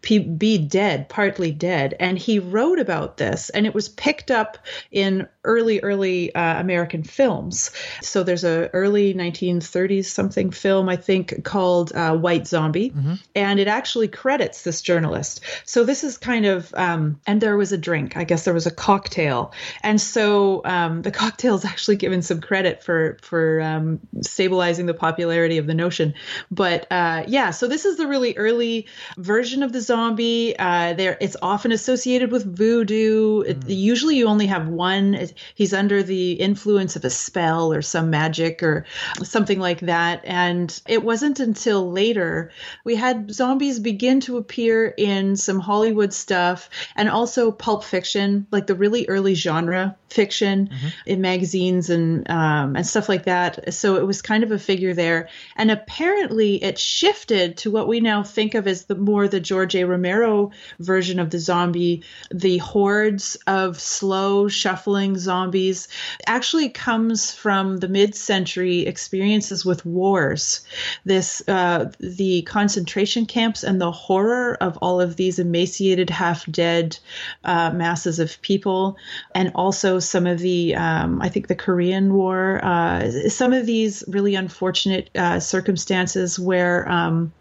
C: be dead, partly dead. And he wrote about this, and it was picked up in early, early uh, American films. So there's a early 1930s something film, I think, called uh, White Zombie, mm-hmm. and it actually credits this journalist. So this is kind of, um, and there was a drink. I guess there was a cocktail, and so um, the cocktail is actually given some credit for for um, stabilizing the popularity of the notion. But uh, yeah, so this is the really early version of the zombie. Uh, there, it's often associated with voodoo. Mm. It, usually, you only have one. He's under the influence of a spell or some magic or something like that. And it wasn't until later we had zombies begin to appear in some Hollywood stuff and also pulp fiction, like the really early genre fiction mm-hmm. in magazines and um, and stuff like that. So it was kind of a figure there. And apparently, it shifted to what we now think of as the more the George A. Romero version of the zombie, the hordes of slow shuffling zombies, actually comes from the mid-century experiences with wars. This uh, the concentration camps and the horror of all of these emaciated, half-dead uh, masses of people, and also some of the um, I think the Korean War, uh, some of these really unfortunate uh, circumstances where. Um,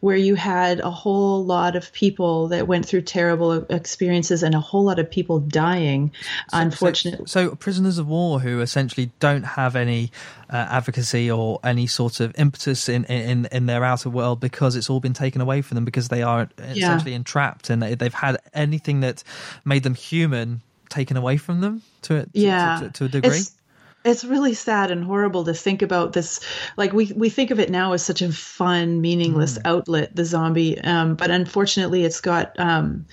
C: where you had a whole lot of people that went through terrible experiences and a whole lot of people dying. So, unfortunately,
B: so, so, prisoners of war who essentially don't have any uh, advocacy or any sort of impetus in, in in their outer world because it's all been taken away from them because they are essentially yeah. entrapped and they've had anything that made them human taken away from them to, to
C: yeah
B: to, to, to a degree.
C: It's, it's really sad and horrible to think about this like we we think of it now as such a fun meaningless mm. outlet the zombie um, but unfortunately it's got um,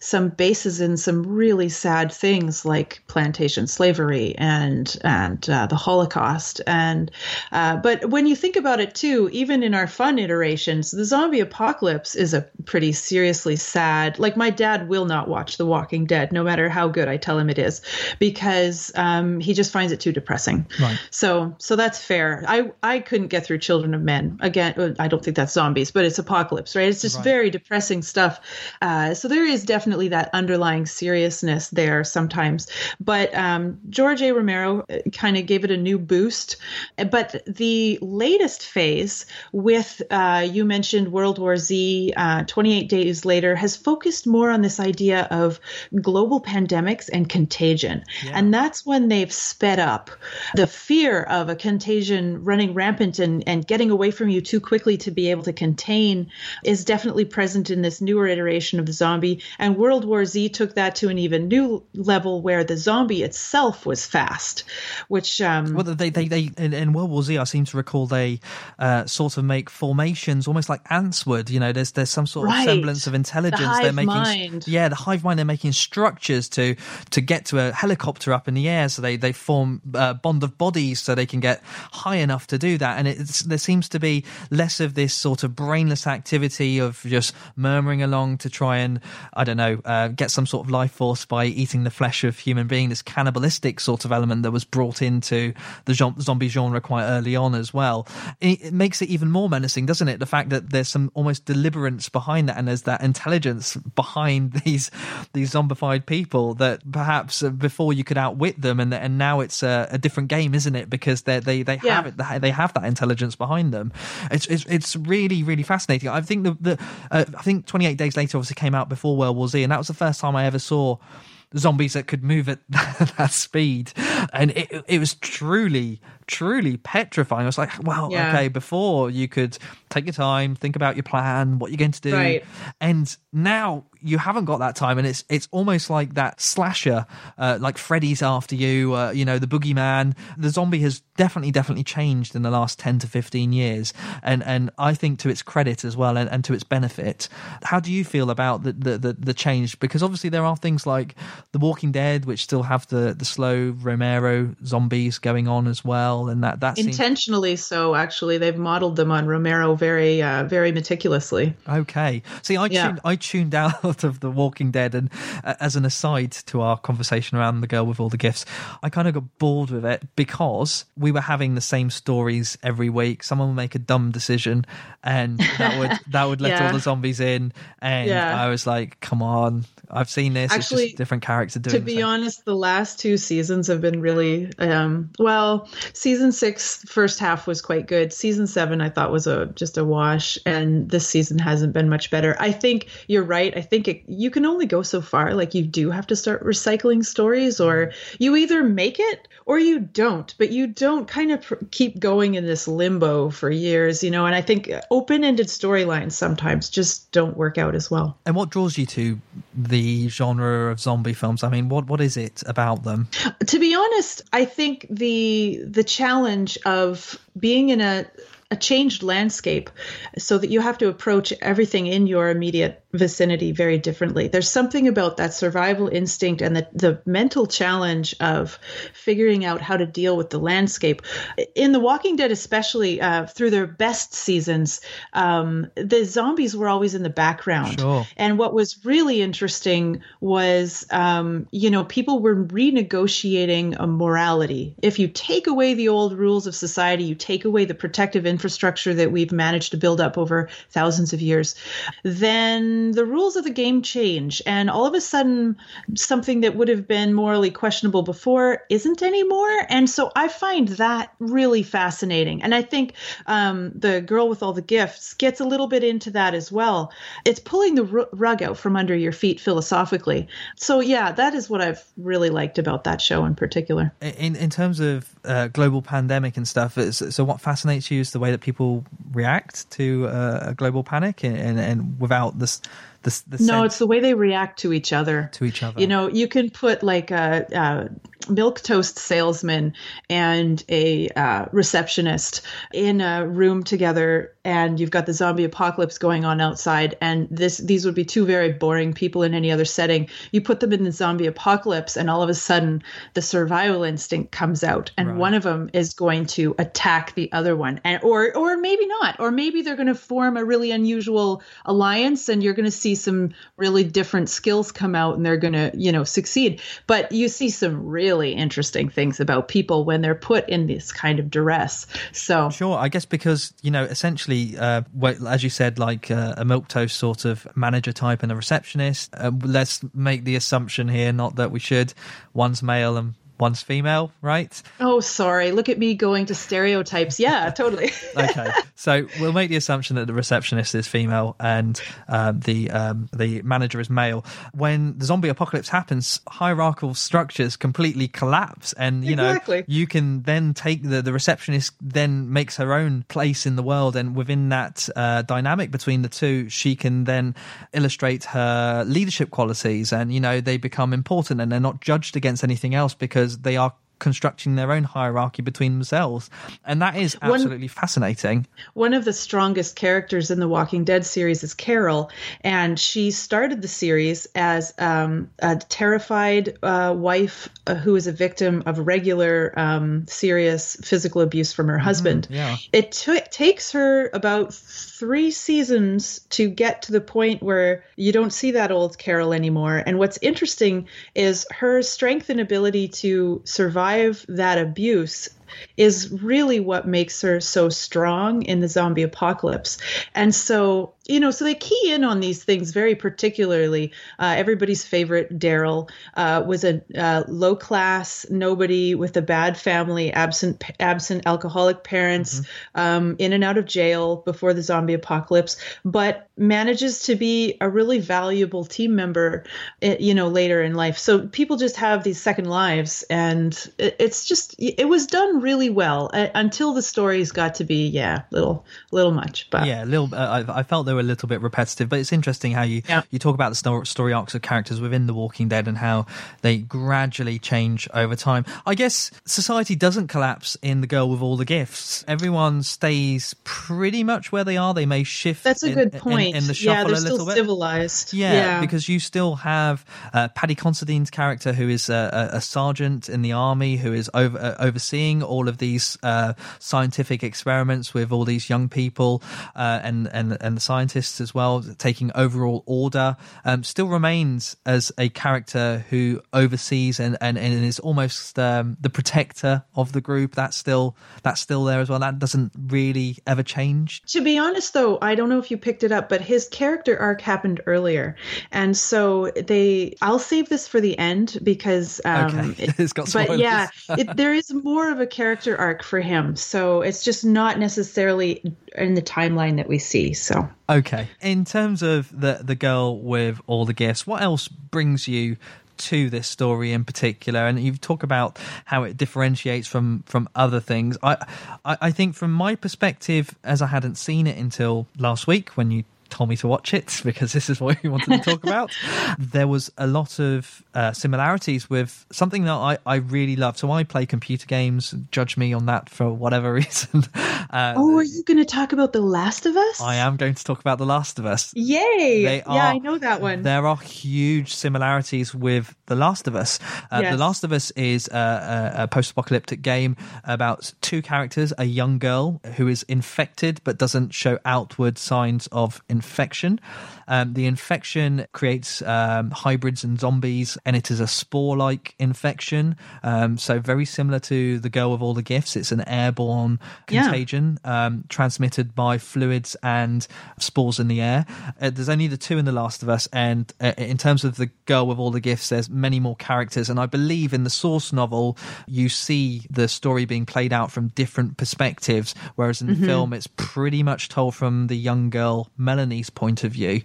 C: some bases in some really sad things like plantation slavery and and uh, the holocaust and uh, but when you think about it too even in our fun iterations the zombie apocalypse is a pretty seriously sad like my dad will not watch the walking dead no matter how good i tell him it is because um, he just finds it too depressing depressing.
B: Right.
C: So so that's fair. I I couldn't get through Children of Men again. Uh, I don't think that's zombies, but it's apocalypse, right? It's just right. very depressing stuff. Uh, so there is definitely that underlying seriousness there sometimes. But um, George A. Romero uh, kind of gave it a new boost. But the latest phase with uh, you mentioned World War Z, uh, 28 days later, has focused more on this idea of global pandemics and contagion, yeah. and that's when they've sped up the fear of a contagion running rampant and, and getting away from you too quickly to be able to contain is definitely present in this newer iteration of the zombie. And World War Z took that to an even new level where the zombie itself was fast, which. Um,
B: well, they, they, they in, in World War Z, I seem to recall they uh, sort of make formations almost like ants would. You know, there's there's some sort
C: right.
B: of semblance of intelligence.
C: The
B: they're making,
C: mind.
B: yeah, the hive mind. They're making structures to to get to a helicopter up in the air, so they they form uh, bond of bodies so they can get high enough to do that. And there seems to be less of this sort of brainless activity of just murmuring along to try and, I don't know, uh, get some sort of life force by eating the flesh of human being. This cannibalistic sort of element that was brought into the zombie genre quite early on as well. It, it makes it even more menacing, doesn't it? The fact that there's some almost deliberance behind that and there's that intelligence behind these these zombified people that perhaps before you could outwit them and and now it's a, a different game, isn't it? Because they they they
C: yeah.
B: have it, they have that intelligence behind them. It's it's, it's really really fascinating. I think the the uh, I think 28 Days Later obviously came out before World War Z, and that was the first time I ever saw zombies that could move at that speed and it, it was truly truly petrifying i was like well
C: Yeah.
B: okay before you could take your time think about your plan what you're going to do
C: Right.
B: and now you haven't got that time, and it's it's almost like that slasher, uh, like Freddy's after you, uh, you know, the boogeyman. The zombie has definitely definitely changed in the last ten to fifteen years, and and I think to its credit as well, and, and to its benefit. How do you feel about the, the the the change? Because obviously there are things like The Walking Dead, which still have the the slow Romero zombies going on as well, and that that seems-
C: Intentionally so, actually, they've modeled them on Romero very, uh, very meticulously.
B: Okay. See, I
C: Yeah.
B: tuned, I tuned out of The Walking Dead, and uh, as an aside to our conversation around the girl with all the gifts, I kind of got bored with it because we were having the same stories every week. Someone would make a dumb decision, and that would that would let
C: Yeah.
B: all the zombies in, and
C: Yeah.
B: I was like, "Come on, I've seen this. it's
C: Actually,
B: just different character doing."
C: To be honest, the last two seasons have been really um, well. Season six first half was quite good. Season seven I thought was a just a wash, and this season hasn't been much better. I think you're right. I think it, you can only go so far. Like you do have to start recycling stories, or you either make it or you don't. But you don't kind of pr- keep going in this limbo for years, you know. And I think open-ended storylines sometimes just don't work out as well.
B: and what draws you to the genre of zombie films? I mean, what what is it about them?
C: to be honest i think the the challenge of being in a a changed landscape so that you have to approach everything in your immediate vicinity very differently there's something about that survival instinct and the, the mental challenge of figuring out how to deal with the landscape in the walking dead especially uh, through their best seasons um, the zombies were always in the background
B: Sure.
C: and what was really interesting was, um, you know, people were renegotiating a morality. If you take away the old rules of society, you take away the protective infrastructure that we've managed to build up over thousands of years, then the rules of the game change. And all of a sudden, something that would have been morally questionable before isn't anymore. And so I find that really fascinating. And I think um, the girl with all the gifts gets a little bit into that as well. It's pulling the rug out from under your feet philosophically. So, yeah, that is what I've really liked about that show in particular.
B: in in terms of uh, global pandemic and stuff so what fascinates you is the way that people react to uh, a global panic and, and, and without this this, this
C: No,
B: sense
C: it's the way they react to each other.
B: to each other
C: You know, you can put like a, a milk toast salesman and a uh, receptionist in a room together, and you've got the zombie apocalypse going on outside. And this these would be two very boring people in any other setting. You put them in the zombie apocalypse, and all of a sudden, the survival instinct comes out, and one of them is going to attack the other one, and or or maybe not, or maybe they're going to form a really unusual alliance, and you're going to see some really different skills come out, and they're going to you know succeed. But you see some really interesting things about people when they're put in this kind of duress. So
B: Sure, I guess because you know, essentially, uh, as you said, like uh, a milk toast sort of manager type and a receptionist. Uh, let's make the assumption here, not that we should. One's male and one's female, right?
C: Oh, sorry. Look at me going to stereotypes. Yeah, totally.
B: Okay, so we'll make the assumption that the receptionist is female and um, the um, the manager is male. When the zombie apocalypse happens, hierarchical structures completely collapse, and you know
C: Exactly.
B: you can then take the the receptionist then makes her own place in the world, and within that uh, dynamic between the two, she can then illustrate her leadership qualities, and you know they become important, and they're not judged against anything else because they are constructing their own hierarchy between themselves and that is
C: One-
B: absolutely fascinating
C: One of the strongest characters in the Walking Dead series is Carol, and she started the series as um, a terrified uh, wife uh, who is a victim of regular um, serious physical abuse from her husband.
B: yeah.
C: It t- takes her about three seasons to get to the point where you don't see that old Carol anymore. And what's interesting is her strength and ability to survive that abuse is really what makes her so strong in the zombie apocalypse. And so, you know, so they key in on these things very particularly. Uh, everybody's favorite, Daryl, uh, was a uh, low class nobody with a bad family, absent absent alcoholic parents, um, in and out of jail before the zombie apocalypse, but manages to be a really valuable team member, eh, you know, later in life. So people just have these second lives, and it, it's just it was done really well uh, until the stories got to be yeah, little little much. But
B: yeah, a little. Uh, I, I felt there they were a little bit repetitive, but it's interesting how you
C: Yeah.
B: you talk about the story arcs of characters within The Walking Dead and how they gradually change over time. I guess society doesn't collapse in The Girl with All the Gifts. Everyone stays pretty much where they are. They may shift.
C: That's a
B: in-
C: good point.
B: In, the
C: yeah, they're
B: a
C: still
B: bit.
C: civilized.
B: Yeah, because you still have uh, Paddy Considine's character, who is a, a, a sergeant in the army, who is over, uh, overseeing all of these uh, scientific experiments with all these young people uh, and and and the scientists as well, taking overall order. Um, still remains as a character who oversees and and, and is almost um, the protector of the group. That's still that's still there as well. That doesn't really ever change.
C: To be honest, though, I don't know if you picked it up, but his character arc happened earlier, and so they. I'll save this for the end because. Um,
B: Okay.
C: it-
B: It's got
C: but yeah, it, there is more of a character arc for him, so it's just not necessarily in the timeline that we see. So
B: Okay. In terms of the the girl with all the gifts, what else brings you to this story in particular? And you've talked about how it differentiates from from other things. I, I I think from my perspective, as I hadn't seen it until last week when you told me to watch it because this is what we wanted to talk about there was a lot of uh, similarities with something that I, I really love so i play computer games judge me on that for whatever reason uh,
C: oh, are you going to talk about The Last of Us?
B: i am going to talk about the last of us
C: Yay! Yeah, I know that one.
B: There are huge similarities with The Last of Us. Uh,
C: Yes.
B: The Last of Us is a, a, a post apocalyptic game about two characters a young girl who is infected but doesn't show outward signs of infection. Um, the infection creates um, hybrids and zombies, and it is a spore like infection. Um, so, very similar to The Girl with All the Gifts. It's an airborne
C: Yeah.
B: contagion um, transmitted by fluids and spores in the air. Uh, there's only the two in The Last of Us, and uh, in terms of the girl with all the gifts, there's many more characters. And I believe in the source novel, you see the story being played out from different perspectives, whereas in the
C: Mhm.
B: film, it's pretty much told from the young girl Melanie's point of view,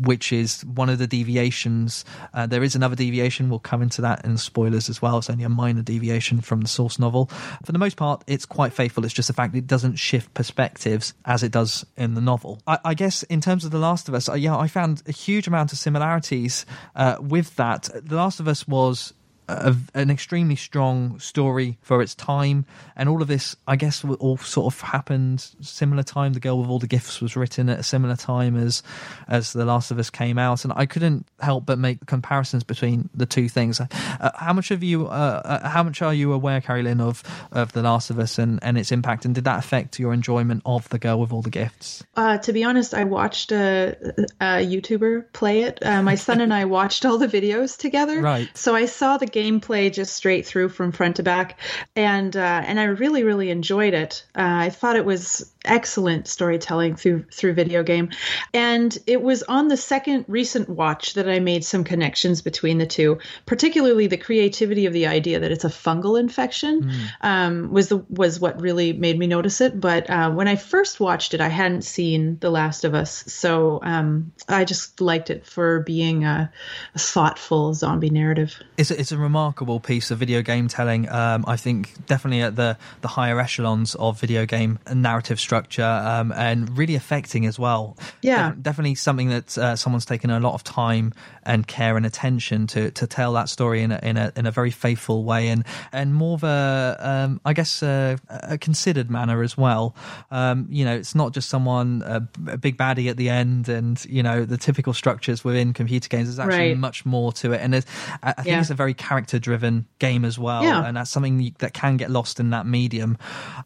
B: which is one of the deviations. Uh, there is another deviation. We'll come into that in spoilers as well. It's only a minor deviation from the source novel. For the most part, it's quite faithful. It's just the fact it doesn't shift perspectives as it does in the novel. I, I guess in terms of The Last of Us, uh, yeah, I found a huge amount of similarities uh, with that. The Last of Us was a, an extremely strong story for its time, and all of this, I guess, all sort of happened similar time. The Girl with All the Gifts was written at a similar time as as The Last of Us came out, and I couldn't help but make comparisons between the two things. Uh, how much of you, uh, uh, how much are you aware, Carrie Lynn, of of The Last of Us and, and its impact, and did that affect your enjoyment of The Girl with All the Gifts?
C: Uh, to be honest, I watched a, a YouTuber play it. Uh, my son and I watched all the videos together.
B: Right.
C: So I saw the gameplay just straight through from front to back, and uh, and I really really enjoyed it. Uh, I thought it was excellent storytelling through through video game, and it was on the second recent watch that I made some connections between the two, particularly the creativity of the idea that it's a fungal infection um, was the was what really made me notice it. But uh, when I first watched it, I hadn't seen The Last of Us, so um, I just liked it for being a, a thoughtful zombie narrative.
B: It's a, it's a remarkable piece of video game telling. Um, I think definitely at the the higher echelons of video game narrative structure, um, and really affecting as well.
C: Yeah.
B: Def- definitely something that uh, someone's taken a lot of time and care and attention to to tell that story in a in a in a very faithful way and and more of a um, I guess a, a considered manner as well. Um, you know, it's not just someone a, a big baddie at the end, and you know the typical structures within computer games. There's actually
C: Right.
B: much more to it, and I, I think
C: Yeah.
B: it's a very character driven game as well,
C: Yeah.
B: and that's something that can get lost in that medium.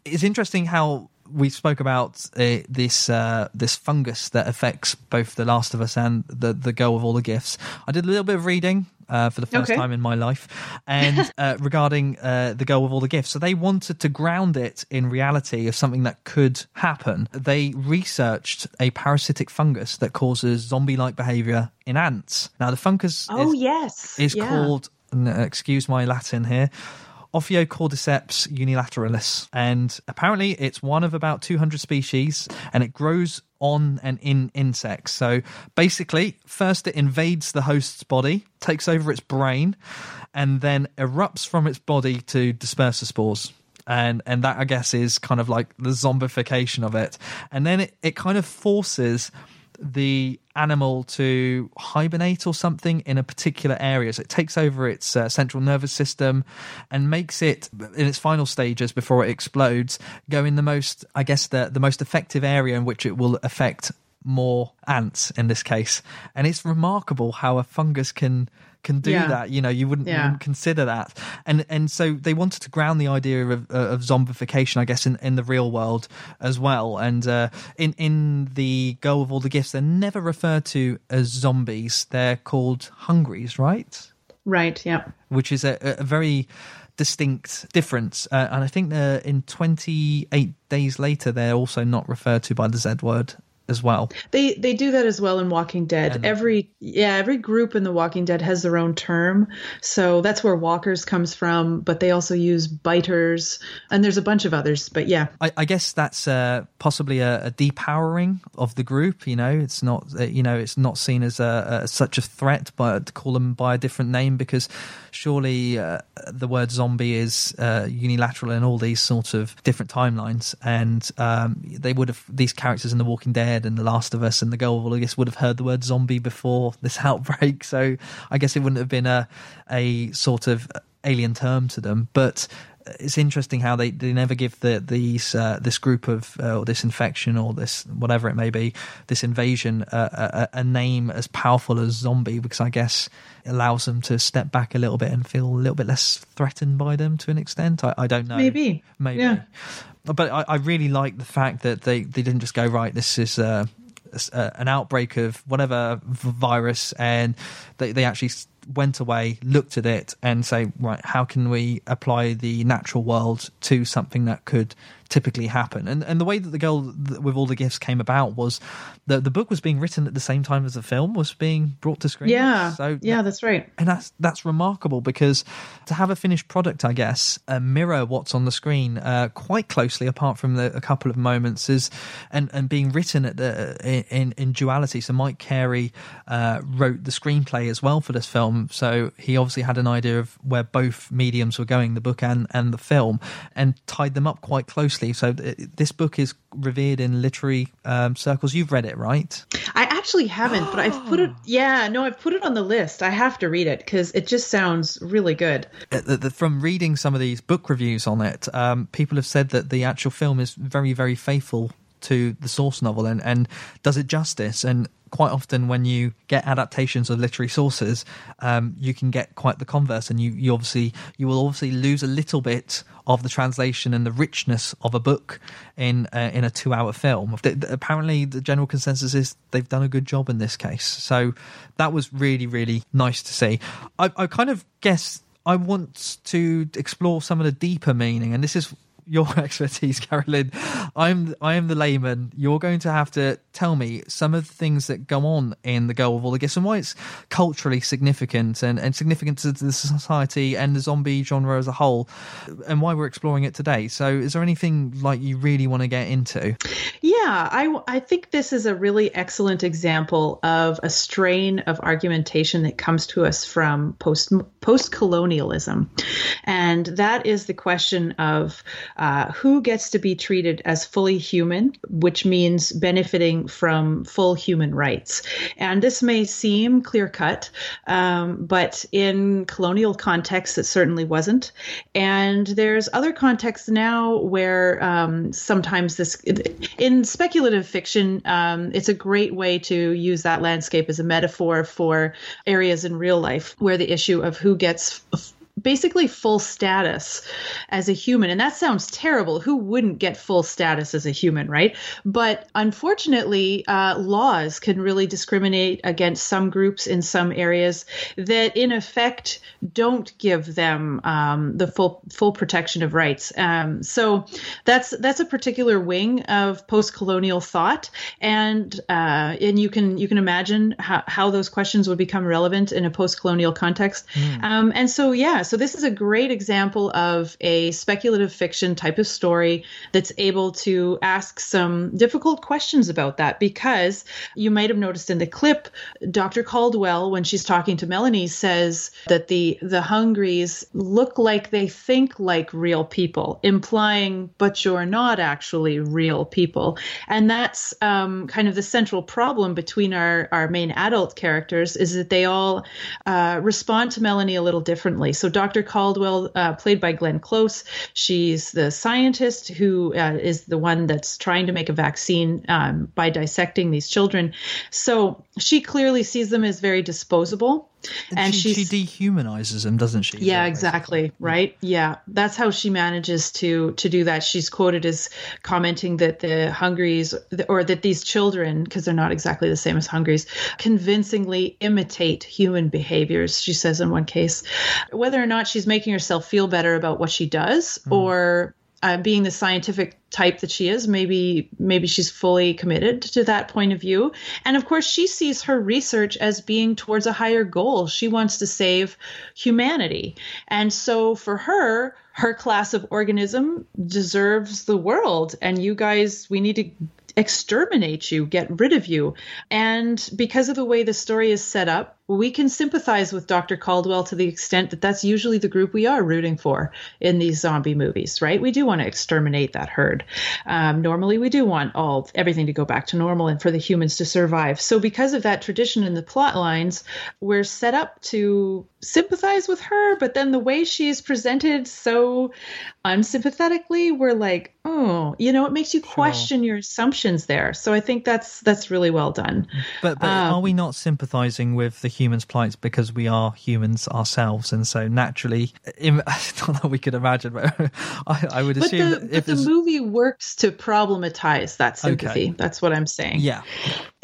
B: It's interesting how we spoke about uh, this uh, this fungus that affects both The Last of Us and the the Girl with All the Gifts. I did a little bit of reading. Uh, for the first
C: Okay.
B: time in my life, and uh, regarding uh, the girl with all the gifts, so they wanted to ground it in reality of something that could happen. They researched a parasitic fungus that causes zombie-like behavior in ants. Now, the fungus
C: Oh
B: is,
C: yes,
B: is
C: yeah.
B: called, excuse my Latin here, Ophiocordyceps unilateralis. And apparently it's one of about 200 species and it grows on and in insects. So basically, first it invades the host's body, takes over its brain, and then erupts from its body to disperse the spores. And and that I guess is kind of like the zombification of it. And then it, it kind of forces the animal to hibernate or something in a particular area. So it takes over its uh, central nervous system and makes it, in its final stages before it explodes, go in the most, I guess, the, the most effective area in which it will affect more ants in this case. And it's remarkable how a fungus can can do
C: Yeah.
B: that. You know, you wouldn't, you
C: Yeah.
B: wouldn't consider that. And and so they wanted to ground the idea of, uh, of zombification, I guess, in, in the real world as well. And uh, in in the Girl of All the Gifts, they're never referred to as zombies. They're called hungries, right?
C: Right. Yeah.
B: Which is a, a very distinct difference. Uh, and I think uh, in 28 days later, they're also not referred to by the Z word as well.
C: They they do that as well in Walking Dead. every yeah, every group in The Walking Dead has their own term. So that's where walkers comes from, but they also use biters and there's a bunch of others, but yeah.
B: I, I guess that's uh, possibly a, a depowering of the group. You know, it's not uh, you know it's not seen as a, a such a threat, but to call them by a different name because surely uh, the word zombie is uh, unilateral in all these sorts of different timelines, and um, they would have these characters in The Walking Dead and The Last of Us and The with All the would have heard the word zombie before this outbreak. So I guess it wouldn't have been a a sort of alien term to them, but it's interesting how they, they never give the these uh, this group of uh, or this infection or this whatever it may be this invasion uh, a, a name as powerful as zombie because I guess it allows them to step back a little bit and feel a little bit less threatened by them to an extent. I, I don't know.
C: Maybe.
B: maybe.
C: Yeah.
B: But I, I really like the fact that they, they didn't just go right. This is uh, uh, an outbreak of whatever virus, and they they actually went away, looked at it, and say, right, how can we apply the natural world to something that could typically happen? And and the way that the girl with all the gifts came about was the the book was being written at the same time as the film was being brought to screen.
C: Yeah.
B: So
C: yeah, that's right.
B: and that's that's remarkable because to have a finished product, I guess, uh, mirror what's on the screen uh, quite closely, apart from the, a couple of moments, is and, and being written at the, in in duality. So Mike Carey uh, wrote the screenplay as well for this film, so he obviously had an idea of where both mediums were going, the book and and the film, and tied them up quite closely. So th- this book is revered in literary um, circles. You've read it, right?
C: I actually haven't, but I've put it yeah, no, I've put it on the list. I have to read it cuz it just sounds really good.
B: Uh, the, the, from reading some of these book reviews on it, um, people have said that the actual film is very, very faithful to the source novel and, and does it justice. And quite often, when you get adaptations of literary sources, um, you can get quite the converse, and you, you obviously you will obviously lose a little bit of the translation and the richness of a book in uh, in a two hour film. Apparently, the general consensus is they've done a good job in this case. So that was really, really nice to see. I, I kind of guess I want to explore some of the deeper meaning, and this is your expertise, Carrie Lynn. I'm I am the layman. You're going to have to tell me some of the things that go on in the Girl with All the Gifts and why it's culturally significant and, and significant to the society and the zombie genre as a whole, uh, and why we're exploring it today. So, is there anything like you really want to get into?
C: Yeah, I, I think this is a really excellent example of a strain of argumentation that comes to us from post post colonialism, and that is the question of uh, who gets to be treated as fully human, which means benefiting from full human rights. And this may seem clear cut, um, but in colonial contexts, it certainly wasn't. And there's other contexts now where um, sometimes this, in speculative fiction, um, it's a great way to use that landscape as a metaphor for areas in real life where the issue of who gets f- basically full status as a human. And that sounds terrible. Who wouldn't get full status as a human, right? But unfortunately, uh, laws can really discriminate against some groups in some areas that, in effect, don't give them um, the full full protection of rights. Um, so that's that's a particular wing of post-colonial thought, and uh, and you can you can imagine how, how those questions would become relevant in a post-colonial context. Um, and so yeah, so So this is a great example of a speculative fiction type of story that's able to ask some difficult questions about that because you might have noticed in the clip, Dr. Caldwell, when she's talking to Melanie, says that the the Hungries look like they think like real people, implying, but you're not actually real people. And that's um, kind of the central problem between our, our main adult characters is that they all uh, respond to Melanie a little differently. So Dr. Caldwell, uh, played by Glenn Close, she's the scientist who uh, is the one that's trying to make a vaccine um, by dissecting these children. So she clearly sees them as very disposable.
B: And, she, she dehumanizes them, doesn't she?
C: Yeah, exactly. Right. Yeah, that's how she manages to to do that. She's quoted as commenting that the Hungries or that these children, because they're not exactly the same as Hungries, convincingly imitate human behaviors. She says in one case, whether or not she's making herself feel better about what she does, mm. or uh, being the scientific type that she is maybe maybe she's fully committed to that point of view. And of course she sees her research as being towards a higher goal. She wants to save humanity. And so for her her class of organism deserves the world. And you guys we need to exterminate you, get rid of you. And because of the way the story is set up, we can sympathize with Dr. Caldwell to the extent that that's usually the group we are rooting for in these zombie movies, right? We do want to exterminate that herd. Um, normally, we do want all everything to go back to normal and for the humans to survive. So, because of that tradition in the plot lines, we're set up to sympathize with her, but then the way she's presented so unsympathetically, we're like, oh, you know, it makes you sure. question your assumptions there. So I think that's that's really well done.
B: But, but um, are we not sympathizing with the humans' plights because we are humans ourselves, and so naturally, not that we could imagine, but I, I would assume.
C: But the, but the movie works to problematize that sympathy. Okay. That's what I'm saying.
B: Yeah.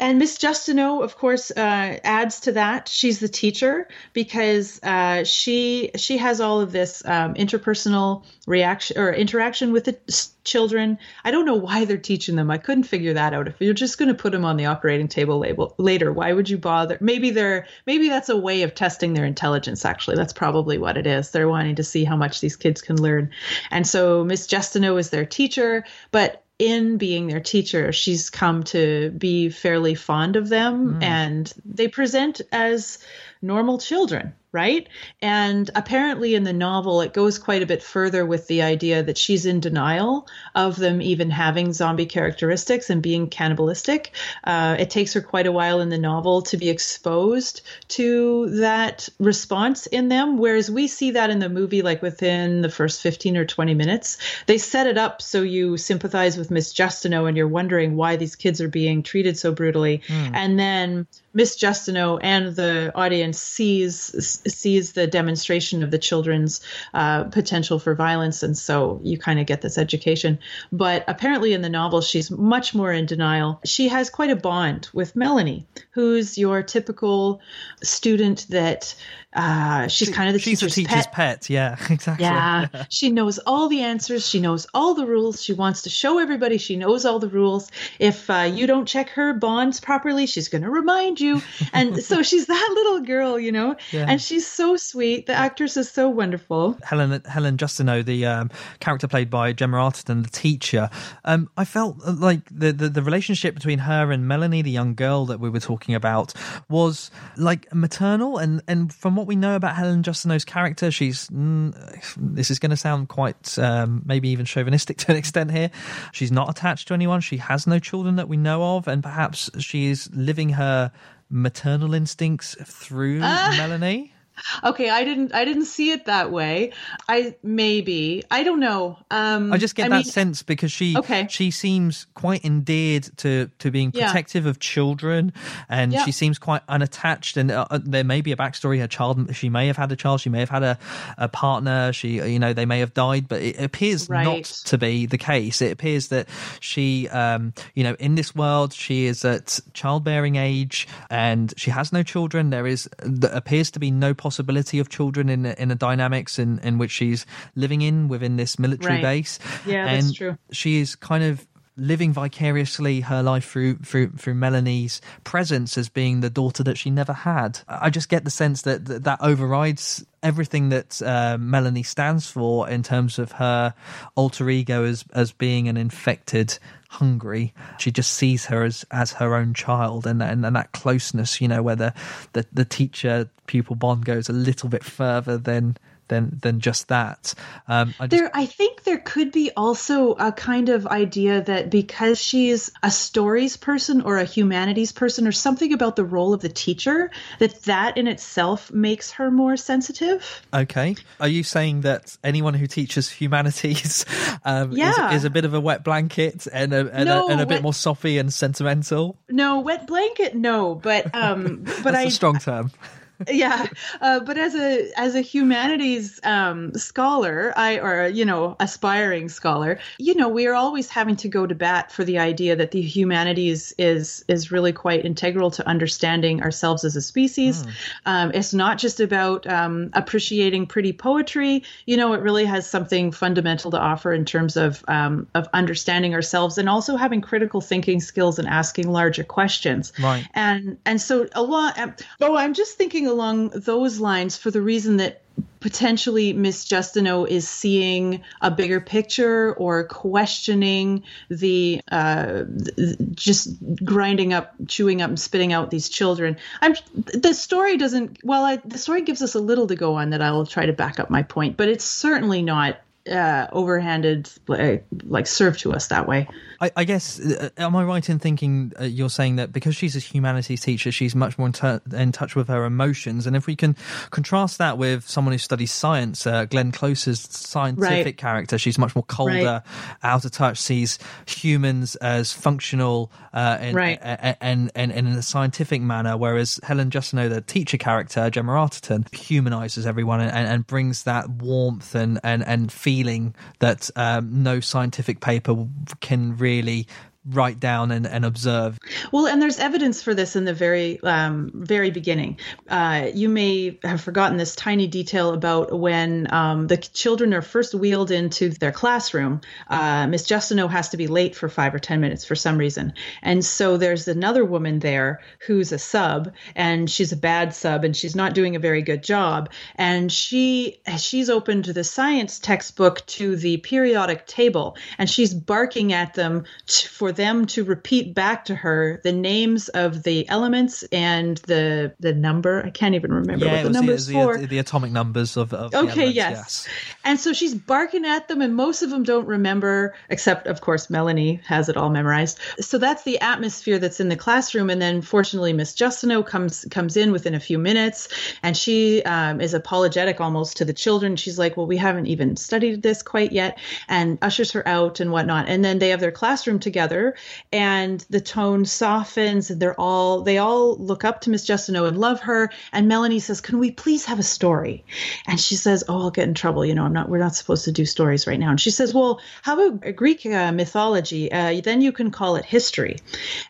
C: And Miss Justineau, of course, uh, adds to that. She's the teacher because uh, she she has all of this um, interpersonal reaction or interaction with the children. I don't know why they're teaching them. I couldn't figure that out. If you're just going to put them on the operating table label later, why would you bother? Maybe they're maybe that's a way of testing their intelligence. Actually, that's probably what it is. They're wanting to see how much these kids can learn. And so Miss Justineau is their teacher, but in being their teacher, she's come to be fairly fond of them, mm. and they present as normal children right? And apparently in the novel, it goes quite a bit further with the idea that she's in denial of them even having zombie characteristics and being cannibalistic. Uh, it takes her quite a while in the novel to be exposed to that response in them, whereas we see that in the movie, like within the first 15 or 20 minutes. They set it up so you sympathize with Miss Justineau and you're wondering why these kids are being treated so brutally. Mm. And then Miss Justineau and the audience sees sees the demonstration of the children's uh, potential for violence, and so you kind of get this education. But apparently, in the novel, she's much more in denial. She has quite a bond with Melanie, who's your typical student that uh, she's
B: she,
C: kind of the
B: she's
C: teacher's,
B: the teacher's
C: pet.
B: pet. Yeah, exactly.
C: Yeah, she knows all the answers. She knows all the rules. She wants to show everybody she knows all the rules. If uh, you don't check her bonds properly, she's going to remind you. And so she's that little girl, you know. Yeah. And she's so sweet. The actress is so wonderful.
B: Helen Helen Justineau, the um, character played by Gemma Arterton, the teacher. Um, I felt like the, the the relationship between her and Melanie, the young girl that we were talking about, was like maternal. And and from what what we know about Helen Justineau's character, she's mm, this is going to sound quite um, maybe even chauvinistic to an extent here. She's not attached to anyone. She has no children that we know of, and perhaps she is living her maternal instincts through uh. Melanie
C: okay i didn't i didn't see it that way i maybe i don't know um
B: i just get I that mean, sense because she okay. she seems quite endeared to to being protective yeah. of children and yeah. she seems quite unattached and uh, uh, there may be a backstory her child she may have had a child she may have had a, a partner she you know they may have died but it appears right. not to be the case it appears that she um you know in this world she is at childbearing age and she has no children there is there appears to be no possibility of children in in the dynamics in, in which she's living in within this military
C: right.
B: base.
C: Yeah,
B: and
C: that's true.
B: She is kind of living vicariously her life through through through Melanie's presence as being the daughter that she never had. I just get the sense that that, that overrides everything that uh, Melanie stands for in terms of her alter ego as as being an infected hungry she just sees her as as her own child and and, and that closeness you know where the the, the teacher pupil bond goes a little bit further than than than just that. Um,
C: I just... There, I think there could be also a kind of idea that because she's a stories person or a humanities person or something about the role of the teacher, that that in itself makes her more sensitive.
B: Okay, are you saying that anyone who teaches humanities um,
C: yeah.
B: is, is, a bit of a wet blanket and a, and, no, a, and a, bit more soppy and sentimental?
C: No, wet blanket, no, but um, but
B: That's
C: I
B: a strong term
C: yeah. Uh, but as a as a humanities um, scholar i or you know aspiring scholar you know we are always having to go to bat for the idea that the humanities is is really quite integral to understanding ourselves as a species. Mm. um, it's not just about um, appreciating pretty poetry. You know it really has something fundamental to offer in terms of um, of understanding ourselves and also having critical thinking skills and asking larger questions.
B: Right.
C: And and so a lot oh i'm just thinking along those lines for the reason that potentially Miss Justineau is seeing a bigger picture or questioning the uh, just grinding up, chewing up, and spitting out these children. I'm the story doesn't. Well, I, the story gives us a little to go on that I will try to back up my point, but it's certainly not uh, overhanded like, like served to us that way.
B: I, I guess uh, am I right in thinking uh, you're saying that because she's a humanities teacher, she's much more in, t- in, touch with her emotions, and if we can contrast that with someone who studies science, uh, Glenn Close's scientific
C: right.
B: character, she's much more colder, right. out of touch, sees humans as functional uh, in,
C: right.
B: and, and, and, and in a scientific manner, whereas Helen Justineau, the teacher character, Gemma Arterton, humanizes everyone and, and brings that warmth and and and feeling that um, no scientific paper can really really write down and, and observe.
C: Well, and there's evidence for this in the very um, very beginning. Uh, you may have forgotten this tiny detail about when um, the children are first wheeled into their classroom. Uh, Miss Justineau has to be late for five or ten minutes for some reason, and so there's another woman there who's a sub, and she's a bad sub, and she's not doing a very good job. And she she's opened the science textbook to the periodic table, and she's barking at them t- for them to repeat back to her the names of the elements and the the number. I can't even remember
B: yeah,
C: what the number
B: is
C: for.
B: The, the, atomic numbers of, of
C: okay,
B: elements,
C: yes.
B: yes.
C: And so she's barking at them, and most of them don't remember, except of course Melanie has it all memorized. So that's the atmosphere that's in the classroom. And then fortunately, Miss Justineau comes comes in within a few minutes, and she um, is apologetic almost to the children. She's like, "Well, we haven't even studied this quite yet," and ushers her out and whatnot. And then they have their classroom together and the tone softens and they're all they all look up to Miss Justineau and love her and Melanie says can we please have a story? And she says oh I'll get in trouble you know I'm not we're not supposed to do stories right now. And she says well how about Greek uh, mythology? Uh, then you can call it history.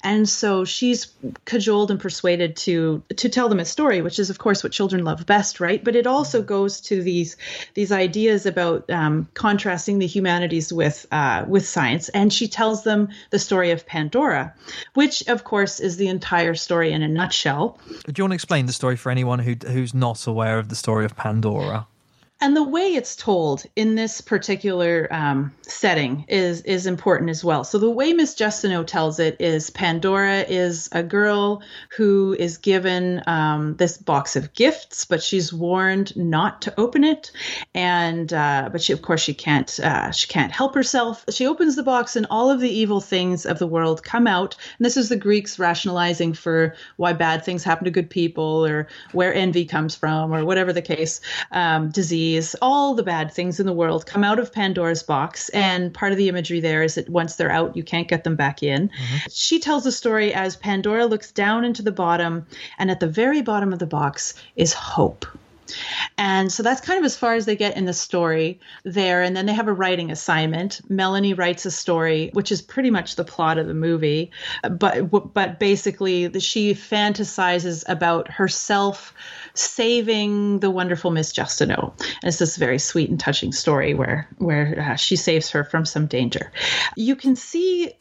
C: And so she's cajoled and persuaded to to tell them a story which is of course what children love best right? But it also goes to these these ideas about um, contrasting the humanities with uh, with science. And she tells them the story of Pandora, which, of course, is the entire story in a nutshell.
B: Do you want to explain the story for anyone who, who's not aware of the story of Pandora?
C: And the way it's told in this particular um, setting is is important as well. So the way Miss Justineau tells it is Pandora is a girl who is given um, this box of gifts, but she's warned not to open it, and uh, but she of course she can't uh, she can't help herself. She opens the box, and all of the evil things of the world come out. And this is the Greeks rationalizing for why bad things happen to good people, or where envy comes from, or whatever the case, um, disease all the bad things in the world come out of Pandora's box. And part of the imagery there is that once they're out, you can't get them back in. Mm-hmm. She tells the story as Pandora looks down into the bottom, and at the very bottom of the box is hope. And so that's kind of as far as they get in the story there. And then they have a writing assignment. Melanie writes a story, which is pretty much the plot of the movie, but but basically she fantasizes about herself saving the wonderful Miss Justineau. And it's this very sweet and touching story where where uh, she saves her from some danger. You can see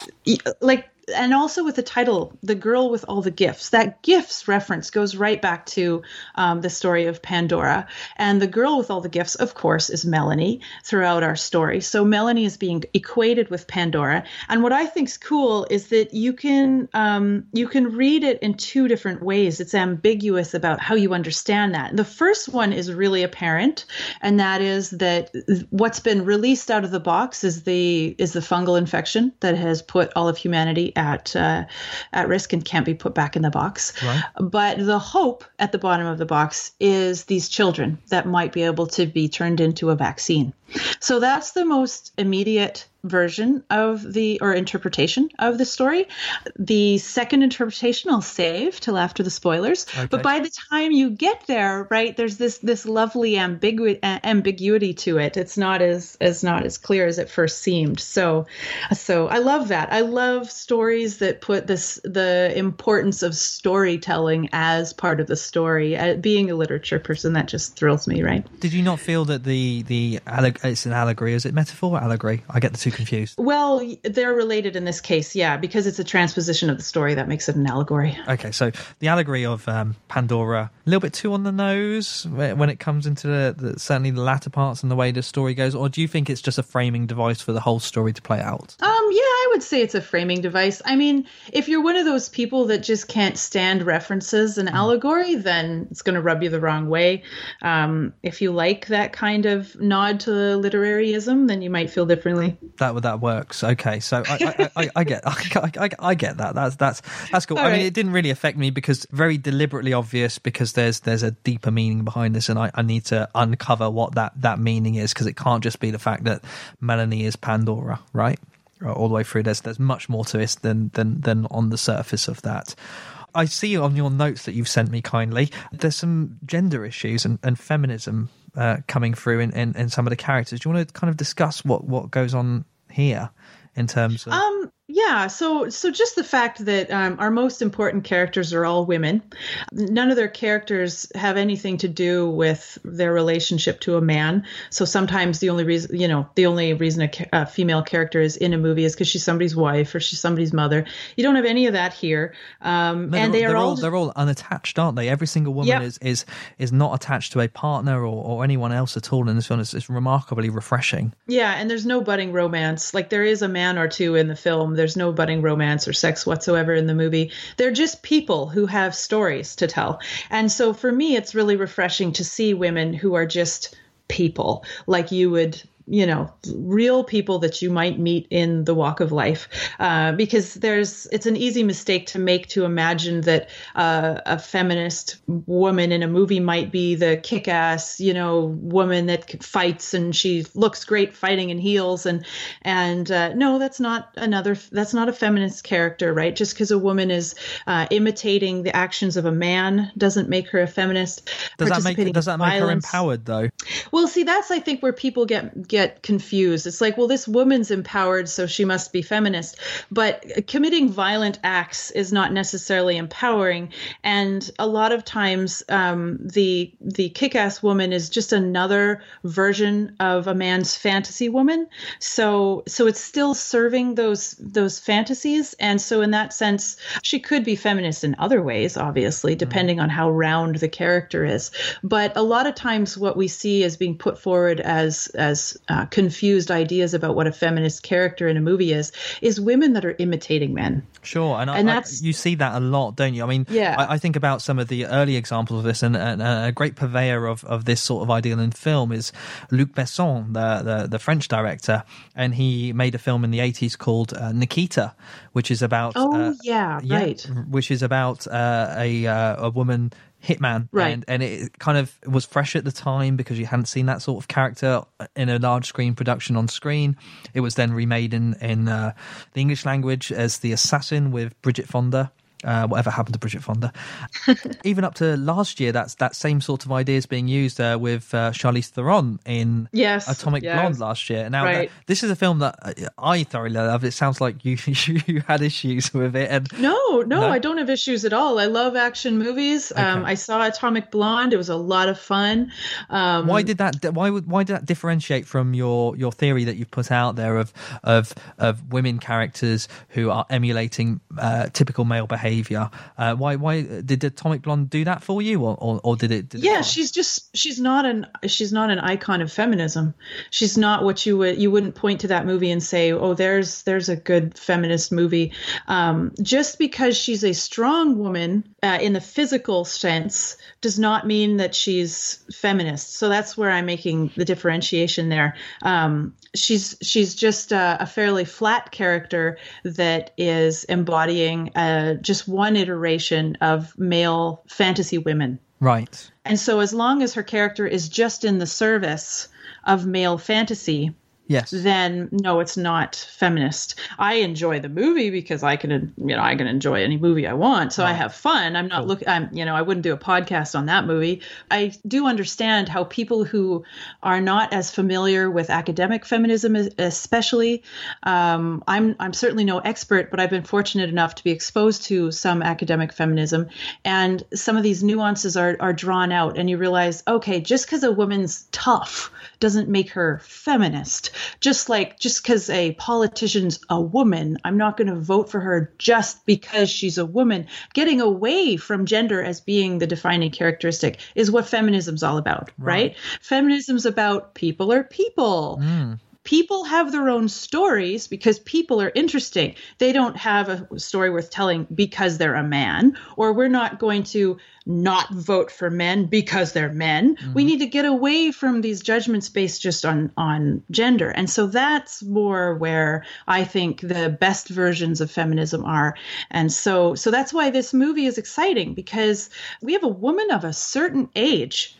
C: like and also with the title, The Girl with All the Gifts, that gifts reference goes right back to um, the story of Pandora. And the girl with all the gifts, of course, is Melanie throughout our story. So Melanie is being equated with Pandora. And what I think is cool is that you can um, you can read it in two different ways. It's ambiguous about how you understand that. The first one is really apparent, and that is that what's been released out of the box is the is the fungal infection that has put all of humanity at uh, at risk and can't be put back in the box. Right. But the hope at the bottom of the box is these children that might be able to be turned into a vaccine. So that's the most immediate version of the or interpretation of the story. The second interpretation I'll save till after the spoilers. Okay. But by the time you get there, right, there's this this lovely ambigu- ambiguity to it. It's not as as not as clear as it first seemed. So so I love that. I love stories that put this the importance of storytelling as part of the story. Uh, being a literature person, that just thrills me, right?
B: Did you not feel that the the it's an allegory? Is it metaphor allegory? I get the two confused.
C: Well, they're related in this case, yeah, because it's a transposition of the story that makes it an allegory.
B: Okay, so the allegory of um, Pandora, a little bit too on the nose when it comes into the, the, certainly the latter parts and the way the story goes, or do you think it's just a framing device for the whole story to play out?
C: Um, yeah, I would say it's a framing device. I mean, if you're one of those people that just can't stand references and mm. allegory, then it's going to rub you the wrong way. Um, if you like that kind of nod to literaryism, then you might feel differently.
B: That that works. Okay, so I, I, I, I get I, I, get that. That's that's that's cool. All I right. mean, it didn't really affect me because very deliberately obvious because there's there's a deeper meaning behind this, and I, I need to uncover what that that meaning is because it can't just be the fact that Melanie is Pandora, right? All the way through. There's there's much more to this than than than on the surface of that. I see on your notes that you've sent me kindly, there's some gender issues and, and feminism uh, coming through in, in, in, some of the characters. Do you want to kind of discuss what, what goes on here in terms of?
C: Um, yeah, so so just the fact that um, our most important characters are all women. None of their characters have anything to do with their relationship to a man. So sometimes the only reason, you know, the only reason a, a female character is in a movie is because she's somebody's wife or she's somebody's mother. You don't have any of that here. Um,
B: no,
C: and they
B: are
C: all,
B: all, they're all unattached, aren't they? Every single woman yep. is is is not attached to a partner or, or anyone else at all in this film. It's, it's remarkably refreshing.
C: Yeah, and there's no budding romance. Like there is a man or two in the film there's no budding romance or sex whatsoever in the movie. They're just people who have stories to tell. And so for me, it's really refreshing to see women who are just people like you would you know real people that you might meet in the walk of life. Uh, because there's it's an easy mistake to make to imagine that uh, a feminist woman in a movie might be the kick-ass you know woman that fights and she looks great fighting in heels and and uh, no that's not another that's not a feminist character right? Just because a woman is uh, imitating the actions of a man doesn't make her a feminist.
B: Does that make does that make her empowered though?
C: Well see that's i think where people get get confused. It's like, well, this woman's empowered, so she must be feminist. But committing violent acts is not necessarily empowering. And a lot of times, um, the the kick-ass woman is just another version of a man's fantasy woman. So so it's still serving those those fantasies. And so in that sense, she could be feminist in other ways, obviously, depending mm-hmm. on how round the character is. But a lot of times, what we see is being put forward as as uh, confused ideas about what a feminist character in a movie is is women that are imitating men.
B: Sure, and, and I, that's I, you see that a lot, don't you? I mean, yeah. I, I think about some of the early examples of this, and, and, a great purveyor of, of this sort of ideal in film is Luc Besson, the, the, the French director, and he made a film in the eighties called uh, Nikita, which is about
C: oh uh, yeah, yeah, right,
B: which is about uh, a uh, a woman Hitman,
C: right?
B: And, and it kind of was fresh at the time because you hadn't seen that sort of character in a large screen production on screen. It was then remade in in uh, the English language as The Assassin with Bridget Fonda. Uh, whatever happened to Bridget Fonda? Even up to last year, that's that same sort of idea is being used uh, with uh, Charlize Theron in
C: Yes,
B: Atomic
C: yes.
B: Blonde last year. Now,
C: Right.
B: this is a film that uh, I thoroughly love. It sounds like you you had issues with it, and
C: No, no,
B: No?
C: I don't have issues at all. I love action movies. Um, I saw Atomic Blonde. It was a lot of fun. Um,
B: why did that? Why would why did that differentiate from your your theory that you've put out there of of of women characters who are emulating uh, typical male behavior? Uh, why why did Atomic Blonde do that for you, or or, or did it? Did it
C: yeah, she's just she's not an she's not an icon of feminism. She's not what you would you wouldn't point to that movie and say, "Oh, there's there's a good feminist movie." Um, just because she's a strong woman uh, in the physical sense does not mean that she's feminist. So that's where I'm making the differentiation there. Um, she's she's just a, a fairly flat character that is embodying uh, just one iteration of male fantasy women.
B: right?
C: And so, as long as her character is just in the service of male fantasy,
B: Yes.
C: then no, it's not feminist. I enjoy the movie because I can, you know, I can enjoy any movie I want. So I have fun. I'm not looking, I'm, you know, I wouldn't do a podcast on that movie. I do understand how people who are not as familiar with academic feminism, especially, um, I'm, I'm certainly no expert, but I've been fortunate enough to be exposed to some academic feminism, and some of these nuances are, are drawn out, and you realize, okay, just because a woman's tough doesn't make her feminist. Just like just because a politician's a woman, I'm not going to vote for her just because she's a woman. Getting away from gender as being the defining characteristic is what feminism's all about, right? Feminism's about people are people mm. people have their own stories because people are interesting. They don't have a story worth telling because they're a man, or we're not going to not vote for men because they're men. We mm-hmm. need to get away from these judgments based just on on gender. And so that's more where I think the best versions of feminism are. And so so that's why this movie is exciting because we have a woman of a certain age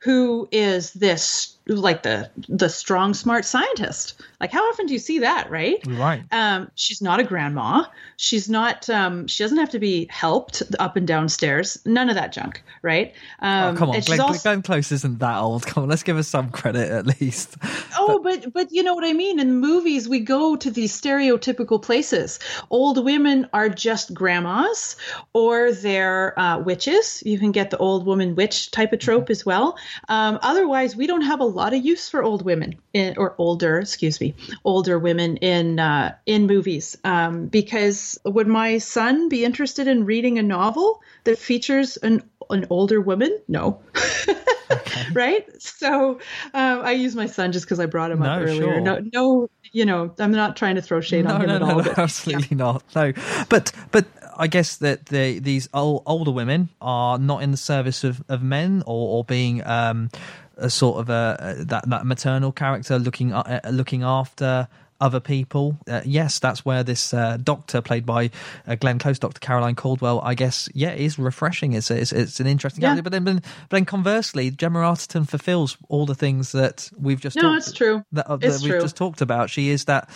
C: who is this like the the strong smart scientist like how often do you see that right
B: Right.
C: um she's not a grandma she's not um she doesn't have to be helped up and downstairs none of that junk right um
B: oh, come on, Glenn,
C: also-
B: Glenn Close isn't that old. Come on, let's give her some credit at least.
C: Oh, but but you know what I mean. In movies, we go to these stereotypical places. Old women are just grandmas, or they're uh, witches. You can get the old woman witch type of trope as well. Um, otherwise, we don't have a lot of use for old women in, or older, excuse me, older women in uh, in movies. Um, because would my son be interested in reading a novel that features an an older woman? No. right? So um, I use my son just because I brought him up earlier.
B: sure.
C: No, no, you know, I'm not trying to throw shade
B: no,
C: on him
B: no,
C: at
B: no,
C: all.
B: no,
C: but-
B: absolutely not. No, but but I guess that the, these old, older women are not in the service of, of men or, or being um, a sort of a, a- that that maternal character looking uh, looking after other people. Uh, yes, that's where this uh, doctor, played by uh, Glenn Close, Doctor Caroline Caldwell, I guess, yeah, is refreshing. It's it's, it's an interesting
C: Yeah.
B: character. But then, but then conversely, Gemma Arterton fulfills all the things that we've just
C: No,
B: talked,
C: it's true.
B: that, uh,
C: It's
B: we've
C: true.
B: just talked about. She is that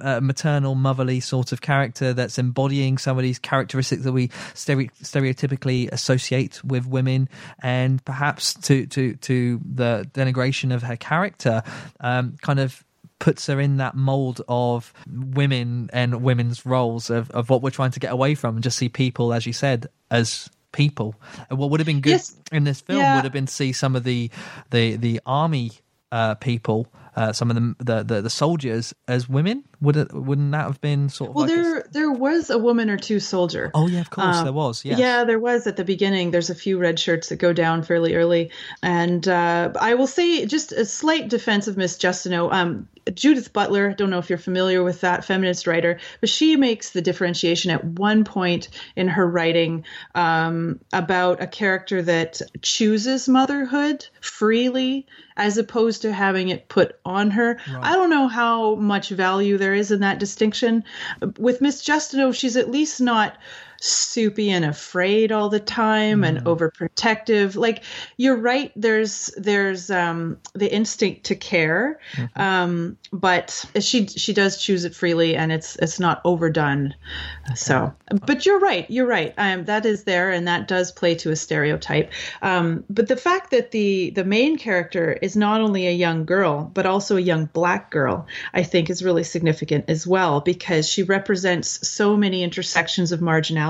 B: uh, maternal, motherly sort of character that's embodying some of these characteristics that we stere- stereotypically associate with women, and perhaps to to to the denigration of her character, um, kind of puts her in that mold of women and women's roles of, of what we're trying to get away from and just see people as you said as people and what would have been good
C: Yes.
B: in this film
C: Yeah.
B: would have been to see some of the the the army uh, people uh, some of them the, the the soldiers as women would it wouldn't that have been sort of
C: Well,
B: like a-
C: there there was a woman or two soldier.
B: oh yeah of course
C: Um,
B: there was yes.
C: Yeah, there was at the beginning. There's a few red shirts that go down fairly early, and uh, I will say just a slight defense of Miss Justineau. Um, Judith Butler, don't know if you're familiar with that feminist writer, but she makes the differentiation at one point in her writing um, about a character that chooses motherhood freely as opposed to having it put on her. I don't know how much value there is in that distinction. With Miss Justineau, she's at least not soupy and afraid all the time
B: Mm.
C: and overprotective. Like you're right. There's there's um, the instinct to care,
B: Mm-hmm.
C: um, but she she does choose it freely, and it's it's not overdone. So, but you're right. You're right. Um, that is there, and that does play to a stereotype. Um, but the fact that the the main character is not only a young girl, but also a young black girl, I think is really significant as well because she represents so many intersections of marginality.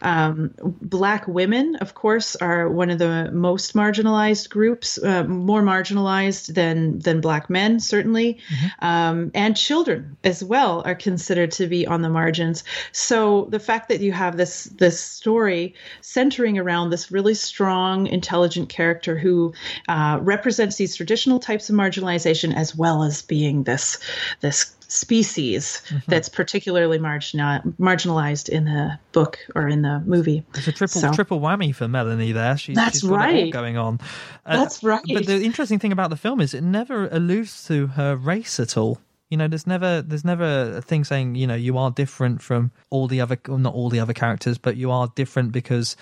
C: Um, black women, of course, are one of the most marginalized groups, uh, more marginalized than than black men, certainly, um, and children as well are considered to be on the margins. So the fact that you have this this story centering around this really strong, intelligent character who uh, represents these traditional types of marginalization as well as being this this species that's particularly marginal, marginalized in the book or in the movie.
B: It's a triple
C: So-
B: triple whammy for Melanie there. She,
C: That's
B: she's got it all
C: right.
B: going on. Uh,
C: That's right.
B: But the interesting thing about the film is it never alludes to her race at all. You know, there's never there's never a thing saying you know you are different from all the other well, not all the other characters, but you are different because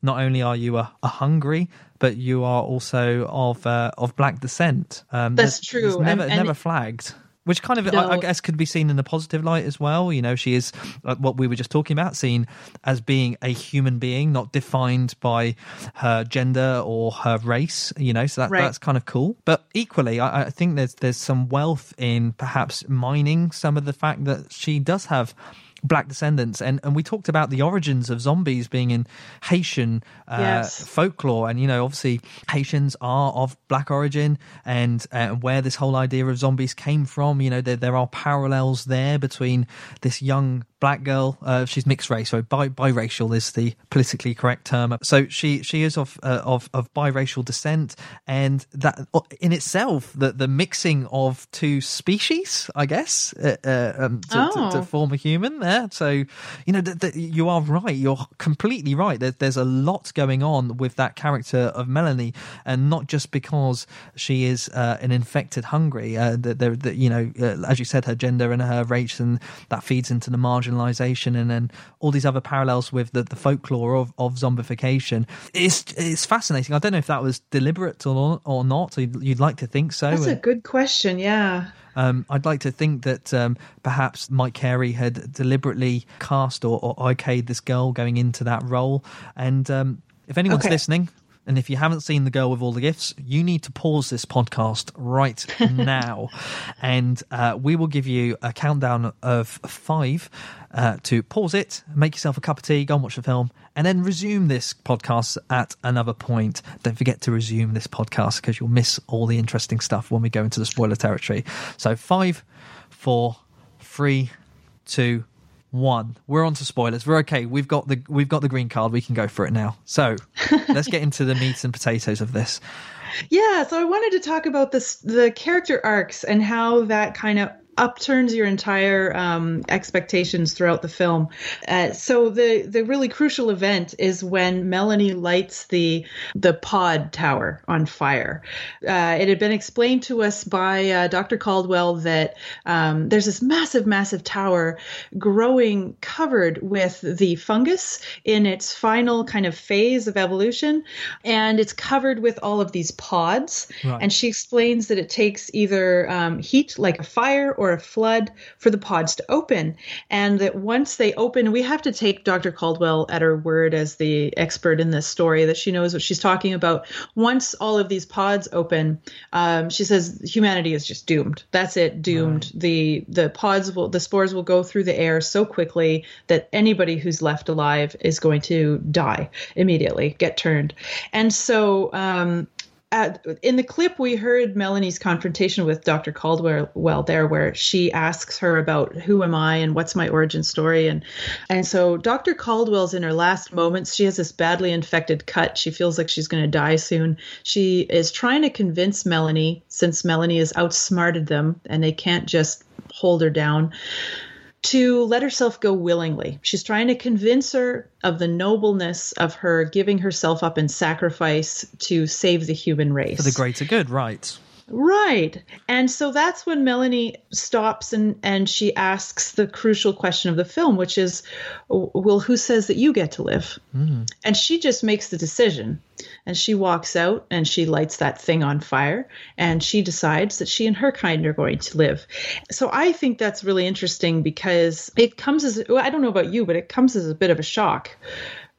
B: not only are you a, a hungry, but you are also of uh, of black descent. Um,
C: That's
B: there's-
C: true.
B: There's never
C: And- and-
B: never flagged. Which kind of, I, I guess, could be seen in a positive light as well. You know, she is uh, what we were just talking about, seen as being a human being, not defined by her gender or her race. You know, so that,
C: Right.
B: that's kind of cool. But equally, I, I think there's there's some wealth in perhaps mining some of the fact that she does have black descendants and and we talked about the origins of zombies being in haitian uh,
C: Yes.
B: folklore and you know obviously haitians are of black origin and uh, where this whole idea of zombies came from you know there, there are parallels there between this young black girl uh, she's mixed race so bi- biracial is the politically correct term. So she she is of uh, of of biracial descent and that uh, in itself the the mixing of two species i guess uh, uh, um, to, to, to
C: Oh.
B: form a human there. So you know th- th- you are right you're completely right. There, there's a lot going on with that character of melanie and not just because she is uh, an infected hungry uh, that there that you know uh, as you said her gender and her race and that feeds into the marginalization and then all these other parallels with the, the folklore of, of zombification it's it's fascinating i don't know if that was deliberate or, or not you'd, you'd like to think so
C: That's a good question. Yeah.
B: um, I'd like to think that um, perhaps Mike Carey had deliberately cast or, or okayed this girl going into that role. And um, if anyone's
C: Okay.
B: listening, and if you haven't seen The Girl with All the Gifts, you need to pause this podcast right now. and uh, we will give you a countdown of five uh, to pause it, make yourself a cup of tea, go and watch the film, and then resume this podcast at another point. Don't forget to resume this podcast because you'll miss all the interesting stuff when we go into the spoiler territory. So, five, four, three, two, one. We're on to spoilers. We're okay. We've got the we've got the green card. We can go for it now. So let's get into the meat and potatoes of this.
C: Yeah, so I wanted to talk about this the character arcs and how that kind of upturns your entire um, expectations throughout the film. Uh, so the the really crucial event is when Melanie lights the the pod tower on fire. Uh, it had been explained to us by uh, Dr. Caldwell that um, there's this massive, massive tower growing covered with the fungus in its final kind of phase of evolution, and it's covered with all of these pods.
V: Right.
C: And she explains that it takes either um, heat, like a fire, or a flood, for the pods to open, and that once they open, we have to take Dr. Caldwell at her word as the expert in this story that she knows what she's talking about. Once all of these pods open, um, she says humanity is just doomed. That's it, doomed. The the pods will, the spores will go through the air so quickly that anybody who's left alive is going to die immediately, get turned. And so um, at, in the clip, we heard Melanie's confrontation with Dr. Caldwell well, there, where she asks her about who am I and what's my origin story, and and so Dr. Caldwell's in her last moments. She has this badly infected cut. She feels like she's going to die soon. She is trying to convince Melanie, since Melanie has outsmarted them and they can't just hold her down to let herself go willingly. She's trying to convince her of the nobleness of her giving herself up in sacrifice to save the human race.
B: For the greater good, right?
C: Right. And so that's when Melanie stops and, and she asks the crucial question of the film, which is, well, who says that you get to live?
B: Mm.
C: And she just makes the decision. And she walks out and she lights that thing on fire and she decides that she and her kind are going to live. So I think that's really interesting because it comes as, well, I don't know about you, but it comes as a bit of a shock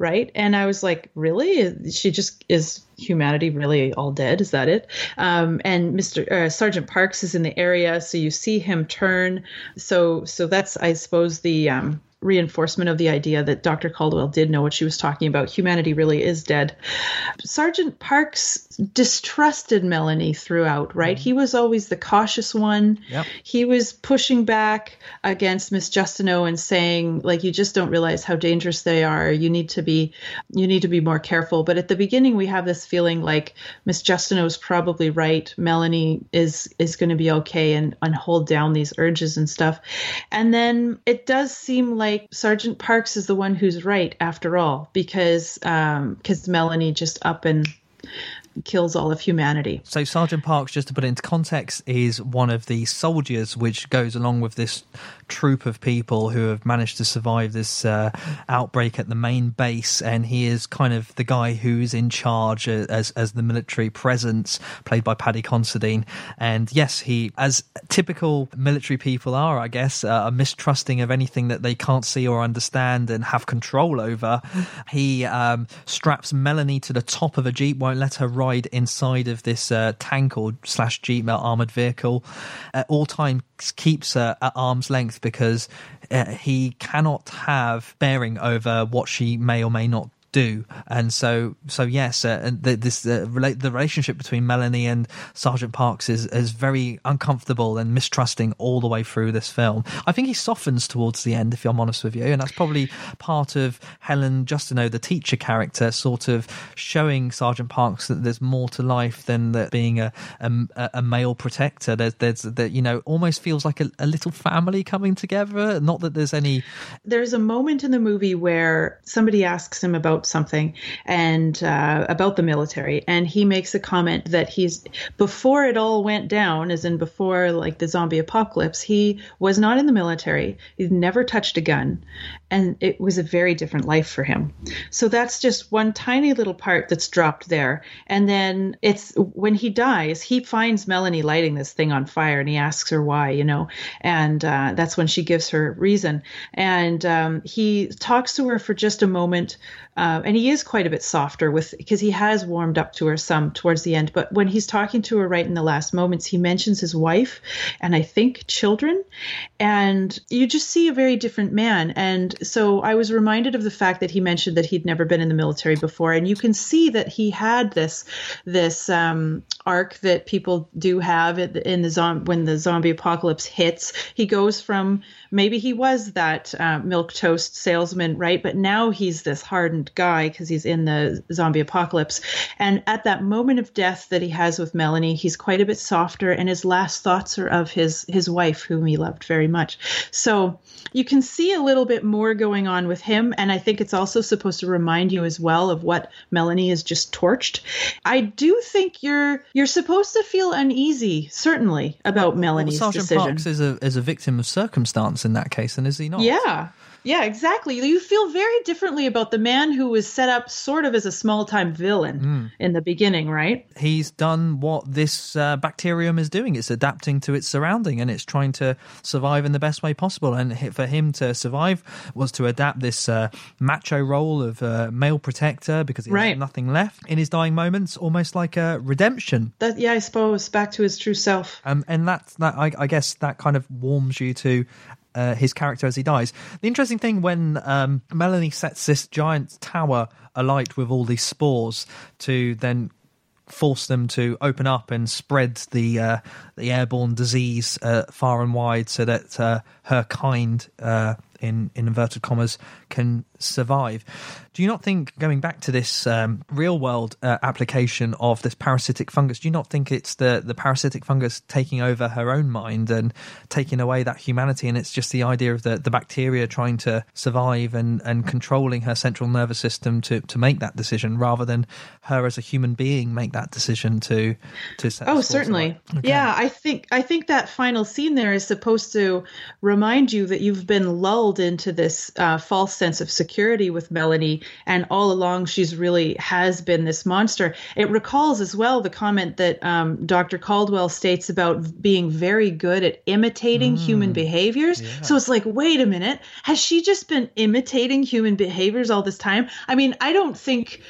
C: right? And I was like, really? She just is humanity really all dead? Is that it? Um, and Mr. Uh, Sergeant Parks is in the area, so you see him turn. So so that's I suppose the um, reinforcement of the idea that Dr. Caldwell did know what she was talking about. Humanity really is dead. Sergeant Parks distrusted Melanie throughout, right? Mm-hmm. He was always the cautious one.
B: Yep.
C: He was pushing back against Miss Justineau and saying, like, you just don't realize how dangerous they are. You need to be you need to be more careful. But at the beginning we have this feeling like Miss Justineau is probably right. Melanie is is going to be okay and, and hold down these urges and stuff. And then it does seem like Sergeant Parks is the one who's right after all, because um because Melanie just up and kills all of humanity.
B: So Sergeant Parks, just to put it into context, is one of the soldiers which goes along with this troop of people who have managed to survive this uh, outbreak at the main base, and he is kind of the guy who's in charge as as the military presence, played by Paddy Considine. And yes, he, as typical military people are, I guess, uh, are mistrusting of anything that they can't see or understand and have control over. He um, straps Melanie to the top of a jeep, won't let her ride inside of this uh, tank or slash jeep armored vehicle. At all times, keeps her at arm's length because uh, he cannot have bearing over what she may or may not do. And so, so yes, uh, and the, this uh, relate the relationship between Melanie and Sergeant Parks is is very uncomfortable and mistrusting all the way through this film. I think he softens towards the end, if I'm honest with you, and that's probably part of Helen Justineau, the teacher character, sort of showing Sergeant Parks that there's more to life than that being a a, a male protector. There's there's that you know almost feels like a, a little family coming together. Not that there's any.
C: There's a moment in the movie where somebody asks him about something and uh, about the military, and he makes a comment that he's before it all went down, as in before like the zombie apocalypse, he was not in the military. He'd never touched a gun, and it was a very different life for him. So that's just one tiny little part that's dropped there, and then it's when he dies, he finds Melanie lighting this thing on fire, and he asks her why, you know, and uh, that's when she gives her reason, and um, he talks to her for just a moment uh, and he is quite a bit softer with because he has warmed up to her some towards the end. But when he's talking to her right in the last moments, he mentions his wife and I think children, and you just see a very different man. And so I was reminded of the fact that he mentioned that he'd never been in the military before, and you can see that he had this this um, arc that people do have in the zom- when the zombie apocalypse hits. He goes from maybe he was that uh, milk toast salesman, right? But now he's this hardened guy because he's in the zombie apocalypse. And at that moment of death that he has with Melanie, he's quite a bit softer, and his last thoughts are of his his wife, whom he loved very much. So you can see a little bit more going on with him, and I think it's also supposed to remind you as well of what Melanie has just torched. I do think you're you're supposed to feel uneasy, certainly, about Melanie's
B: well, Sergeant
C: decision.
B: Parks is a is a victim of circumstance in that case, and is he not?
C: Yeah. Yeah, exactly. You feel very differently about the man who was set up sort of as a small time villain
B: Mm.
C: in the beginning, right?
B: He's done what this uh, bacterium is doing. It's adapting to its surrounding and it's trying to survive in the best way possible. And for him to survive was to adapt this uh, macho role of uh, male protector because he
C: Right.
B: has nothing left in his dying moments, almost like a redemption.
C: That yeah, I suppose back to his true self.
B: Um, and that's that. I, I guess that kind of warms you to uh, his character as he dies. The interesting thing when um, Melanie sets this giant tower alight with all these spores to then force them to open up and spread the uh, the airborne disease uh, far and wide, so that uh, her kind uh, in, in inverted commas can survive. Do you not think going back to this um, real world uh, application of this parasitic fungus? Do you not think it's the the parasitic fungus taking over her own mind and taking away that humanity? And it's just the idea of the, the bacteria trying to survive and, and controlling her central nervous system to, to make that decision, rather than her as a human being make that decision to to. Set
C: oh, certainly, okay. yeah. I think I think that final scene there is supposed to remind you that you've been lulled into this uh, false sense of security with Melanie, and all along she's really has been this monster. It recalls as well the comment that um, Dr. Caldwell states about being very good at imitating mm. human behaviors. Yeah. So it's like, wait a minute, has she just been imitating human behaviors all this time? I mean, I don't think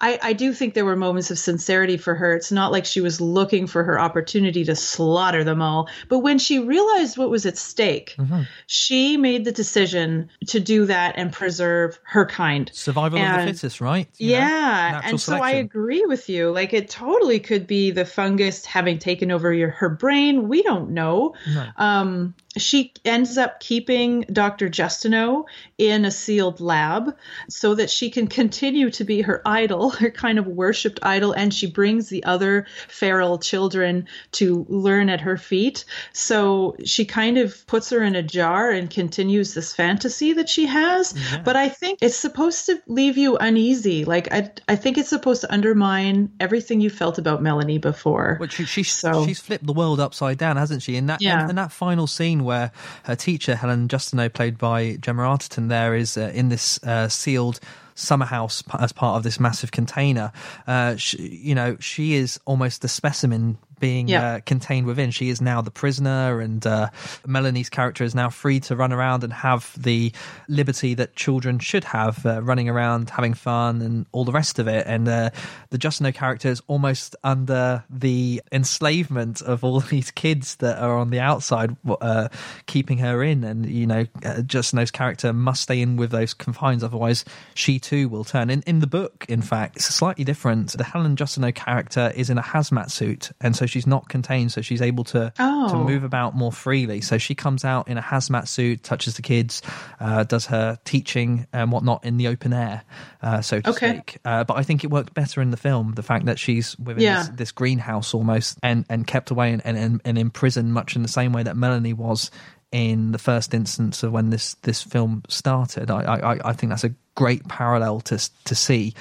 C: I, I do think there were moments of sincerity for her. It's not like she was looking for her opportunity to slaughter them all. But when she realized what was at stake, mm-hmm. she made the decision to do that and preserve her kind.
B: Survival and, of the fittest, right?
C: You yeah. and so I agree with you. Like it totally could be the fungus having taken over your, her brain. We don't know. No. Um, she ends up keeping Dr. Justineau in a sealed lab so that she can continue to be her idol, her kind of worshipped idol, and she brings the other feral children to learn at her feet. So she kind of puts her in a jar and continues this fantasy that she has. Yeah. But I think it's supposed to leave you uneasy. Like I, I think it's supposed to undermine everything you felt about Melanie before.
B: Which she, she so, she's flipped the world upside down, hasn't she? In that yeah. in, in that final scene scene where her teacher, Helen Justineau, played by Gemma Arterton, there is uh, in this uh, sealed summer house as part of this massive container. Uh, she, you know, she is almost the specimen being yeah. uh, contained within. She is now the prisoner, and uh, Melanie's character is now free to run around and have the liberty that children should have, uh, running around, having fun, and all the rest of it. And uh, the Justineau character is almost under the enslavement of all these kids that are on the outside, uh, keeping her in. And you know, uh, Justineau's character must stay in with those confines, otherwise she too will turn. In in the book, in fact, it's slightly different. The Helen Justineau character is in a hazmat suit, and so she's not contained, so she's able to oh. to move about more freely. So she comes out in a hazmat suit, touches the kids, uh, does her teaching and whatnot in the open air, uh, so to okay. speak. Uh, but I think it worked better in the film. The fact that she's within yeah. this, this, greenhouse almost and and kept away and, and and in prison, much in the same way that Melanie was in the first instance of when this this film started. I I, I think that's a great parallel to to see.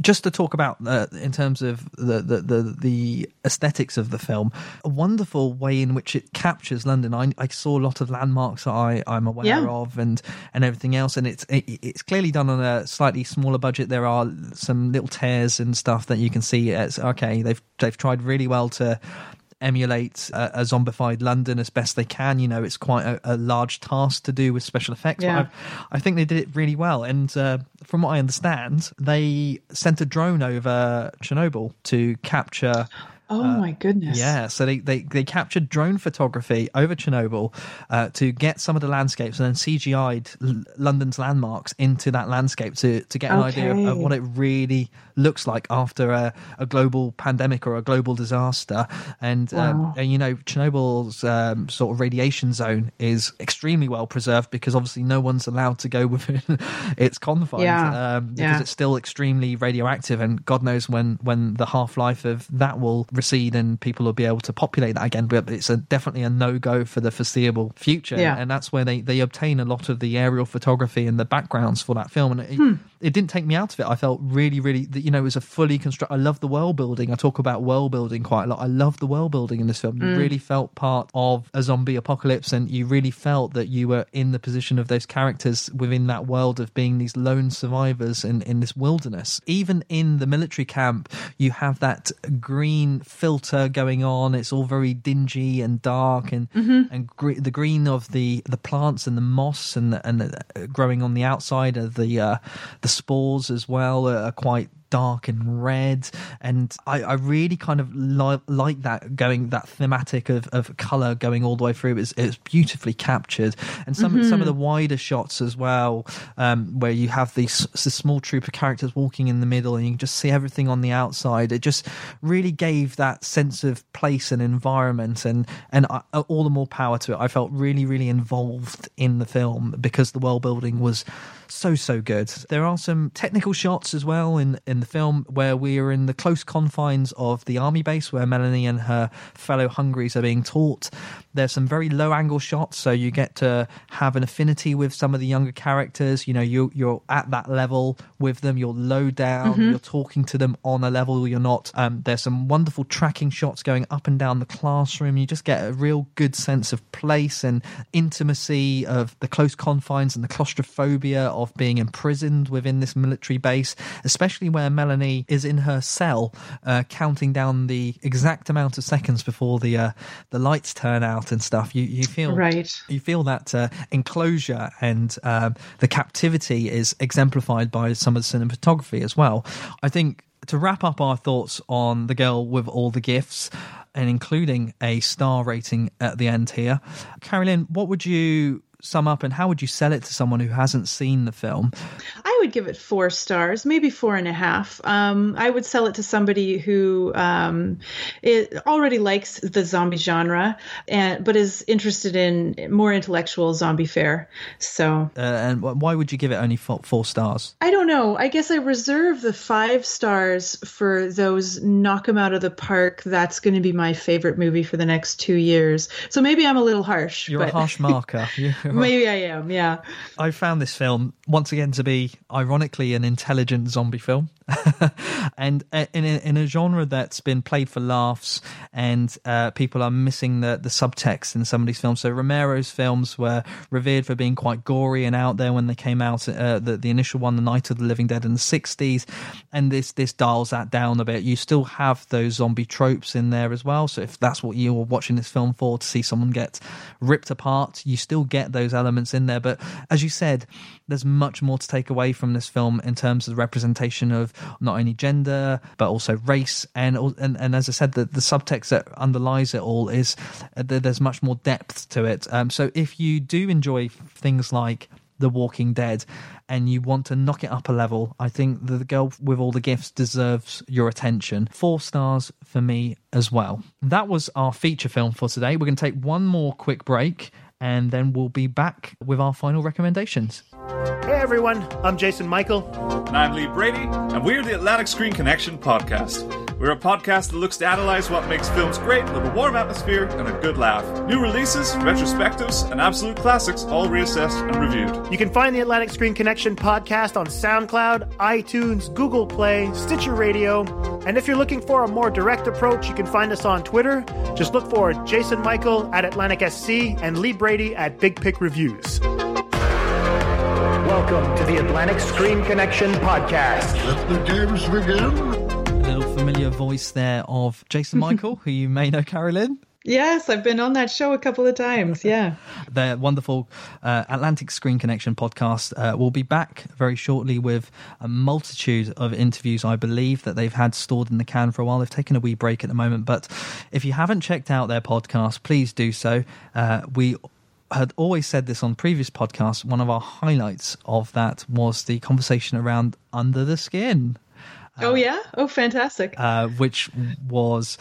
B: Just to talk about uh, in terms of the, the, the the aesthetics of the film, a wonderful way in which it captures London. I, I saw a lot of landmarks that I I'm aware yeah. of and and everything else, and it's it, it's clearly done on a slightly smaller budget. There are some little tears and stuff that you can see. It's okay. They've they've tried really well to emulate a, a, zombified London as best they can. You know, it's quite a, a large task to do with special effects. Yeah. But I, I think they did it really well. And uh, from what I understand, they sent a drone over Chernobyl to capture
C: Oh uh, my goodness!
B: Yeah, so they, they, they captured drone photography over Chernobyl uh, to get some of the landscapes, and then CGI'd L- London's landmarks into that landscape to to get an okay. idea of, what it really looks like after a, a, global pandemic or a global disaster. And, um, wow. um, and you know, Chernobyl's um, sort of radiation zone is extremely well preserved because obviously no one's allowed to go within its confines yeah. um, because yeah. it's still extremely radioactive, and God knows when when the half life of that will recede and people will be able to populate that again. But it's a, definitely a no go for the foreseeable future. Yeah. And that's where they, they obtain a lot of the aerial photography and the backgrounds for that film. And it, hmm. It didn't take me out of it. I felt really, really, that you know, it was a fully construct. I love the world building. I talk about world building quite a lot. I love the world building in this film. You mm. really felt part of a zombie apocalypse and you really felt that you were in the position of those characters within that world of being these lone survivors in, in this wilderness. Even in the military camp, you have that green filter going on. It's all very dingy and dark, and mm-hmm. and gre- the green of the the plants and the moss and the, and the, uh, growing on the outside of the uh, the spores as well are, quite dark and red, and I, I really kind of li- like that going that thematic of, of color going all the way through. It's, it's beautifully captured, and some
C: Mhm.
B: some of the wider shots as well, um, where you have these this small troop of characters walking in the middle, and you can just see everything on the outside. It just really gave that sense of place and environment, and and I, all the more power to it. I felt really really involved in the film because the world building was so so good. There are some technical shots as well in in the film where we are in the close confines of the army base where Melanie and her fellow Hungries are being taught. There's some very low angle shots, so you get to have an affinity with some of the younger characters. You know, you you're at that level with them. You're low down.
C: Mhm.
B: You're talking to them on a level you're not. Um, there's some wonderful tracking shots going up and down the classroom. You just get a real good sense of place and intimacy of the close confines and the claustrophobia of being imprisoned within this military base, especially where Melanie is in her cell, uh, counting down the exact amount of seconds before the uh, the lights turn out and stuff. You you feel
C: Right.
B: you feel that uh, enclosure and um, the captivity is exemplified by some of the cinematography as well. I think to wrap up our thoughts on the girl with all the gifts and including a star rating at the end here, Carolyn, what would you sum up and how would you sell it to someone who hasn't seen the film?
C: I would give it four stars, maybe four and a half. Um, I would sell it to somebody who um, it already likes the zombie genre, and but is interested in more intellectual zombie fare. So
B: Uh, and why would you give it only four, four stars?
C: I don't know. I guess I reserve the five stars for those knock 'em out of the park. That's going to be my favorite movie for the next two years. So maybe I'm a little harsh.
B: You're
C: but
B: a harsh marker.
C: Maybe I am. Yeah.
B: I found this film once again to be ironically an intelligent zombie film, and in a, in a genre that's been played for laughs, and uh, people are missing the the subtext in some of these films. So Romero's films were revered for being quite gory and out there when they came out. Uh, the the initial one, The Night of the Living Dead, in the '60s, and this this dials that down a bit. You still have those zombie tropes in there as well. So if that's what you were watching this film for, to see someone get ripped apart, you still get those elements in there. But as you said, there's much more to take away from this film in terms of the representation of not only gender but also race and and, and as I said, the, the subtext that underlies it all is uh, there's much more depth to it. Um, so if you do enjoy things like the Walking Dead, and you want to knock it up a level, I think the girl with all the gifts deserves your attention. Four stars for me as well. That was our feature film for today. We're going to take one more quick break, and then we'll be back with our final recommendations.
V: Hey everyone, I'm Jason Michael.
W: And I'm Lee Brady, and we're the Atlantic Screen Connection podcast. We're a podcast that looks to analyze what makes films great with a warm atmosphere and a good laugh. New releases, retrospectives, and absolute classics all reassessed and reviewed.
V: You can find the Atlantic Screen Connection podcast on SoundCloud, iTunes, Google Play, Stitcher Radio, and if you're looking for a more direct approach, you can find us on Twitter. Just look for Jason Michael at Atlantic SC and Lee Brady at Big Pick Reviews. Welcome to the Atlantic Screen Connection podcast.
K: Let the games begin.
B: A little familiar voice there of Jason Michael, who you may know, Carolyn.
C: Yes, I've been on that show a couple of times. Yeah.
B: the wonderful uh, Atlantic Screen Connection podcast uh, will be back very shortly with a multitude of interviews, I believe, that they've had stored in the can for a while. They've taken a wee break at the moment, but if you haven't checked out their podcast, please do so. Uh, we had always said this on previous podcasts. One of our highlights of that was the conversation around Under the Skin.
C: oh yeah. Oh, fantastic.
B: uh, which was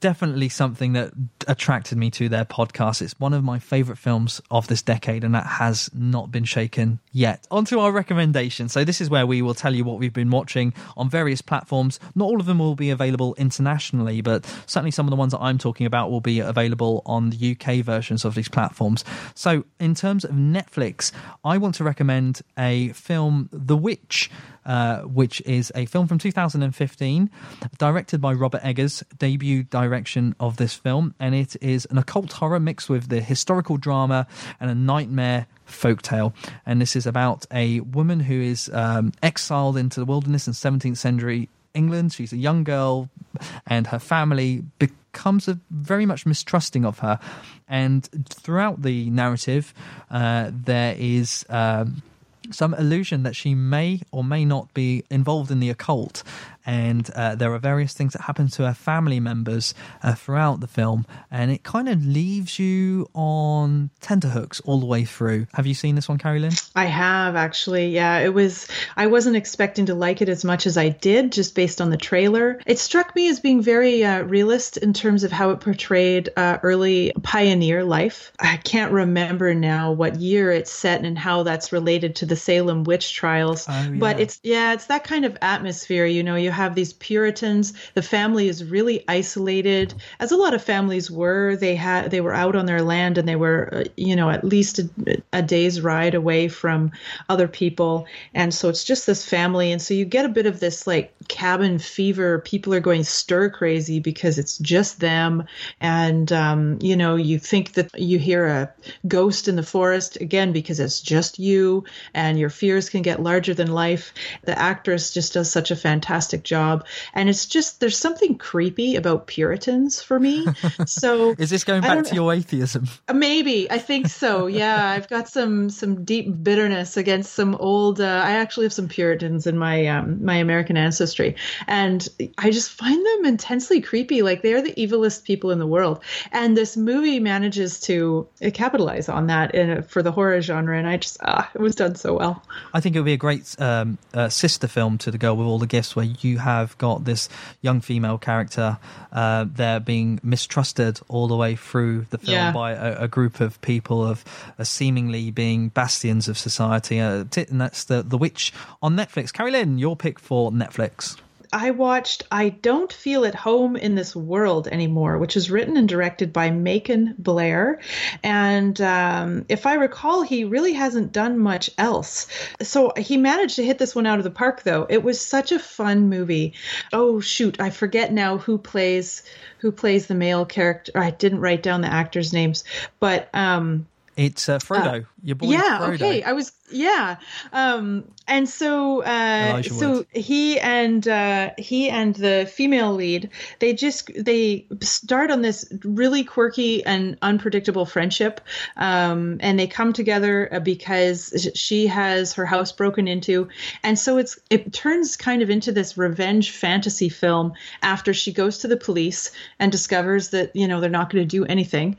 B: definitely something that attracted me to their podcast. It's one of my favorite films of this decade, and that has not been shaken yet. On to our recommendations. So, this is where we will tell you what we've been watching on various platforms. Not all of them will be available internationally, but certainly some of the ones that I'm talking about will be available on the UK versions of these platforms. So, in terms of Netflix, I want to recommend a film, The Witch. Uh, which is a film from 2015, directed by Robert Eggers, debut direction of this film, and it is an occult horror mixed with the historical drama and a nightmare folktale. And this is about a woman who is um, exiled into the wilderness in 17th century England. She's a young girl, and her family becomes a, very much mistrusting of her. And throughout the narrative, uh, there is. Um, some illusion that she may or may not be involved in the occult. And uh, there are various things that happen to her family members uh, throughout the film, and it kind of leaves you on tenterhooks all the way through. Have you seen this one, Carrie Lynn?
C: I have actually. Yeah, it was. I wasn't expecting to like it as much as I did, just based on the trailer. It struck me as being very uh, realist in terms of how it portrayed uh, early pioneer life. I can't remember now what year it's set and how that's related to the Salem witch trials,
B: Oh, yeah.
C: but it's yeah, it's that kind of atmosphere. You know, you have these Puritans. The family is really isolated, as a lot of families were. They had they were out on their land and they were, uh, you know, at least a, a day's ride away from other people, and so it's just this family, and so you get a bit of this like cabin fever. People are going stir crazy because it's just them, and um, you know, you think that you hear a ghost in the forest again because it's just you, and your fears can get larger than life. The actress just does such a fantastic job, and it's just there's something creepy about Puritans for me. So
B: Is this going back to your atheism?
C: Uh, Maybe I think so. Yeah, I've got some some deep bitterness against some old. Uh, I actually have some Puritans in my um, my American ancestry, and I just find them intensely creepy. Like they are the evilest people in the world, and this movie manages to capitalize on that in, for the horror genre. And I just ah, it was done so well.
B: I think it would be a great um, uh, sister film to The Girl with All the Gifts, where you have got this young female character uh, there being mistrusted all the way through the film
C: Yeah.
B: by a, a group of people of uh, seemingly being bastions of society. Uh, and that's the the Witch on Netflix. Carrie Lynn, your pick for Netflix.
C: I watched I Don't Feel at Home in This World Anymore, which is written and directed by Macon Blair. And um, if I recall, he really hasn't done much else. So he managed to hit this one out of the park, though. It was such a fun movie. Oh, shoot. I forget now who plays who plays the male character. I didn't write down the actors' names, but um,
B: It's uh, Frodo, your boy
C: yeah
B: Frodo.
C: okay i was yeah um and so uh so
B: Wood.
C: he and uh he and the female lead they just they start on this really quirky and unpredictable friendship um and they come together uh, because she has her house broken into and so it's it turns kind of into this revenge fantasy film after she goes to the police and discovers that you know they're not going to do anything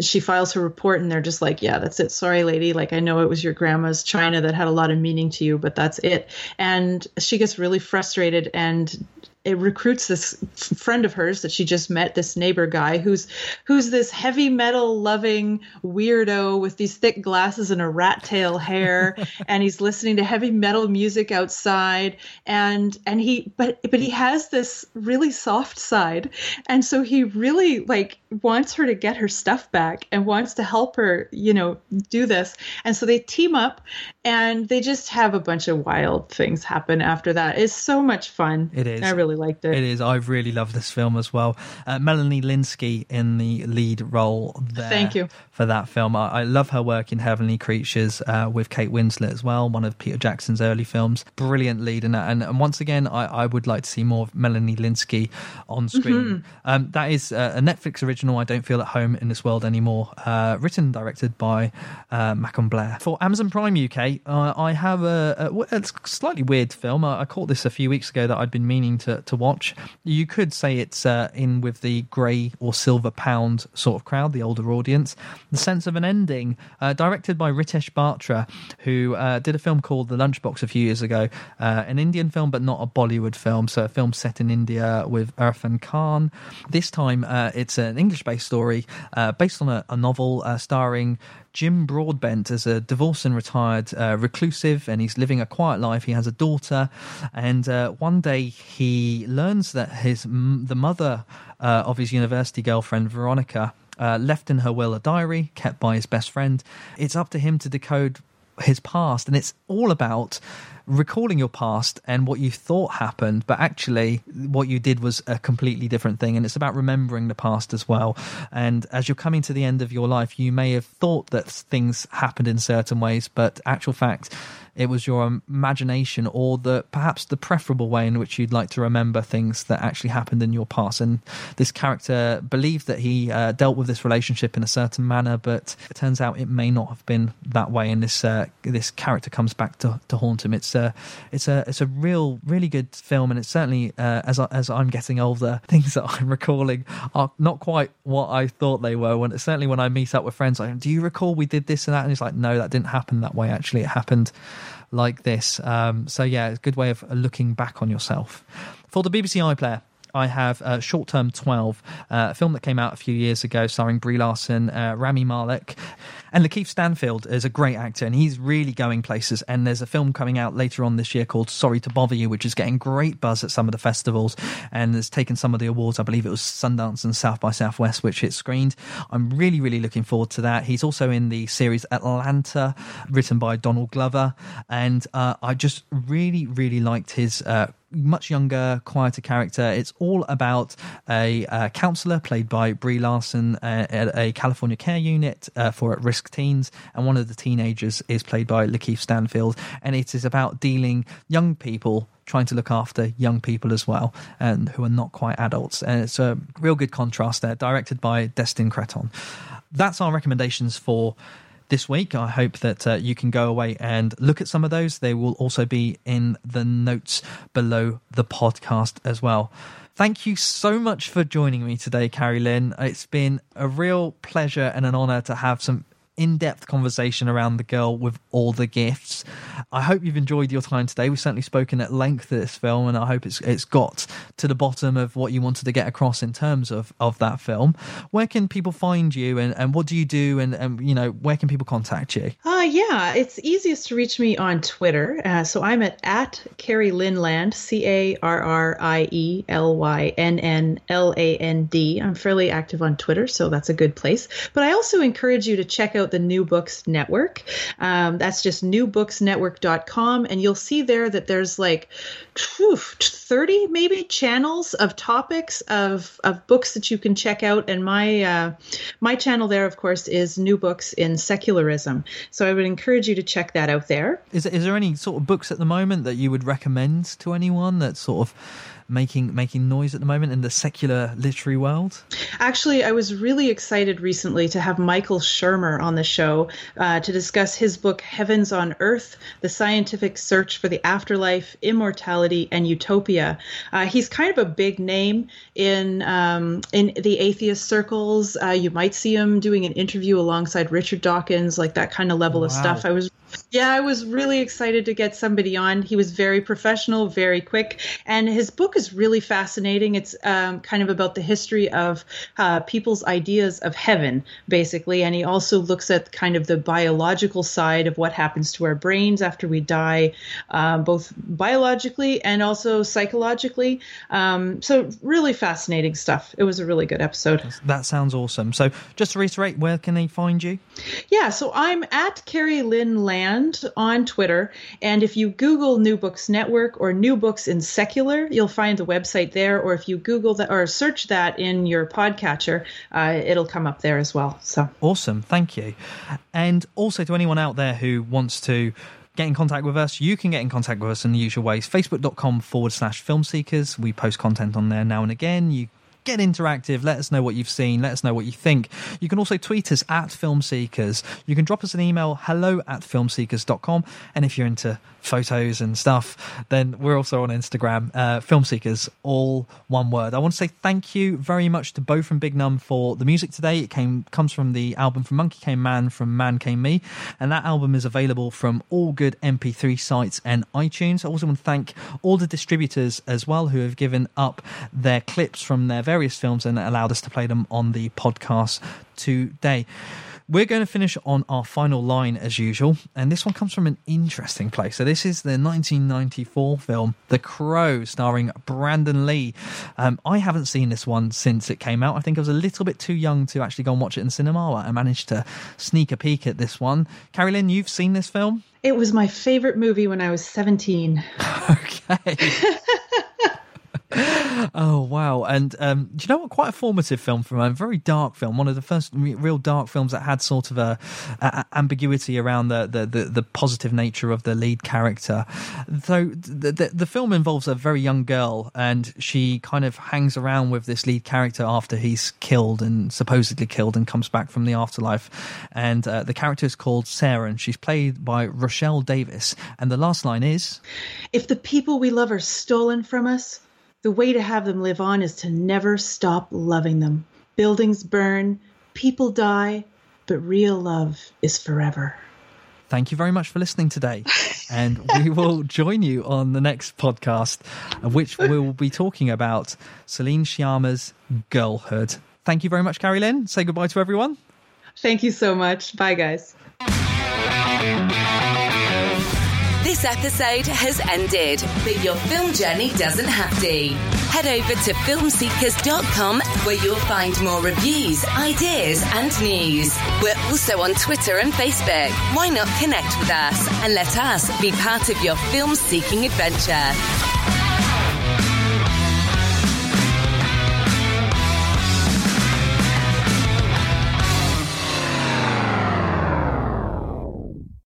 C: she files her report and they're just like yeah that's it. Sorry lady. Like i know it was your grandma's china that had a lot of meaning to you but that's it. And she gets really frustrated and it recruits this f- friend of hers that she just met this neighbor guy who's who's this heavy metal loving weirdo with these thick glasses and a rat tail hair and he's listening to heavy metal music outside and and he but but he has this really soft side and so he really like wants her to get her stuff back and wants to help her you know do this and so they team up and they just have a bunch of wild things happen after that it's so much fun
B: It is.
C: i really liked it
B: It is. I really love this film as well. Uh, Melanie Lynskey in the lead role there.
C: Thank you.
B: for that film. I, I love her work in Heavenly Creatures uh, with Kate Winslet as well, one of Peter Jackson's early films. Brilliant lead in that. And, and once again, I, I would like to see more of Melanie Lynskey on screen.
C: Mhm.
B: Um, that is uh, a Netflix original. I don't feel at home in this world anymore. Uh, written, directed by uh, Macon Blair for Amazon Prime UK. Uh, I have a, a, a slightly weird film. I, I caught this a few weeks ago that I'd been meaning to, to watch. You could say it's uh, in with the grey or silver pound sort of crowd, the older audience. The Sense of an Ending, uh, directed by Ritesh Batra, who uh, did a film called The Lunchbox a few years ago, uh, an Indian film but not a Bollywood film, so a film set in India with Irfan Khan. This time uh, it's an English based story uh, based on a, a novel starring Jim Broadbent as a divorced and retired uh, reclusive, and he's living a quiet life. He has a daughter, and uh, one day he learns that his the mother uh, of his university girlfriend Veronica uh, left in her will a diary kept by his best friend. It's up to him to decode his past, and it's all about recalling your past and what you thought happened, but actually what you did was a completely different thing. And it's about remembering the past as well. And as you're coming to the end of your life, you may have thought that things happened in certain ways, but actual fact, it was your imagination or the perhaps the preferable way in which you'd like to remember things that actually happened in your past. And this character believed that he uh, dealt with this relationship in a certain manner, but it turns out it may not have been that way. And this uh, this character comes back to, to haunt him. It's a it's a it's a real really good film, and it's certainly uh, as I, as I'm getting older, things that I'm recalling are not quite what I thought they were. When certainly when I meet up with friends, like, do you recall we did this and that? And it's like, no, that didn't happen that way. Actually, it happened like this. Um, so yeah, it's a good way of looking back on yourself. For the BBC iPlayer, I have uh, Short Term 12, uh, a film that came out a few years ago starring Brie Larson, uh, Rami Malek. And Lakeith Stanfield is a great actor and he's really going places. And there's a film coming out later on this year called Sorry to Bother You, which is getting great buzz at some of the festivals and has taken some of the awards. I believe it was Sundance and South by Southwest, which it screened. I'm really, really looking forward to that. He's also in the series Atlanta, written by Donald Glover. And uh, I just really, really liked his uh, much younger, quieter character. It's all about a uh, counselor played by Brie Larson uh, at a California care unit uh, for at risk teens, and one of the teenagers is played by Lakeith Stanfield, and it is about dealing young people trying to look after young people as well and who are not quite adults. And it's a real good contrast there directed by destin cretton that's our recommendations for this week. I hope that uh, you can go away and look at some of those. They will also be in the notes below the podcast as well. Thank you so much for joining me today, Carrie Lynn. It's been a real pleasure and an honor to have some in-depth conversation around the girl with all the gifts. I hope you've enjoyed your time today. We've certainly spoken at length of this film, and I hope it's it's got to the bottom of what you wanted to get across in terms of of that film. Where can people find you, and, and what do you do, and, and you know where can people contact you?
C: Uh, yeah, it's easiest to reach me on Twitter. Uh, so I'm at at Carrie Lynnland, C A R R I E L Y N N L A N D. I'm fairly active on Twitter, so that's a good place. But I also encourage you to check out the New Books Network. Um, that's just newbooksnetwork.com. And you'll see there that there's like whew, 30 maybe channels of topics of, of books that you can check out. And my, uh, my channel there, of course, is New Books in Secularism. So I would encourage you to check that out there.
B: Is, is there any sort of books at the moment that you would recommend to anyone that sort of making making noise at the moment in the secular literary world?
C: Actually, I was really excited recently to have Michael Shermer on the show uh, to discuss his book Heavens on Earth: The Scientific Search for the Afterlife, Immortality, and Utopia. Uh, he's kind of a big name in um, in the atheist circles. Uh, you might see him doing an interview alongside Richard Dawkins, like that kind of level wow. of stuff. I was yeah, I was really excited to get somebody on. He was very professional, very quick, and his book is really fascinating. It's um, kind of about the history of uh, people's ideas of heaven, basically, and he also looks at kind of the biological side of what happens to our brains after we die, um, both biologically and also psychologically. Um, so, really fascinating stuff. It was a really good episode.
B: That sounds awesome. So, just to reiterate, where can they find you?
C: Yeah, so I'm at Carrie Lynn Land on Twitter, and if you Google New Books Network or New Books in Secular, you'll find the website there. Or if you Google that or search that in your podcatcher, uh, it'll come up there as well. So
B: awesome, thank you. And also to anyone out there who wants to get in contact with us, you can get in contact with us in the usual ways. Facebook.com forward slash film seekers. We post content on there now and again. You get interactive. Let us know what you've seen. Let us know what you think. You can also tweet us at Film Seekers. You can drop us an email, hello at filmseekers.com. And if you're into photos and stuff, then we're also on Instagram, uh, Film Seekers, all one word. I want to say thank you very much to Bo from Big Num for the music today. It came comes from the album from Monkey Came Man from Man Came Me, and that album is available from all good MP3 sites and iTunes. I also want to thank all the distributors as well who have given up their clips from their various films and allowed us to play them on the podcast today. We're going to finish on our final line as usual, and this one comes from an interesting place. So, this is the 1994 film The Crow, starring Brandon Lee. Um, I haven't seen this one since it came out. I think I was a little bit too young to actually go and watch it in cinema. I managed to sneak a peek at this one. Carrie Lynn, you've seen this film?
C: It was my favorite movie when I was 17.
B: okay. Oh wow! And um, do you know what? Quite a formative film for a very dark film. One of the first real dark films that had sort of a, a ambiguity around the, the, the, the, positive nature of the lead character. So the, the, the film involves a very young girl, and she kind of hangs around with this lead character after he's killed and supposedly killed, and comes back from the afterlife. And uh, the character is called Sarah, and she's played by Rochelle Davis. And the last line is,
C: "If the people we love are stolen from us." The way to have them live on is to never stop loving them. Buildings burn, people die, but real love is forever.
B: Thank you very much for listening today. and we will join you on the next podcast, uh, which we will be talking about Celine Sciamma's Girlhood. Thank you very much, Carrie Lynn. Say goodbye to everyone.
C: Thank you so much. Bye, guys.
A: This episode has ended, but your film journey doesn't have to. Head over to filmseekers.com where you'll find more reviews, ideas, and news. We're also on Twitter and Facebook. Why not connect with us and let us be part of your film seeking adventure?